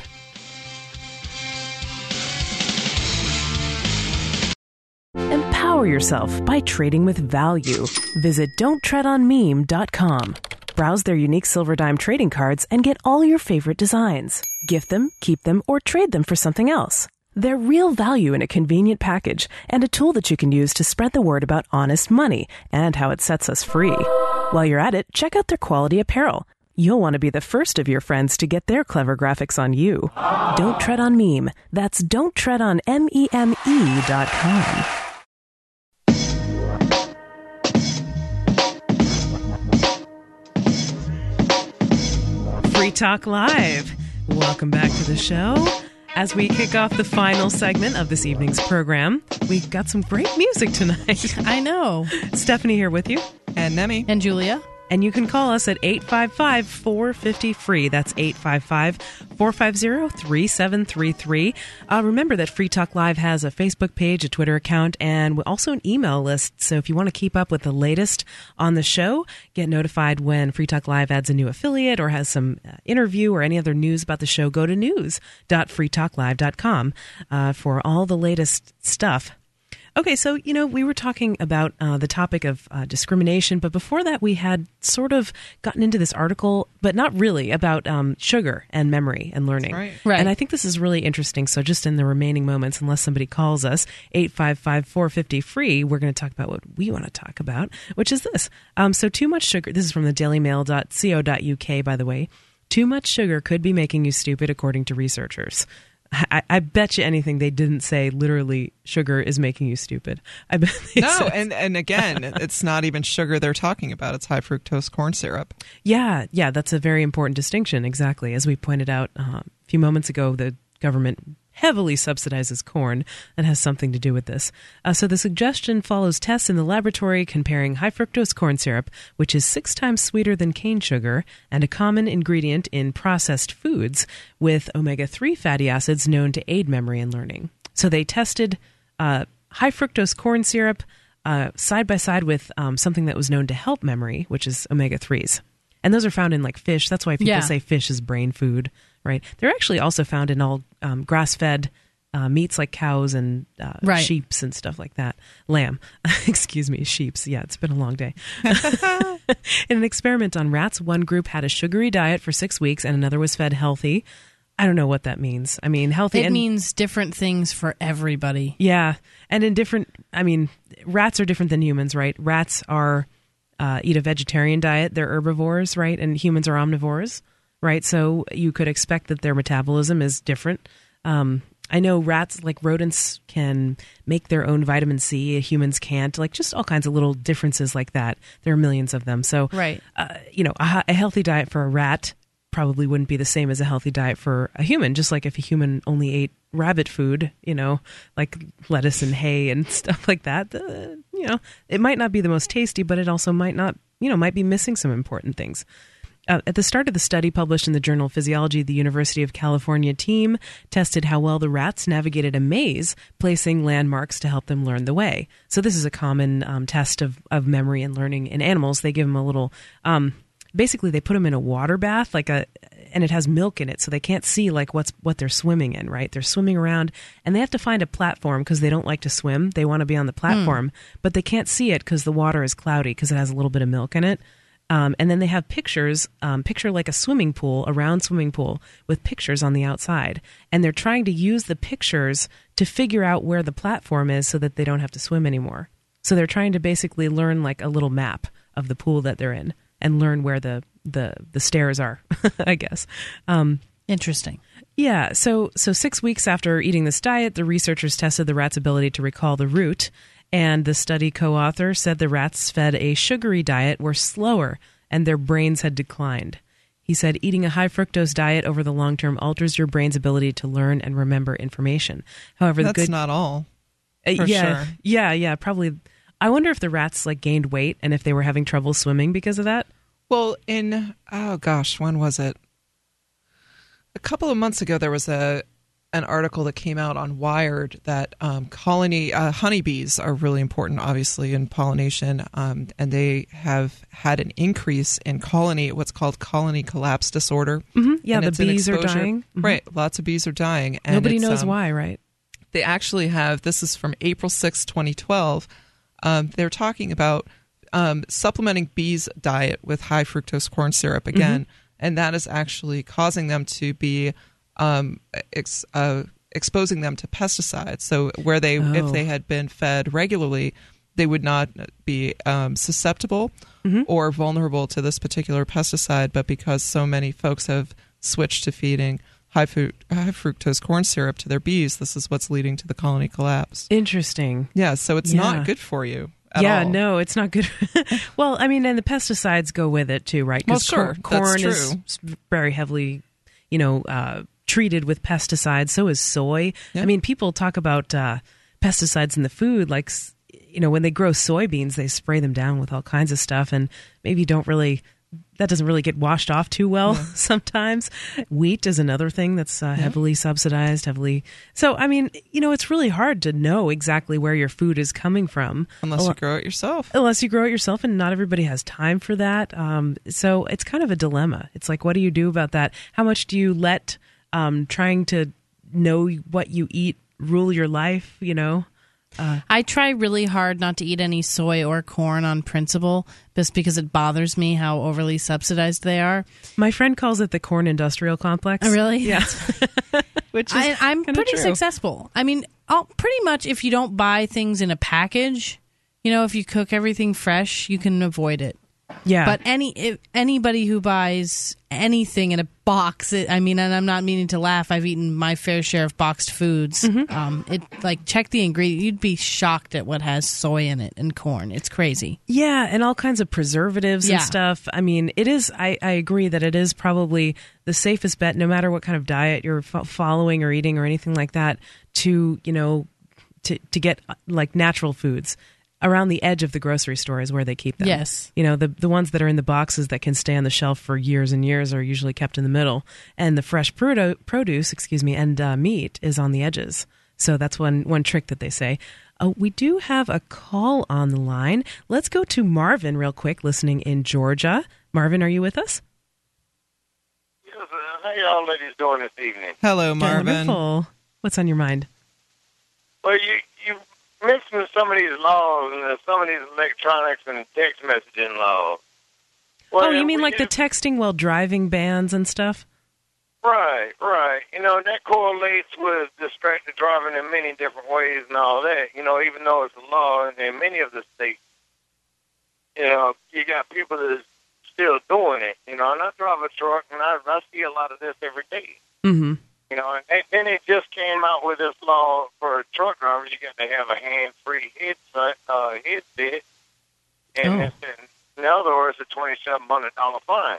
Empower yourself by trading with value. Visit don'ttreadonmeme.com. Browse their unique silver dime trading cards and get all your favorite designs. Gift them, keep them, or trade them for something else. They're real value in a convenient package and a tool that you can use to spread the word about honest money and how it sets us free. While you're at it, check out their quality apparel. You'll want to be the first of your friends to get their clever graphics on you. Don't tread on meme. That's don't tread on M-E-M-E dot com. Free Talk Live. Welcome back to the show. As we kick off the final segment of this evening's program, we've got some great music tonight. [laughs] I know. Stephanie here with you. And Nemi. And Julia. And you can call us at 855 450 free. That's 855 450 3733. Uh, remember that Free Talk Live has a Facebook page, a Twitter account, and also an email list. So if you want to keep up with the latest on the show, get notified when Free Talk Live adds a new affiliate or has some uh, interview or any other news about the show, go to news.freetalklive.com uh, for all the latest stuff Okay, so you know we were talking about uh, the topic of uh, discrimination, but before that we had sort of gotten into this article, but not really about um, sugar and memory and learning. right. Right. And I think this is really interesting. So just in the remaining moments, unless somebody calls us eight five five four fifty free, we're going to talk about what we want to talk about, which is this. Um, so too much sugar. This is from the DailyMail.co.uk, by the way. Too much sugar could be making you stupid, according to researchers. I, I bet you anything they didn't say literally sugar is making you stupid. I bet No, and and again, [laughs] it's not even sugar they're talking about. It's high fructose corn syrup. yeah, yeah, that's a very important distinction. Exactly, as we pointed out uh, a few moments ago, the government heavily subsidizes corn. That has something to do with this. Uh, so the suggestion follows tests in the laboratory comparing high fructose corn syrup, which is six times sweeter than cane sugar and a common ingredient in processed foods, with omega three fatty acids known to aid memory and learning. So they tested uh, high fructose corn syrup uh, side by side with um, something that was known to help memory, which is omega 3s. And those are found in like fish. That's why people Yeah. say fish is brain food, right? They're actually also found in all um, grass fed uh, meats like cows and uh, Right. sheeps and stuff like that. Lamb. [laughs] Excuse me, sheeps. Yeah, it's been a long day. [laughs] in an experiment on rats, one group had a sugary diet for six weeks and another was fed healthy. I don't know what that means. I mean, healthy It and means different things for everybody. yeah, and in different. I mean, rats are different than humans, right? Rats are uh, eat a vegetarian diet; they're herbivores, right? And humans are omnivores, right? So you could expect that their metabolism is different. Um, I know rats, like rodents, can make their own vitamin C. Humans can't. Like just all kinds of little differences like that. There are millions of them. So, Right. uh, you know, a, a healthy diet for a rat probably wouldn't be the same as a healthy diet for a human. Just like if a human only ate rabbit food, you know, like lettuce and hay and [laughs] stuff like that, uh, you know, it might not be the most tasty, but it also might not, you know, might be missing some important things. Uh, at the start of the study published in the journal of Physiology, the University of California team tested how well the rats navigated a maze, placing landmarks to help them learn the way. So, this is a common um, test of, of memory and learning in animals. They give them a little, um, basically, they put them in a water bath, like a, and it has milk in it, so they can't see like what's what they're swimming in. Right? They're swimming around, and they have to find a platform because they don't like to swim. They want to be on the platform, but they can't see it because the water is cloudy because it has a little bit of milk in it. Um, and then they have pictures, um, picture like a swimming pool, a round swimming pool with pictures on the outside. And they're trying to use the pictures to figure out where the platform is so that they don't have to swim anymore. So they're trying to basically learn like a little map of the pool that they're in and learn where the, the, the stairs are, [laughs] I guess. Um, Interesting. yeah, so so 6 weeks after eating this diet, the researchers tested the rat's ability to recall the route, and the study co-author said the rats fed a sugary diet were slower and their brains had declined. He said eating a high fructose diet over the long term alters your brain's ability to learn and remember information. However, the That's good not all. uh, for yeah, sure. yeah, yeah, probably I wonder if the rats like gained weight and if they were having trouble swimming because of that. Well, in oh gosh, when was it? A couple of months ago, there was a an article that came out on Wired that um, colony uh, honeybees are really important, obviously, in pollination, um, and they have had an increase in colony, what's called colony collapse disorder. Mhm, yeah, And the bees are dying. Mhm. Right, lots of bees are dying. And Nobody knows um, why, right? they actually have this is from April 6, 2012. Um, they're talking about um, supplementing bees' diet with high fructose corn syrup again, and that is actually causing them to be um, ex, uh, exposing them to pesticides. So where they, Oh. if they had been fed regularly, they would not be um, susceptible or vulnerable to this particular pesticide. But because so many folks have switched to feeding high, fu- high fructose corn syrup to their bees, this is what's leading to the colony collapse. Interesting. Yeah, so it's Yeah. not good for you. At yeah, all. no, it's not good. [laughs] well, I mean, and the pesticides go with it too, right? Well, sure, cor- corn that's is very heavily, you know, uh, treated with pesticides. So is soy. Yeah. I mean, people talk about uh, pesticides in the food, like you know, when they grow soybeans, they spray them down with all kinds of stuff, and maybe don't really that doesn't really get washed off too well yeah. [laughs] sometimes. Wheat is another thing that's uh, yeah. heavily subsidized, heavily. So, I mean, you know, it's really hard to know exactly where your food is coming from unless you grow it yourself. Unless you grow it yourself, and not everybody has time for that. Um, so, it's kind of a dilemma. It's like, what do you do about that? How much do you let um, trying to know what you eat rule your life? You know. Uh, I try really hard not to eat any soy or corn on principle, just because it bothers me how overly subsidized they are. My friend calls it the corn industrial complex. Oh, really? Yeah. [laughs] Which is I, am pretty true. successful. I mean, I'll, pretty much if you don't buy things in a package, you know, if you cook everything fresh, you can avoid it. Yeah. But any if, anybody who buys anything in a box, it, I mean, and I'm not meaning to laugh. I've eaten my fair share of boxed foods. Mm-hmm. Um, it like check the ingredient. You'd be shocked at what has soy in it and corn. It's crazy. Yeah, and all kinds of preservatives Yeah. and stuff. I mean, it is. I, I agree that it is probably the safest bet, no matter what kind of diet you're fo- following or eating or anything like that. To you know, to to get uh, like natural foods around the edge of the grocery store is where they keep them. Yes. You know, the the ones that are in the boxes that can stay on the shelf for years and years are usually kept in the middle, and the fresh produ- produce, excuse me, and uh, meat is on the edges. So that's one one trick that they say. Uh, we do have a call on the line. Let's go to Marvin real quick, listening in Georgia. Marvin, are you with us? Yes, uh, how y'all ladies doing this evening? Hello, Marvin. Wonderful. What's on your mind? Well, you you mentioned some of these laws and some of these electronics and text messaging laws. Well, oh, you mean like the texting while driving bans and stuff? Right, right. You know, that correlates with distracted driving in many different ways and all that. You know, even though it's a law in, in many of the states, you know, you got people that are still doing it. You know, and I drive a truck and I, I see a lot of this every day. Mm-hmm. You know, and then it just came out with this law for truck drivers. You got to have a hand-free headset, uh, headset, and Oh. it's, in other words, a twenty-seven hundred dollar fine.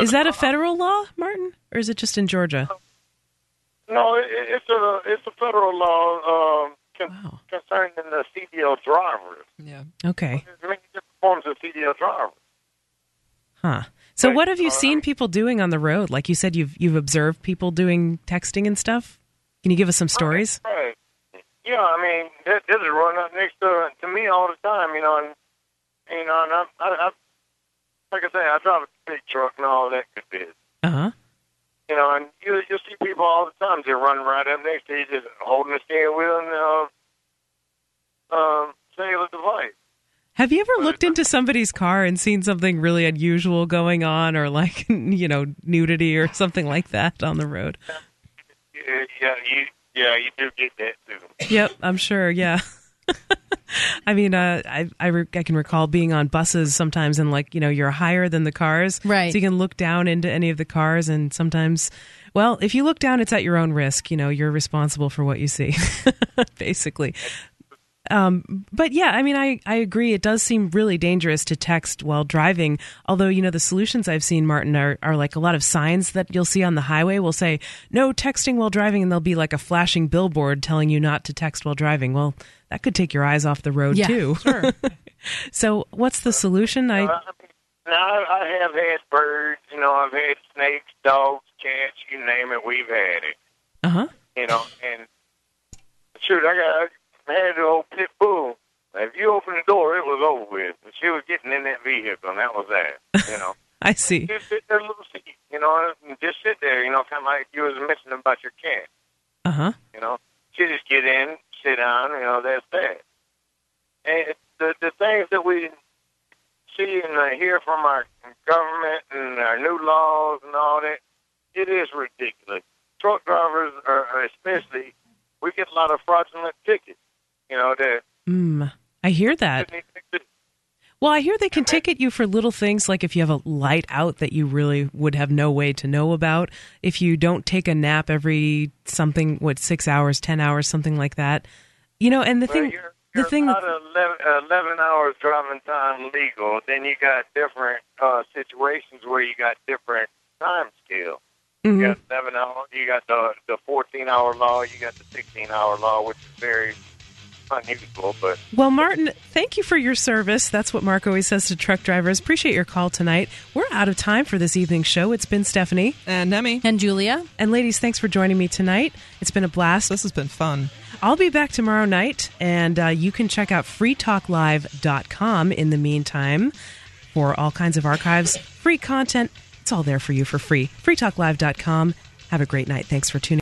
Is that a federal law, Martin, or is it just in Georgia? No, it, it's a it's a federal law um, con- concerning the CDL drivers. Yeah. Okay. There's many different forms of CDL drivers. Huh. So what have you seen people doing on the road? Like you said, you've you've observed people doing texting and stuff. Can you give us some stories? Right. Yeah, I mean, this, this is running up next to to me all the time. You know, and you know, and I, I, I like I say, I drive a big truck and all that good business. Uh huh. You know, and you you see people all the time just running right up next to you, just holding the steering wheel and uh, um, cellular device. Have you ever looked into somebody's car and seen something really unusual going on, or like [laughs] you know nudity or something like that on the road? Yeah, yeah, you yeah, you do get that too. Yep, I'm sure. Yeah. [laughs] I mean, uh, I I, re- I can recall being on buses sometimes, and like you know, you're higher than the cars, Right. So you can look down into any of the cars, and sometimes, well, if you look down, it's at your own risk. You know, you're responsible for what you see, [laughs] basically. Um, but yeah, I mean, I, I agree. It does seem really dangerous to text while driving. Although, you know, the solutions I've seen, Martin, are, are like a lot of signs that you'll see on the highway will say, no texting while driving. And there'll be like a flashing billboard telling you not to text while driving. Well, that could take your eyes off the road Yeah, too. sure. [laughs] so what's the solution? I, Uh, now I, I have had birds. You know, I've had snakes, dogs, cats. You name it, we've had it. uh huh. You know, and shoot, I got I had the old pit bull. If you open the door, it was over with. But she was getting in that vehicle, and that was that. You know. [laughs] I see. just sit there, little seat, you know, just sit there, you know, kind of like you was mentioning about your cat, Uh huh. you know. She just get in, sit down, you know, that's that. And the the things that we see and uh, hear from our government and our new laws and all that, it is ridiculous. Truck drivers are, are especially, we get a lot of fraudulent tickets, you know, that Mm, I hear that. Well, I hear they can ticket you for little things like if you have a light out that you really would have no way to know about, if you don't take a nap every something, what, six hours, 10 hours, something like that. You know, and the Well, thing, you're, the you're thing, about 11, 11 hours driving time legal. Then you got different uh, situations where you got different time scale. Mhm. You got 11 hour, you got the the 14 hour law, you got the 16 hour law, which is very unusual, but Well, Martin, thank you for your service. That's what Mark always says to truck drivers. Appreciate your call tonight. We're out of time for this evening's show. It's been Stephanie. And Nemi. And Julia. And ladies, thanks for joining me tonight. It's been a blast. This has been fun. I'll be back tomorrow night, and uh, you can check out freetalklive.com in the meantime for all kinds of archives, free content. It's all there for you for free. freetalklive.com. Have a great night. Thanks for tuning